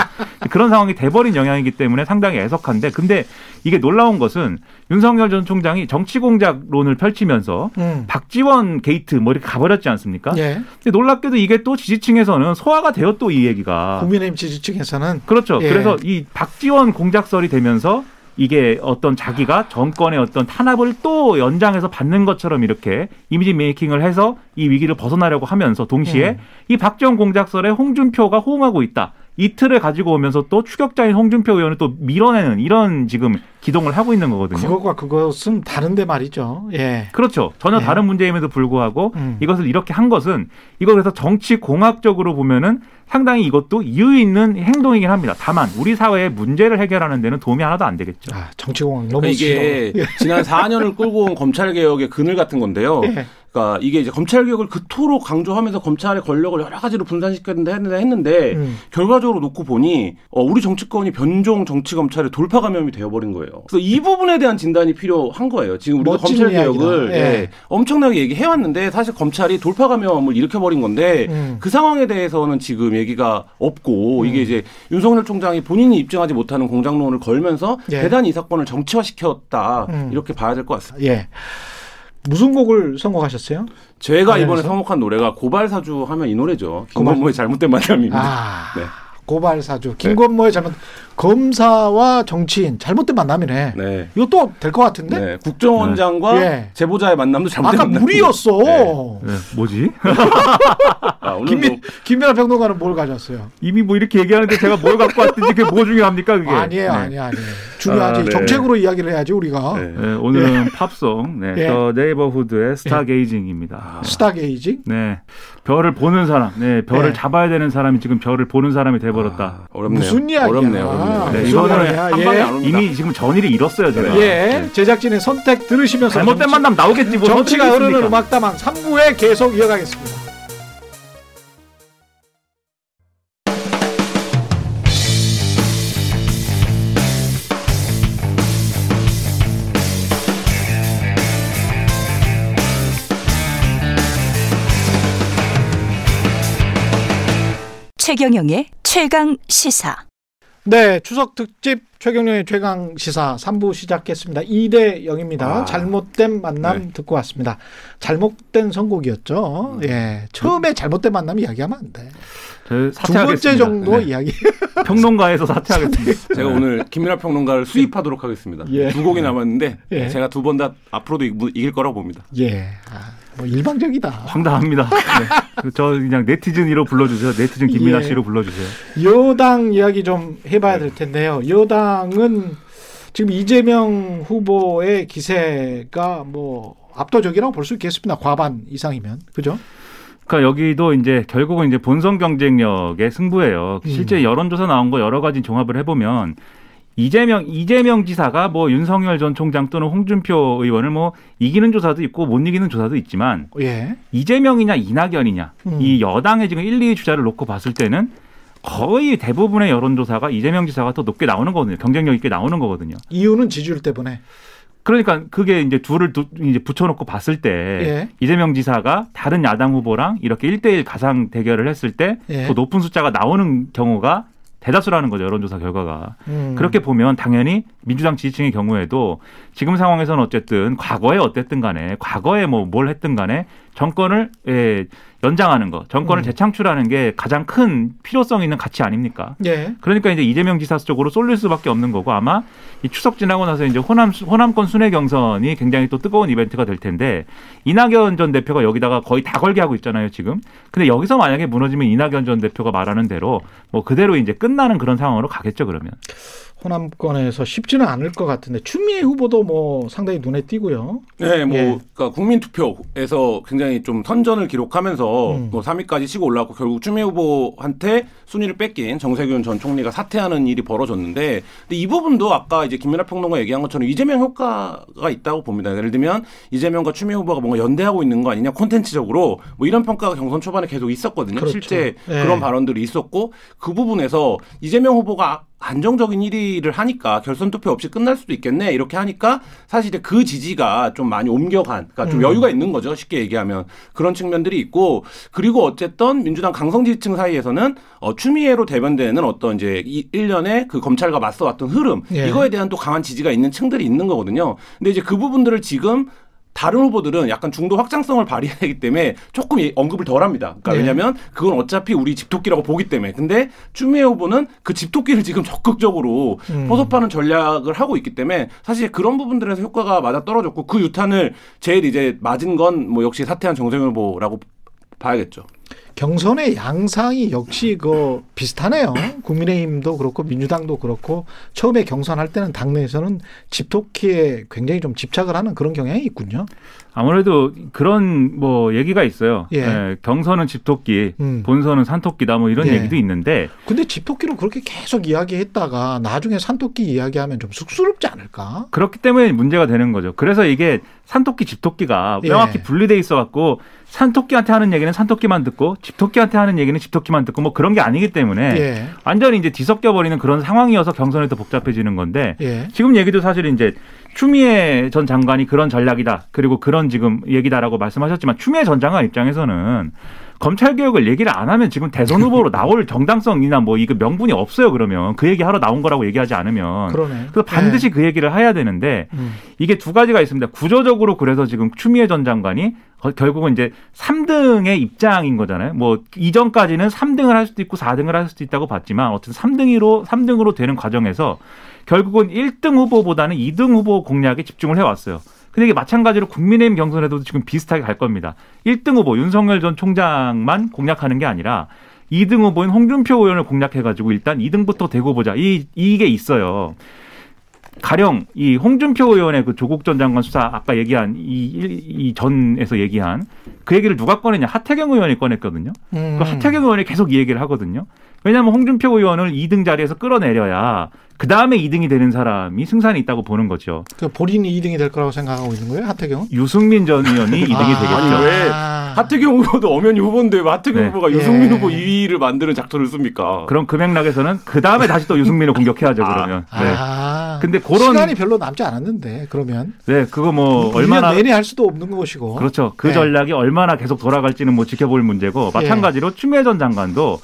그런 상황이 돼버린 영향이기 때문에 상당히 애석한데 근데 이게 놀라운 것은 윤석열 전 총장이 정치 공작론을 펼치면서 음. 박지원 게이트 뭐 이렇게 가버렸지 않습니까? 예. 근데 놀랍게도 이게 또 지지층에서는 소화가 되어 또이 얘기가 국민의힘 지지층에서는 그렇죠. 예. 그래서 이 박지원 공작설이 되면서 이게 어떤 자기가 정권의 어떤 탄압을 또 연장해서 받는 것처럼 이렇게 이미지 메이킹을 해서 이 위기를 벗어나려고 하면서 동시에 음. 이 박정 공작설에 홍준표가 호응하고 있다. 이틀을 가지고 오면서 또 추격자인 홍준표 의원을 또 밀어내는 이런 지금 기동을 하고 있는 거거든요. 그것과 그것은 다른데 말이죠. 예. 그렇죠. 전혀 예. 다른 문제임에도 불구하고 음. 이것을 이렇게 한 것은 이거 그래서 정치 공학적으로 보면은 상당히 이것도 이유 있는 행동이긴 합니다. 다만 우리 사회의 문제를 해결하는 데는 도움이 하나도 안 되겠죠. 아, 정치 공학 너무 그러니까 이게 지난 4년을 끌고 온 검찰 개혁의 그늘 같은 건데요. 예. 그러니까 이게 이제 검찰 개혁을 그토록 강조하면서 검찰의 권력을 여러 가지로 분산시켰는데 했는데, 했는데 음. 결과적으로 놓고 보니 어, 우리 정치권이 변종 정치 검찰의 돌파 감염이 되어버린 거예요. 그래서 이 부분에 대한 진단이 필요한 거예요. 지금 우리가 검찰 개혁을 예. 예, 엄청나게 얘기해 왔는데 사실 검찰이 돌파 감염을 일으켜버린 건데 음. 그 상황에 대해서는 지금 얘기가 없고 음. 이게 이제 윤석열 총장이 본인이 입증하지 못하는 공장론을 걸면서 예. 대단히 이 사건을 정치화시켰다 음. 이렇게 봐야 될 것 같습니다. 예. 무슨 곡을 선곡하셨어요? 제가 이번에 선곡한 노래가 고발사주 하면 이 노래죠. 김건모의 잘못된 만남입니다. 아, 네. 고발사주. 김건모의 잘못. 검사와 정치인 잘못된 만남이네. 네. 이것도 될것 같은데? 네. 국정원장과 네. 제보자의 만남도 잘못된 아까 만남. 무리였어. 네. 네. 뭐지? 아, 김민, 뭐... 김민아 평론가는 뭘 가져왔어요? 이미 뭐 이렇게 얘기하는데 제가 뭘 갖고 왔든지 그게 뭐 중요합니까 그게? 아니에요, 네. 아니에요, 아니에요. 중요하지. 아, 네. 정책으로 이야기를 해야지 우리가. 오늘은 팝송, 네, The Neighbourhood의 Stargazing입니다. Stargazing? 네. 별을 보는 사람, 네, 별을 잡아야 되는 사람이 지금 별을 보는 사람이 돼버렸다. 아, 어렵네요. 무슨 이야기야? 어렵네요. 아, 네, 이거는 한 방에 안 옵니다. 이미 지금 전의를 잃었어요, 제가. 예. 네. 제작진의 선택 들으시면서 잘못된 정치, 만남 나오겠지 뭐. 정치가 흐르는 음악다방 3부에 계속 이어가겠습니다. 최경영의 최강 시사. 네, 추석 특집 최경영의 최강 시사 3부 시작했습니다. 2대 0입니다. 아. 잘못된 만남 네. 듣고 왔습니다. 잘못된 선곡이었죠. 음. 예. 처음에 잘못된 만남 이야기하면 안 돼. 두 번째 정도 네. 이야기. 평론가에서 사퇴하겠습니다. 제가 오늘 김민하 평론가를 수입하도록 하겠습니다. 예. 두 곡이 남았는데 예. 제가 두 번 다 앞으로도 이길 거라고 봅니다. 예. 아. 뭐 일방적이다. 황당합니다. 네. 저 그냥 네티즌으로 불러주세요. 네티즌 김민아 예. 씨로 불러주세요. 여당 이야기 좀 해봐야 될 텐데요. 여당은 지금 이재명 후보의 기세가 뭐 압도적이라고 볼 수 있겠습니다. 과반 이상이면 그죠? 그러니까 여기도 이제 결국은 이제 본선 경쟁력의 승부예요. 실제 음. 여론조사 나온 거 여러 가지 종합을 해보면 이재명 이재명 지사가 뭐 윤석열 전 총장 또는 홍준표 의원을 뭐 이기는 조사도 있고 못 이기는 조사도 있지만 예. 이재명이냐 이낙연이냐 음. 이 여당의 지금 1, 2위 주자를 놓고 봤을 때는 거의 대부분의 여론조사가 이재명 지사가 더 높게 나오는 거거든요. 경쟁력 있게 나오는 거거든요. 이유는 지지율 때문에. 그러니까 그게 이제 둘을 두, 이제 붙여놓고 봤을 때 예. 이재명 지사가 다른 야당 후보랑 이렇게 1대1 가상 대결을 했을 때더 예. 높은 숫자가 나오는 경우가 대다수라는 거죠 여론조사 결과가 음. 그렇게 보면 당연히 민주당 지지층의 경우에도 지금 상황에서는 어쨌든 과거에 어땠든 간에 과거에 뭐 뭘 했든 간에 정권을 예, 연장하는 거, 정권을 음. 재창출하는 게 가장 큰 필요성 있는 가치 아닙니까? 예. 그러니까 이제 이재명 지사 쪽으로 쏠릴 수밖에 없는 거고 아마 이 추석 지나고 나서 이제 호남 호남권 순회 경선이 굉장히 또 뜨거운 이벤트가 될 텐데 이낙연 전 대표가 여기다가 거의 다 걸게 하고 있잖아요 지금. 근데 여기서 만약에 무너지면 이낙연 전 대표가 말하는 대로 뭐 그대로 이제 끝나는 그런 상황으로 가겠죠 그러면. 호남권에서 쉽지는 않을 것 같은데 추미애 후보도 뭐 상당히 눈에 띄고요. 네, 뭐 예. 그러니까 국민 투표에서 굉장히 좀 선전을 기록하면서 음. 뭐 3위까지 치고 올라왔고 결국 추미애 후보한테 순위를 뺏긴 정세균 전 총리가 사퇴하는 일이 벌어졌는데 근데 이 부분도 아까 이제 김민하 평론가 얘기한 것처럼 이재명 효과가 있다고 봅니다. 예를 들면 이재명과 추미애 후보가 뭔가 연대하고 있는 거 아니냐 콘텐츠적으로 뭐 이런 평가가 경선 초반에 계속 있었거든요. 그렇죠. 실제 예. 그런 발언들이 있었고 그 부분에서 이재명 후보가 안정적인 1위를 하니까 결선 투표 없이 끝날 수도 있겠네 이렇게 하니까 사실 그 지지가 좀 많이 옮겨간 그러니까 좀 음. 여유가 있는 거죠 쉽게 얘기하면 그런 측면들이 있고 그리고 어쨌든 민주당 강성 지지층 사이에서는 어, 추미애로 대변되는 어떤 이제 이 1년에 그 검찰과 맞서왔던 흐름 예. 이거에 대한 또 강한 지지가 있는 층들이 있는 거거든요 근데 이제 그 부분들을 지금 다른 후보들은 약간 중도 확장성을 발휘하기 때문에 조금 언급을 덜 합니다. 그러니까 네. 왜냐하면 그건 어차피 우리 집토끼라고 보기 때문에. 근데 추미애 후보는 그 집토끼를 지금 적극적으로 음. 포섭하는 전략을 하고 있기 때문에 사실 그런 부분들에서 효과가 맞아 떨어졌고 그 유탄을 제일 이제 맞은 건 뭐 역시 사퇴한 정세균 후보라고 봐야겠죠. 경선의 양상이 역시 그 비슷하네요. 국민의힘도 그렇고 민주당도 그렇고 처음에 경선할 때는 당내에서는 집토끼에 굉장히 좀 집착을 하는 그런 경향이 있군요. 아무래도 그런 뭐 얘기가 있어요. 예. 예, 경선은 집토끼, 음. 본선은 산토끼다 뭐 이런 예. 얘기도 있는데. 근데 집토끼로 그렇게 계속 이야기했다가 나중에 산토끼 이야기하면 좀 쑥스럽지 않을까? 그렇기 때문에 문제가 되는 거죠. 그래서 이게 산토끼, 집토끼가 예. 명확히 분리돼 있어 갖고 산토끼한테 하는 얘기는 산토끼만 듣고 집토끼한테 하는 얘기는 집토끼만 듣고 뭐 그런 게 아니기 때문에 예. 완전히 이제 뒤섞여 버리는 그런 상황이어서 경선이 더 복잡해지는 건데 예. 지금 얘기도 사실 이제 추미애 전 장관이 그런 전략이다. 그리고 그런 지금 얘기다라고 말씀하셨지만 추미애 전 장관 입장에서는 검찰 개혁을 얘기를 안 하면 지금 대선 후보로 나올 정당성이나 뭐 이거 명분이 없어요. 그러면 그 얘기 하러 나온 거라고 얘기하지 않으면 그러네. 그래서 반드시 네. 그 얘기를 해야 되는데 음. 이게 두 가지가 있습니다. 구조적으로 그래서 지금 추미애 전 장관이 결국은 이제 3등의 입장인 거잖아요. 뭐 이전까지는 3등을 할 수도 있고 4등을 할 수도 있다고 봤지만 어쨌든 3등으로 3등으로 되는 과정에서 결국은 1등 후보보다는 2등 후보 공략에 집중을 해 왔어요. 근데 이게 마찬가지로 국민의힘 경선에도 지금 비슷하게 갈 겁니다. 1등 후보 윤석열 전 총장만 공략하는 게 아니라 2등 후보인 홍준표 의원을 공략해가지고 일단 2등부터 대고 보자. 이, 이게 있어요. 가령 이 홍준표 의원의 그 조국 전 장관 수사 아까 얘기한 이, 이 전에서 얘기한 그 얘기를 누가 꺼내냐 하태경 의원이 꺼냈거든요. 음. 그 하태경 의원이 계속 이 얘기를 하거든요. 왜냐하면 홍준표 의원을 2등 자리에서 끌어내려야 그 다음에 2등이 되는 사람이 승산이 있다고 보는 거죠. 그 본인이 2등이 될 거라고 생각하고 있는 거예요, 하태경은? 유승민 전 의원이 2등이 아, 되겠죠. 아니 왜 하태경 후보도 엄연히 후보인데 왜 하태경 네. 후보가 유승민 예. 후보 2위를 만드는 작전을 씁니까? 그럼 그 맥락에서는 그 다음에 다시 또 유승민을 공격해야죠 그러면. 아. 네. 아. 근데 그런 시간이 별로 남지 않았는데 그러면. 네, 그거 뭐 얼마나 내내 할 수도 없는 것이고. 그렇죠. 그 네. 전략이 얼마나 계속 돌아갈지는 뭐 지켜볼 문제고 마찬가지로 예. 추미애 전 장관도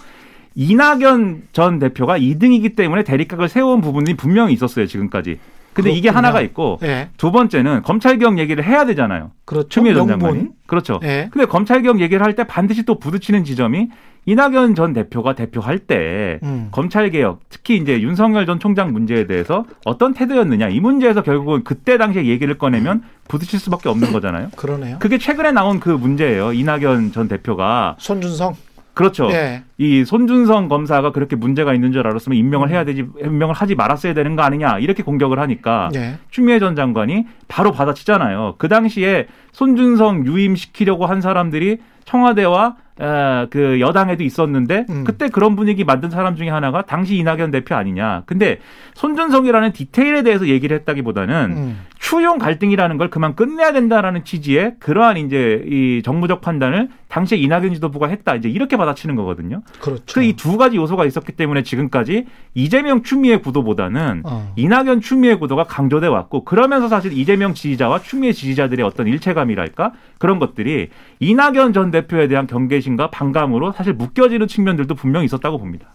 이낙연 전 대표가 2등이기 때문에 대립각을 세운 부분이 분명히 있었어요 지금까지. 근데 그렇군요. 이게 하나가 있고 네. 두 번째는 검찰개혁 얘기를 해야 되잖아요. 그렇죠. 추미애 전 장관이. 그렇죠. 네. 근데 검찰개혁 얘기를 할 때 반드시 또 부딪히는 지점이 이낙연 전 대표가 대표할 때 음. 검찰개혁 특히 이제 윤석열 전 총장 문제에 대해서 어떤 태도였느냐 이 문제에서 결국은 그때 당시에 얘기를 꺼내면 부딪힐 수밖에 없는 거잖아요. 그러네요. 그게 최근에 나온 그 문제예요. 이낙연 전 대표가 손준성 그렇죠. 네. 이 손준성 검사가 그렇게 문제가 있는 줄 알았으면 임명을 해야 되지 임명을 하지 말았어야 되는 거 아니냐 이렇게 공격을 하니까 네. 추미애 전 장관이 바로 받아치잖아요. 그 당시에 손준성 유임시키려고 한 사람들이 청와대와 에, 그 여당에도 있었는데 음. 그때 그런 분위기 만든 사람 중에 하나가 당시 이낙연 대표 아니냐. 근데 손준성이라는 디테일에 대해서 얘기를 했다기보다는 음. 추용 갈등이라는 걸 그만 끝내야 된다라는 취지의 그러한 이제 이 정무적 판단을 당시에 이낙연 지도부가 했다. 이제 이렇게 받아치는 거거든요. 그렇죠. 그 이 두 가지 요소가 있었기 때문에 지금까지 이재명 추미애 구도보다는 어. 이낙연 추미애 구도가 강조돼 왔고 그러면서 사실 이재명 지지자와 추미애 지지자들의 어떤 일체감이랄까 그런 것들이 이낙연 전 대표에 대한 경계심과 반감으로 사실 묶여지는 측면들도 분명히 있었다고 봅니다.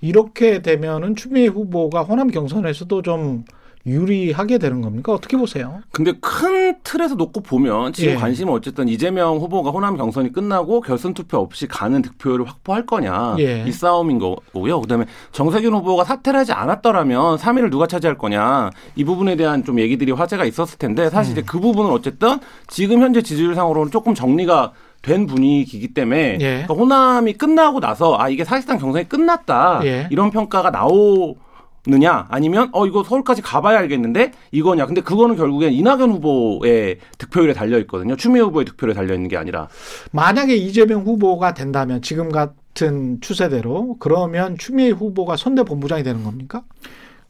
이렇게 되면은 추미애 후보가 호남 경선에서도 좀 유리하게 되는 겁니까? 어떻게 보세요? 근데 큰 틀에서 놓고 보면 지금 예. 관심은 어쨌든 이재명 후보가 호남 경선이 끝나고 결선 투표 없이 가는 득표율을 확보할 거냐 예. 이 싸움인 거고요. 그다음에 정세균 후보가 사퇴를 하지 않았더라면 3위를 누가 차지할 거냐 이 부분에 대한 좀 얘기들이 화제가 있었을 텐데 사실 음. 이제 그 부분은 어쨌든 지금 현재 지지율상으로는 조금 정리가 된 분위기이기 때문에 예. 그러니까 호남이 끝나고 나서 아 이게 사실상 경선이 끝났다 예. 이런 평가가 나오. 느냐 아니면 어 이거 서울까지 가봐야 알겠는데 이거냐 근데 그거는 결국엔 이낙연 후보의 득표율에 달려 있거든요 추미애 후보의 득표율에 달려 있는 게 아니라 만약에 이재명 후보가 된다면 지금 같은 추세대로 그러면 추미애 후보가 선대 본부장이 되는 겁니까?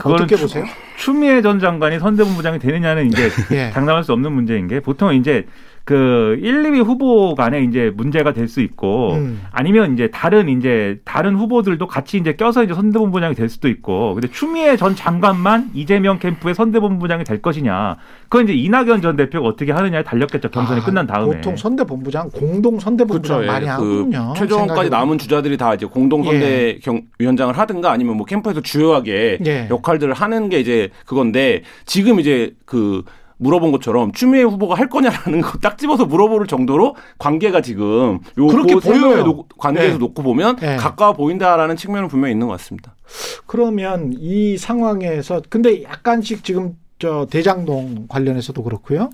어떻게 보세요? 추, 미애 전 장관이 선대본부장이 되느냐는 이제 예. 장담할 수 없는 문제인 게 보통 이제 그 1, 2위 후보 간에 이제 문제가 될 수 있고 음. 아니면 이제 다른 이제 다른 후보들도 같이 이제 껴서 이제 선대본부장이 될 수도 있고 근데 추미애 전 장관만 이재명 캠프의 선대본부장이 될 것이냐 그건 이제 이낙연 전 대표가 어떻게 하느냐에 달렸겠죠 경선이 아, 끝난 다음에 보통 선대본부장 공동 선대본부장 그렇죠. 많이 예. 그 하거든요 최종까지 남은 주자들이 다 이제 공동 선대 예. 위원장을 하든가 아니면 뭐 캠프에서 주요하게 예. 역할들을 하는 게 이제 그건데 지금 이제 그 물어본 것처럼 추미애 후보가 할 거냐라는 거 딱 집어서 물어볼 정도로 관계가 지금 요 그렇게 그 보여요. 관계에서 네. 놓고 보면 네. 가까워 보인다라는 측면은 분명히 있는 것 같습니다. 그러면 이 상황에서 근데 약간씩 지금 저 대장동 관련해서도 그렇고요.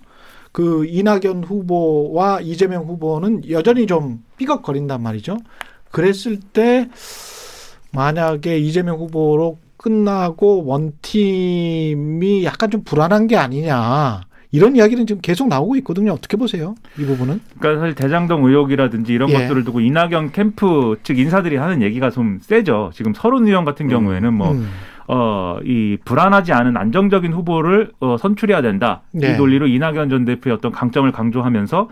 그 이낙연 후보와 이재명 후보는 여전히 좀 삐걱거린단 말이죠. 그랬을 때 만약에 이재명 후보로 끝나고 원팀이 약간 좀 불안한 게 아니냐. 이런 이야기는 지금 계속 나오고 있거든요. 어떻게 보세요? 이 부분은? 그러니까 사실 대장동 의혹이라든지 이런 예. 것들을 두고 이낙연 캠프 측 인사들이 하는 얘기가 좀 세죠. 지금 서른 의원 같은 경우에는 뭐 음. 어, 이 불안하지 않은 안정적인 후보를 어, 선출해야 된다. 네. 이 논리로 이낙연 전 대표의 어떤 강점을 강조하면서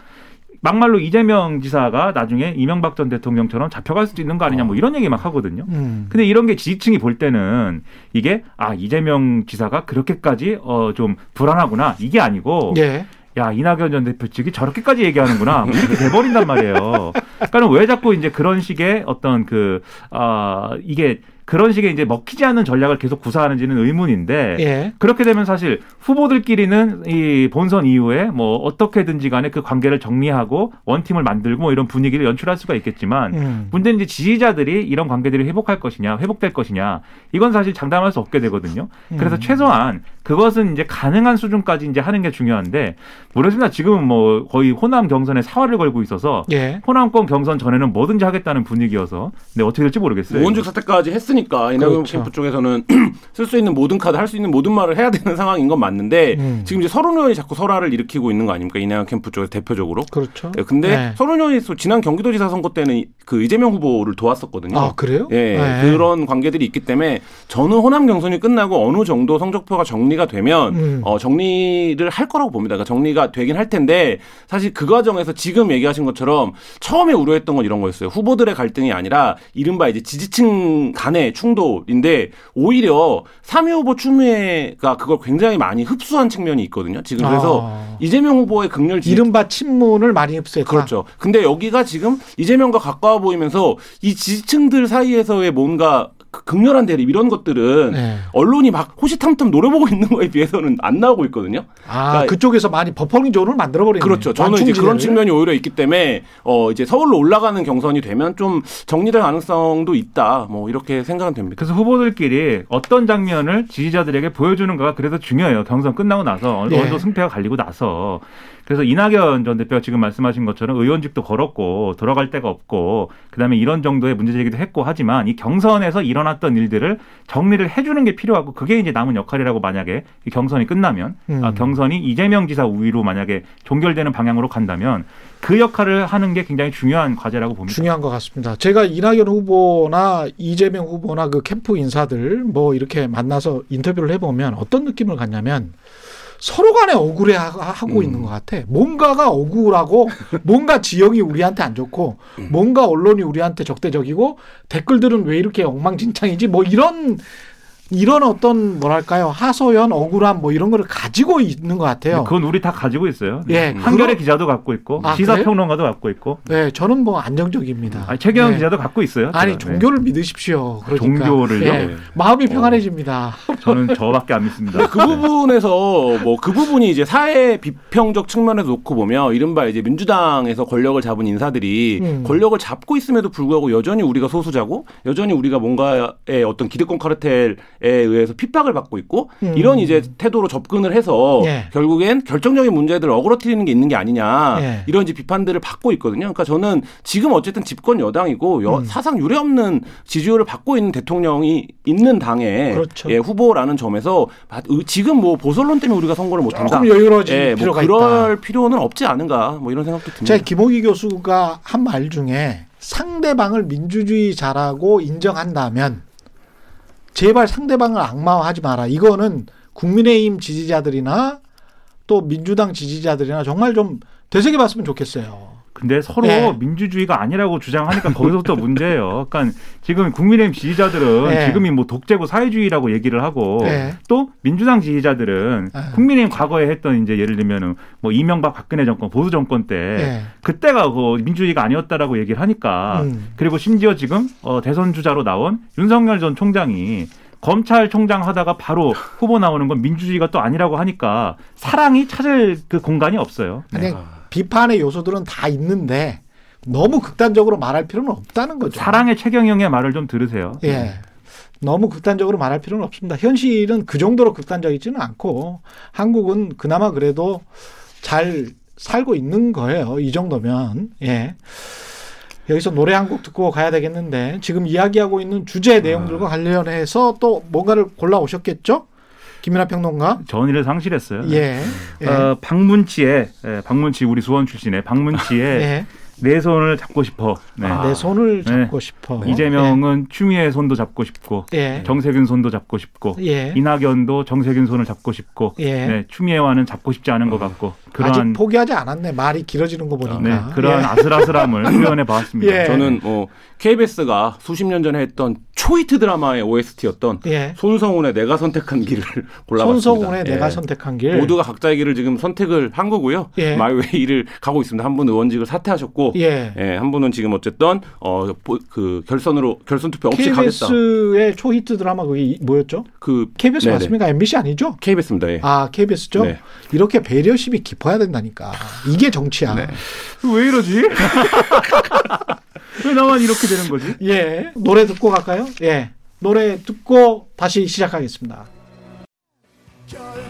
막말로 이재명 지사가 나중에 이명박 전 대통령처럼 잡혀갈 수도 있는 거 아니냐 뭐 이런 얘기 막 하거든요. 음. 근데 이런 게 지지층이 볼 때는 이게 아 이재명 지사가 그렇게까지 어 좀 불안하구나 이게 아니고 예. 야 이낙연 전 대표 측이 저렇게까지 얘기하는구나 뭐 이렇게 돼버린단 말이에요. 그러니까 왜 자꾸 이제 그런 식의 어떤 그 아 이게 그런 식의 이제 먹히지 않는 전략을 계속 구사하는지는 의문인데 예. 그렇게 되면 사실 후보들끼리는 이 본선 이후에 뭐 어떻게든지 간에 그 관계를 정리하고 원팀을 만들고 뭐 이런 분위기를 연출할 수가 있겠지만 음. 문제는 이제 지지자들이 이런 관계들이 회복할 것이냐 회복될 것이냐 이건 사실 장담할 수 없게 되거든요. 그래서 음. 최소한 그것은 이제 가능한 수준까지 이제 하는 게 중요한데 모르겠습니다. 지금은 뭐 거의 호남 경선에 사활을 걸고 있어서 예. 호남권 경선 전에는 뭐든지 하겠다는 분위기여서 근데 어떻게 될지 모르겠어요. 원직 사태까지 했으니 했으니까 이낙연 그렇죠. 캠프 쪽에서는 쓸 수 있는 모든 카드 할 수 있는 모든 말을 해야 되는 상황인 건 맞는데 음. 지금 이제 서른 의원이 자꾸 설화를 일으키고 있는 거 아닙니까 이낙연 캠프 쪽에서 대표적으로. 그렇죠. 네, 근데 네. 서른 의원이 지난 경기도지사 선거 때는 그 이재명 후보를 도왔었거든요. 아 그래요? 예, 네. 그런 관계들이 있기 때문에 저는 호남 경선이 끝나고 어느 정도 성적표가 정리 가 되면 음. 어, 정리를 할 거라고 봅니다. 그러니까 정리가 되긴 할 텐데 사실 그 과정에서 지금 얘기하신 것처럼 처음에 우려했던 건 이런 거였어요. 후보들의 갈등이 아니라 이른바 이제 지지층 간의 충돌 정도인데 오히려 3위 후보 추미애가 그걸 굉장히 많이 흡수한 측면이 있거든요. 지금 그래서 아. 이재명 후보의 극렬 지 이른바 친문을 많이 흡수했다. 그렇죠. 근데 여기가 지금 이재명과 가까워 보이면서 이 지지층들 사이에서의 뭔가 그 극렬한 대립 이런 것들은 네. 언론이 막 호시탐탐 노려보고 있는 거에 비해서는 안 나오고 있거든요. 아 그러니까 그쪽에서 많이 버퍼링 존을 만들어 버리는 그렇죠. 저는 이제 그런 측면이 오히려 있기 때문에 어 이제 서울로 올라가는 경선이 되면 좀 정리될 가능성도 있다. 뭐 이렇게 생각은 됩니다. 그래서 후보들끼리 어떤 장면을 지지자들에게 보여주는가가 그래서 중요해요. 경선 끝나고 나서 어느 정도 네. 승패가 갈리고 나서 그래서 이낙연 전 대표가 지금 말씀하신 것처럼 의원직도 걸었고 돌아갈 데가 없고 그다음에 이런 정도의 문제 제기도 했고 하지만 이 경선에서 일어났던 일들을 정리를 해주는 게 필요하고 그게 이제 남은 역할이라고 만약에 이 경선이 끝나면 음. 아, 경선이 이재명 지사 우위로 만약에 종결되는 방향으로 간다면 그 역할을 하는 게 굉장히 중요한 과제라고 봅니다. 중요한 것 같습니다. 제가 이낙연 후보나 이재명 후보나 그 캠프 인사들 뭐 이렇게 만나서 인터뷰를 해보면 어떤 느낌을 갖냐면 서로 간에 억울해 하고 음. 있는 것 같아. 뭔가가 억울하고 뭔가 지형이 우리한테 안 좋고 음. 뭔가 언론이 우리한테 적대적이고 댓글들은 왜 이렇게 엉망진창이지 뭐 이런 이런 어떤 뭐랄까요 하소연 억울함 뭐 이런 거를 가지고 있는 것 같아요. 그건 우리 다 가지고 있어요. 예, 한겨레 기자도 갖고 있고 아, 시사 평론가도 갖고 있고. 네, 저는 뭐 안정적입니다. 아니, 최경 네. 기자도 갖고 있어요. 아니 종교를 네. 믿으십시오. 그러니까. 종교를요. 네. 마음이 어. 평안해집니다. 저는 저밖에 안 믿습니다. 그 부분에서 뭐 그 부분이 이제 사회 비평적 측면에서 놓고 보면 이른바 이제 민주당에서 권력을 잡은 인사들이 음. 권력을 잡고 있음에도 불구하고 여전히 우리가 소수자고 여전히 우리가 뭔가의 어떤 기득권 카르텔 의해서 핍박을 받고 있고 음. 이런 이제 태도로 접근을 해서 예. 결국엔 결정적인 문제들을 어그러뜨리는 게 있는 게 아니냐 예. 이런 이제 비판들을 받고 있거든요. 그러니까 저는 지금 어쨌든 집권 여당이고 여, 음. 사상 유례 없는 지지율을 받고 있는 대통령이 있는 당의 그렇죠. 예, 후보라는 점에서 지금 뭐 보선론 때문에 우리가 선거를 못 한다. 여유로워질 예, 뭐 필요가 뭐 그럴 있다. 필요는 없지 않은가 뭐 이런 생각도 듭니다. 제가 김호기 교수가 한 말 중에 상대방을 민주주의자라고 인정한다면 제발 상대방을 악마화하지 마라. 이거는 국민의힘 지지자들이나 또 민주당 지지자들이나 정말 좀 되새겨 봤으면 좋겠어요. 근데 서로 네. 민주주의가 아니라고 주장하니까 거기서부터 문제예요. 그러니까 지금 국민의힘 지지자들은 네. 지금이 뭐 독재고 사회주의라고 얘기를 하고 네. 또 민주당 지지자들은 네. 국민의힘 과거에 했던 이제 예를 들면은 뭐 이명박 박근혜 정권 보수 정권 때 네. 그때가 그 민주주의가 아니었다라고 얘기를 하니까 음. 그리고 심지어 지금 어 대선 주자로 나온 윤석열 전 총장이 검찰총장 하다가 바로 후보 나오는 건 민주주의가 또 아니라고 하니까 사랑이 찾을 그 공간이 없어요. 네. 비판의 요소들은 다 있는데 너무 극단적으로 말할 필요는 없다는 거죠. 사랑의 최경영의 말을 좀 들으세요. 예. 너무 극단적으로 말할 필요는 없습니다. 현실은 그 정도로 극단적이지는 않고 한국은 그나마 그래도 잘 살고 있는 거예요. 이 정도면. 예. 여기서 노래 한 곡 듣고 가야 되겠는데 지금 이야기하고 있는 주제 내용들과 아. 관련해서 또 뭔가를 골라 오셨겠죠? 김민하 평론가. 전의를 상실했어요. 예. 예. 어, 박문치의 예, 박문치 우리 수원 출신의 박문치의 예. 내 손을 잡고 싶어. 네. 아, 내 손을 네. 잡고 네. 싶어. 이재명은 예. 추미애 손도 잡고 싶고, 예. 정세균 손도 잡고 싶고, 예. 이낙연도 정세균 손을 잡고 싶고, 예. 네, 추미애와는 잡고 싶지 않은 것 같고, 그러한 아직 포기하지 않았네. 말이 길어지는 거 보니까. 네, 그런 예. 아슬아슬함을 표현해 봤습니다. 예. 저는 뭐 KBS가 수십 년 전에 했던 초이트 드라마의 OST였던 예. 손성훈의 내가 선택한 길을 골라봤습니다. 손성훈의 내가 선택한 길. 모두가 각자의 길을 지금 선택을 한 거고요. 마이웨이를 가고 있습니다. 한 분 의원직을 사퇴하셨고, 한 분은 지금 어쨌든 어 그 결선으로 결선 투표 없이 KBS의 가겠다. KBS의 초히트 드라마 그게 뭐였죠? 그 KBS 네네. 맞습니까? MBC 아니죠? KBS입니다. 예. 아 KBS죠. 네. 이렇게 배려심이 깊 깊어야 된다니까. 이게 정치야. 네. 왜 이러지? 왜 나만 이렇게 되는 거지? 예. 노래 듣고 갈까요? 예. 노래 듣고 다시 시작하겠습니다.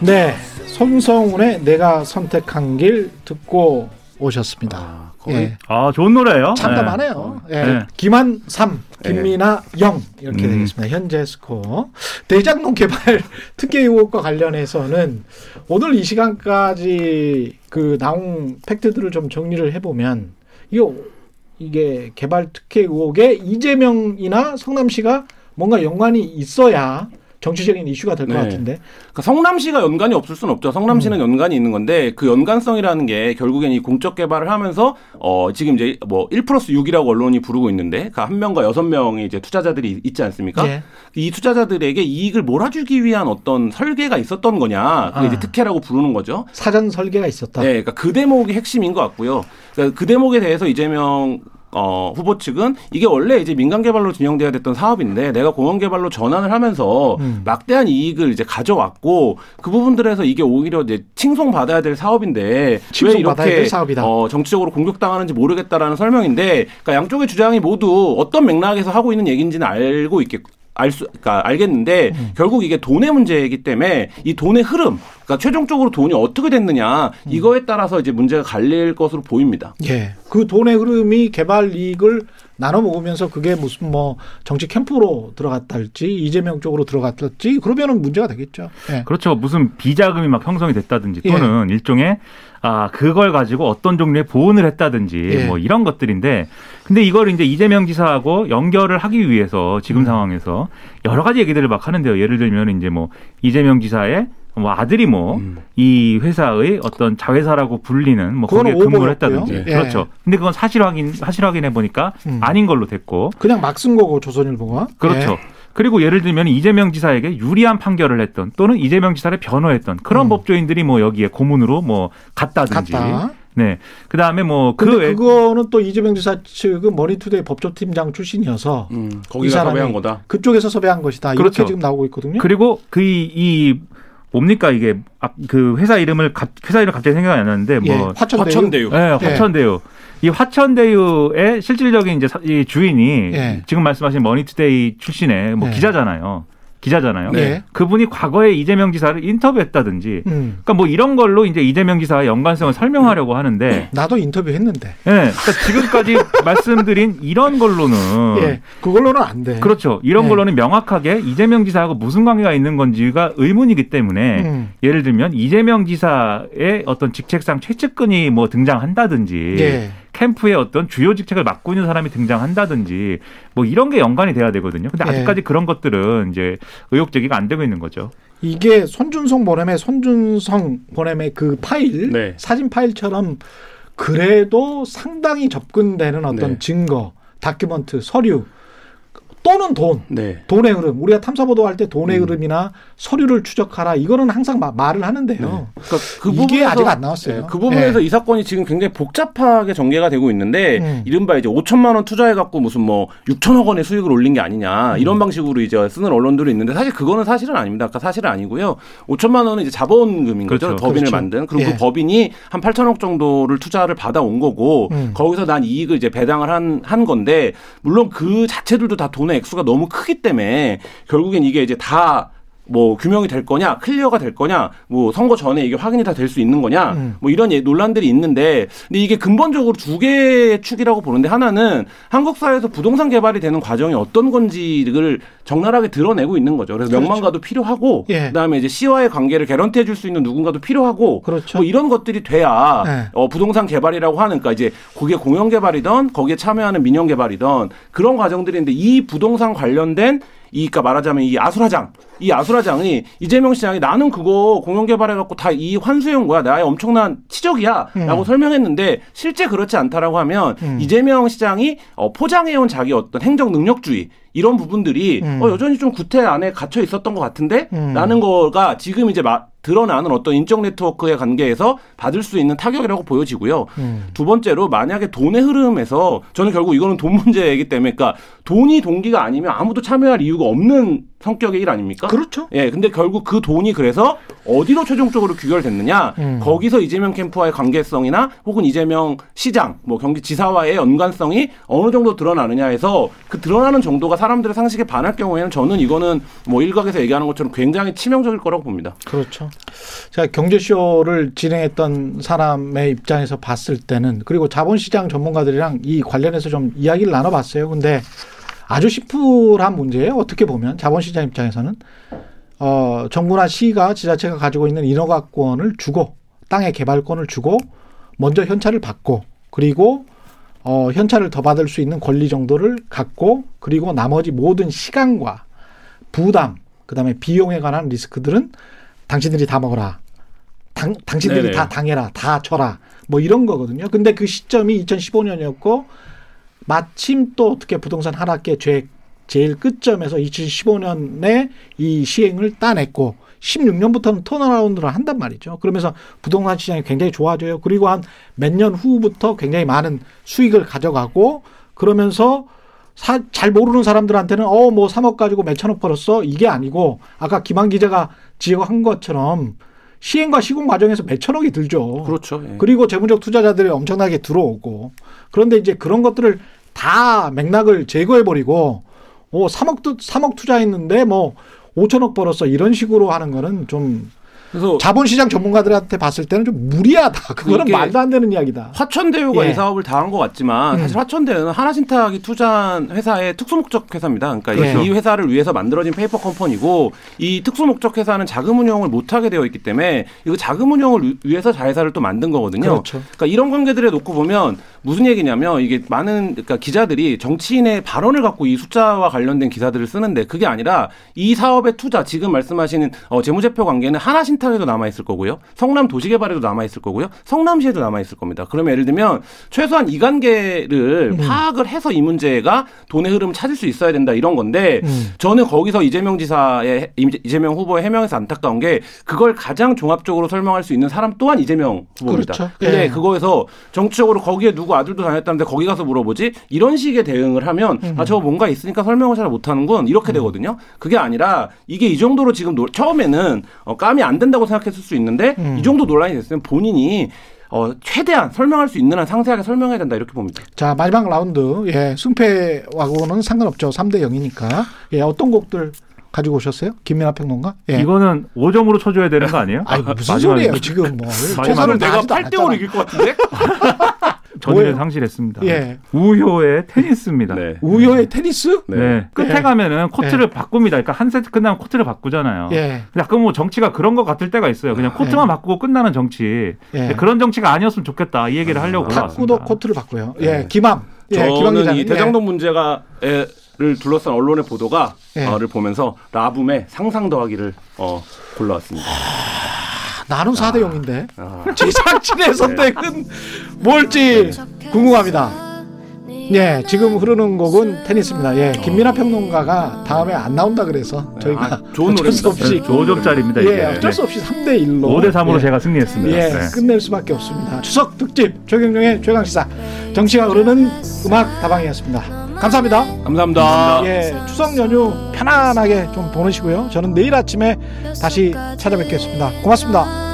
네. 손성훈의 내가 선택한 길 듣고 오셨습니다. 아, 예. 아 좋은 노래예요. 참담하네요. 네. 예. 네. 김한 3, 김민아 네. 0 이렇게 음. 되겠습니다. 현재 스코어. 대장동 개발 특혜 의혹과 관련해서는 오늘 이 시간까지 그 나온 팩트들을 좀 정리를 해보면 이거 이게 개발 특혜 의혹에 이재명이나 성남시가 뭔가 연관이 있어야 정치적인 이슈가 될것 네. 같은데. 그러니까 성남시가 연관이 없을 수는 없죠. 성남시는 음. 연관이 있는 건데 그 연관성이라는 게 결국엔 이 공적 개발을 하면서 어 지금 이제 뭐1 플러스 6이라고 언론이 부르고 있는데 그 한 명과 여섯 명의 이제 투자자들이 있지 않습니까? 예. 이 투자자들에게 이익을 몰아주기 위한 어떤 설계가 있었던 거냐. 그게 아. 이제 특혜라고 부르는 거죠. 사전 설계가 있었다. 네, 그러니까 그 대목이 핵심인 것 같고요. 그러니까 그 대목에 대해서 이재명 어, 후보 측은 이게 원래 이제 민간 개발로 진행돼야 됐던 사업인데 내가 공원 개발로 전환을 하면서 음. 막대한 이익을 이제 가져왔고 그 부분들에서 이게 오히려 이제 칭송 받아야 될 사업인데 왜 이렇게 어, 정치적으로 공격당하는지 모르겠다라는 설명인데 그러니까 양쪽의 주장이 모두 어떤 맥락에서 하고 있는 얘기인지는 알고 있겠고 알 수, 그러니까 알겠는데 음. 결국 이게 돈의 문제이기 때문에 이 돈의 흐름, 그러니까 최종적으로 돈이 어떻게 됐느냐 음. 이거에 따라서 이제 문제가 갈릴 것으로 보입니다. 예, 그 돈의 흐름이 개발 이익을 나눠 먹으면서 그게 무슨 뭐 정치 캠프로 들어갔다 할지 이재명 쪽으로 들어갔다 할지 그러면은 문제가 되겠죠. 예. 그렇죠. 무슨 비자금이 막 형성이 됐다든지 또는 예. 일종의 아 그걸 가지고 어떤 종류의 보온을 했다든지 예. 뭐 이런 것들인데 근데 이걸 이제 이재명 지사하고 연결을 하기 위해서 지금 음. 상황에서 여러 가지 얘기들을 막 하는데요. 예를 들면 이제 뭐 이재명 지사의 뭐 아들이 뭐이 음. 회사의 어떤 자회사라고 불리는 뭐 거기에 근무를 했다든지 예. 그렇죠. 근데 그건 사실 확인 사실 확인해 보니까 음. 아닌 걸로 됐고 그냥 막 쓴 거고 조선일보가 그렇죠. 예. 그리고 예를 들면 이재명 지사에게 유리한 판결을 했던 또는 이재명 지사를 변호했던 그런 음. 법조인들이 뭐 여기에 고문으로 뭐 갔다든지 갔다. 네. 그다음에 뭐그 그거는 또 이재명 지사 측은 머니투데이 법조팀장 출신이어서 음, 거기가 섭외한 거다. 그쪽에서 섭외한 것이다. 그렇죠. 이렇게 지금 나오고 있거든요. 그리고 그이 뭡니까 이게 그 회사 이름을 회사 이름 갑자기 생각이 안 나는데 뭐 예, 화천대유. 화천대유. 네, 화천대유. 예. 이 화천대유의 실질적인 이제 이 주인이 예. 지금 말씀하신 머니투데이 출신의 뭐 예. 기자잖아요. 기자잖아요. 네. 그분이 과거에 이재명 지사를 인터뷰했다든지, 음. 그러니까 뭐 이런 걸로 이제 이재명 지사의 연관성을 설명하려고 하는데 나도 인터뷰했는데. 예. 네, 그러니까 지금까지 말씀드린 이런 걸로는 예, 그걸로는 안 돼. 그렇죠. 이런 네. 걸로는 명확하게 이재명 지사하고 무슨 관계가 있는 건지가 의문이기 때문에 음. 예를 들면 이재명 지사의 어떤 직책상 최측근이 뭐 등장한다든지. 예. 캠프의 어떤 주요 직책을 맡고 있는 사람이 등장한다든지 뭐 이런 게 연관이 돼야 되거든요. 근데 예. 아직까지 네. 그런 것들은 이제 의혹 제기가 안 되고 있는 거죠. 이게 손준성 보냄의 손준성 보냄의 그 파일 네. 사진 파일처럼 그래도 상당히 접근되는 어떤 네. 증거, document, 서류 또는 돈, 네. 돈의 흐름. 우리가 탐사 보도 할 때 돈의 음. 흐름이나 서류를 추적하라. 이거는 항상 마, 말을 하는데요. 네. 그러니까 그 이게 아직 안 나왔어요. 네. 그 부분에서 네. 이 사건이 지금 굉장히 복잡하게 전개가 되고 있는데 음. 이른바 이제 5천만 원 투자해 갖고 무슨 뭐 6천억 원의 수익을 올린 게 아니냐 이런 음. 방식으로 이제 쓰는 언론들이 있는데 사실 그거는 사실은 아닙니다. 그러니까 사실은 아니고요. 5천만 원은 이제 자본금인 거죠. 그렇죠. 법인을 그렇죠. 만든 그리고 그 예. 그 법인이 한 8천억 정도를 투자를 받아온 거고 음. 거기서 난 이익을 이제 배당을 한, 한 건데 물론 그 자체들도 다 돈의 액수가 너무 크기 때문에 결국엔 이게 이제 다 뭐 규명이 될 거냐, clear가 될 거냐, 뭐 선거 전에 이게 확인이 다 될 수 있는 거냐, 음. 뭐 이런 예, 논란들이 있는데, 근데 이게 근본적으로 두 개의 축이라고 보는데 하나는 한국 사회에서 부동산 개발이 되는 과정이 어떤 건지를 적나라하게 드러내고 있는 거죠. 그래서 그렇죠. 명망가도 필요하고, 예. 그다음에 이제 시와의 관계를 개런티해 줄 수 있는 누군가도 필요하고, 그렇죠. 뭐 이런 것들이 돼야 예. 어, 부동산 개발이라고 하는, 그러니까 이제 거기에 공영 개발이던 거기에 참여하는 민영 개발이던 그런 과정들인데 이 부동산 관련된 이, 그러니까 말하자면 이 아수라장, 이 아수라장이 이재명 시장이 나는 그거 공영 개발해갖고 다 이 환수해온 거야. 나의 엄청난 치적이야. 음. 라고 설명했는데 실제 그렇지 않다라고 하면 음. 이재명 시장이 어, 포장해온 자기 어떤 행정 능력주의 이런 부분들이 음. 어, 여전히 좀 구태 안에 갇혀 있었던 것 같은데? 음. 라는 거가 지금 이제 마, 드러나는 어떤 인적 네트워크의 관계에서 받을 수 있는 타격이라고 보여지고요. 음. 두 번째로 만약에 돈의 흐름에서 저는 결국 이거는 돈 문제이기 때문에 그러니까 돈이 동기가 아니면 아무도 참여할 이유가 없는 성격의 일 아닙니까? 그렇죠. 예, 근데 결국 그 돈이 그래서 어디로 최종적으로 귀결됐느냐? 음. 거기서 이재명 캠프와의 관계성이나 혹은 이재명 시장, 뭐 경기지사와의 연관성이 어느 정도 드러나느냐 해서 그 드러나는 정도가 사람들의 상식에 반할 경우에는 저는 이거는 뭐 일각에서 얘기하는 것처럼 굉장히 치명적일 거라고 봅니다. 그렇죠. 제가 경제쇼를 진행했던 사람의 입장에서 봤을 때는 그리고 자본시장 전문가들이랑 이 관련해서 좀 이야기를 나눠봤어요. 근데 아주 심플한 문제예요. 어떻게 보면 자본시장 입장에서는 어, 정부나 시가 지자체가 가지고 있는 인허가권을 주고 땅의 개발권을 주고 먼저 현찰을 받고 그리고 어, 현찰을 더 받을 수 있는 권리 정도를 갖고 그리고 나머지 모든 시간과 부담 그다음에 비용에 관한 리스크들은 당신들이 다 먹어라. 당, 당신들이 네네. 다 당해라. 다 쳐라. 뭐 이런 거거든요. 근데 그 시점이 2015년이었고 마침 또 어떻게 부동산 하락계 죄 제일 끝점에서 2015년에 이 시행을 따냈고 16년부터는 턴어라운드를 한단 말이죠. 그러면서 부동산 시장이 굉장히 좋아져요. 그리고 한 몇 년 후부터 굉장히 많은 수익을 가져가고 그러면서 사, 잘 모르는 사람들한테는 어 뭐 3억 가지고 몇천억 벌었어 이게 아니고 아까 김한 기자가 지적한 것처럼 시행과 시공 과정에서 몇천억이 들죠. 그렇죠. 예. 그리고 재무적 투자자들이 엄청나게 들어오고 그런데 이제 그런 것들을 다 맥락을 제거해 버리고 뭐 3억 3억 투자했는데 뭐 5천억 벌었어 이런 식으로 하는 거는 좀 그래서 자본시장 전문가들한테 봤을 때는 좀 무리하다. 그거는 말도 안 되는 이야기다. 화천대유가 예. 이 사업을 다 한 것 같지만 음. 사실 화천대유는 하나신탁이 투자한 회사의 특수목적 회사입니다. 그러니까 예. 이 회사를 위해서 만들어진 페이퍼 컴퍼니고 이 특수목적 회사는 자금 운용을 못하게 되어 있기 때문에 이거 자금 운용을 위해서 자회사를 또 만든 거거든요. 그렇죠. 그러니까 이런 관계들에 놓고 보면 무슨 얘기냐면 이게 많은 그러니까 기자들이 정치인의 발언을 갖고 이 숫자와 관련된 기사들을 쓰는데 그게 아니라 이 사업의 투자 지금 말씀하시는 어, 재무제표 관계는 하나신탁에도 남아 있을 거고요. 성남 도시개발에도 남아 있을 거고요. 성남시에도 남아 있을 겁니다. 그러면 예를 들면 최소한 이 관계를 음. 파악을 해서 이 문제가 돈의 흐름을 찾을 수 있어야 된다 이런 건데 음. 저는 거기서 이재명 지사의 이재명 후보의 해명에서 안타까운 게 그걸 가장 종합적으로 설명할 수 있는 사람 또한 이재명 후보입니다. 그렇죠. 근데 예. 그거에서 정치적으로 거기에 누구 아들도 다녔다는데 거기 가서 물어보지 이런 식의 대응을 하면 음. 아 저거 뭔가 있으니까 설명을 잘 못하는군 이렇게 음. 되거든요. 그게 아니라 이게 이 정도로 지금 노, 처음에는 어, 까이 안 된다고 생각했을 수 있는데 음. 이 정도 논란이 됐으면 본인이 어, 최대한 설명할 수 있는 한 상세하게 설명해야 된다 이렇게 봅니다. 자 마지막 라운드 예 승패하고는 상관없죠 3대 0이니까 예 어떤 곡들 가지고 오셨어요? 김민아 평론가? 예. 이거는 5점으로 쳐줘야 되는 거 아니에요? 아니 무슨 소리예요 지금 뭐. 최선을 내가 8대 5로 이길 것 같은데? 전의를 상실했습니다. 예. 우효의 테니스입니다. 네. 우효의 테니스? 네. 네. 끝에 예. 가면은 코트를 예. 바꿉니다. 그러니까 한 세트 끝나면 코트를 바꾸잖아요. 예. 약간 뭐 정치가 그런 것 같을 때가 있어요. 그냥 코트만 예. 바꾸고 끝나는 정치. 예. 그런 정치가 아니었으면 좋겠다. 이 얘기를 하려고 탁구도 코트를 바꿔요. 예, 김함. 예, 저는 이 대장동 문제가 를 둘러싼 언론의 보도가를 예. 보면서 라붐의 상상 더하기를 어, 골라왔습니다. 나는 4대 0인데 아. 제작진의 선택은 뭘지 궁금합니다. 예, 지금 흐르는 곡은 테니스입니다. 예, 김민아 평론가가 다음에 안 나온다 그래서 저희가 아, 좋은 어쩔 수 없이 네, 조점짜리입니다. 예, 어쩔 수 없이 3대 1로 5대 3으로 예, 제가 승리했습니다. 예, 네. 끝낼 수밖에 없습니다. 추석 특집 최경영의 최강 시사 정치가 흐르는 음악 다방이었습 니다. 감사합니다. 감사합니다. 예, 추석 연휴 편안하게 좀 보내시고요. 저는 내일 아침에 다시 찾아뵙겠습니다. 고맙습니다.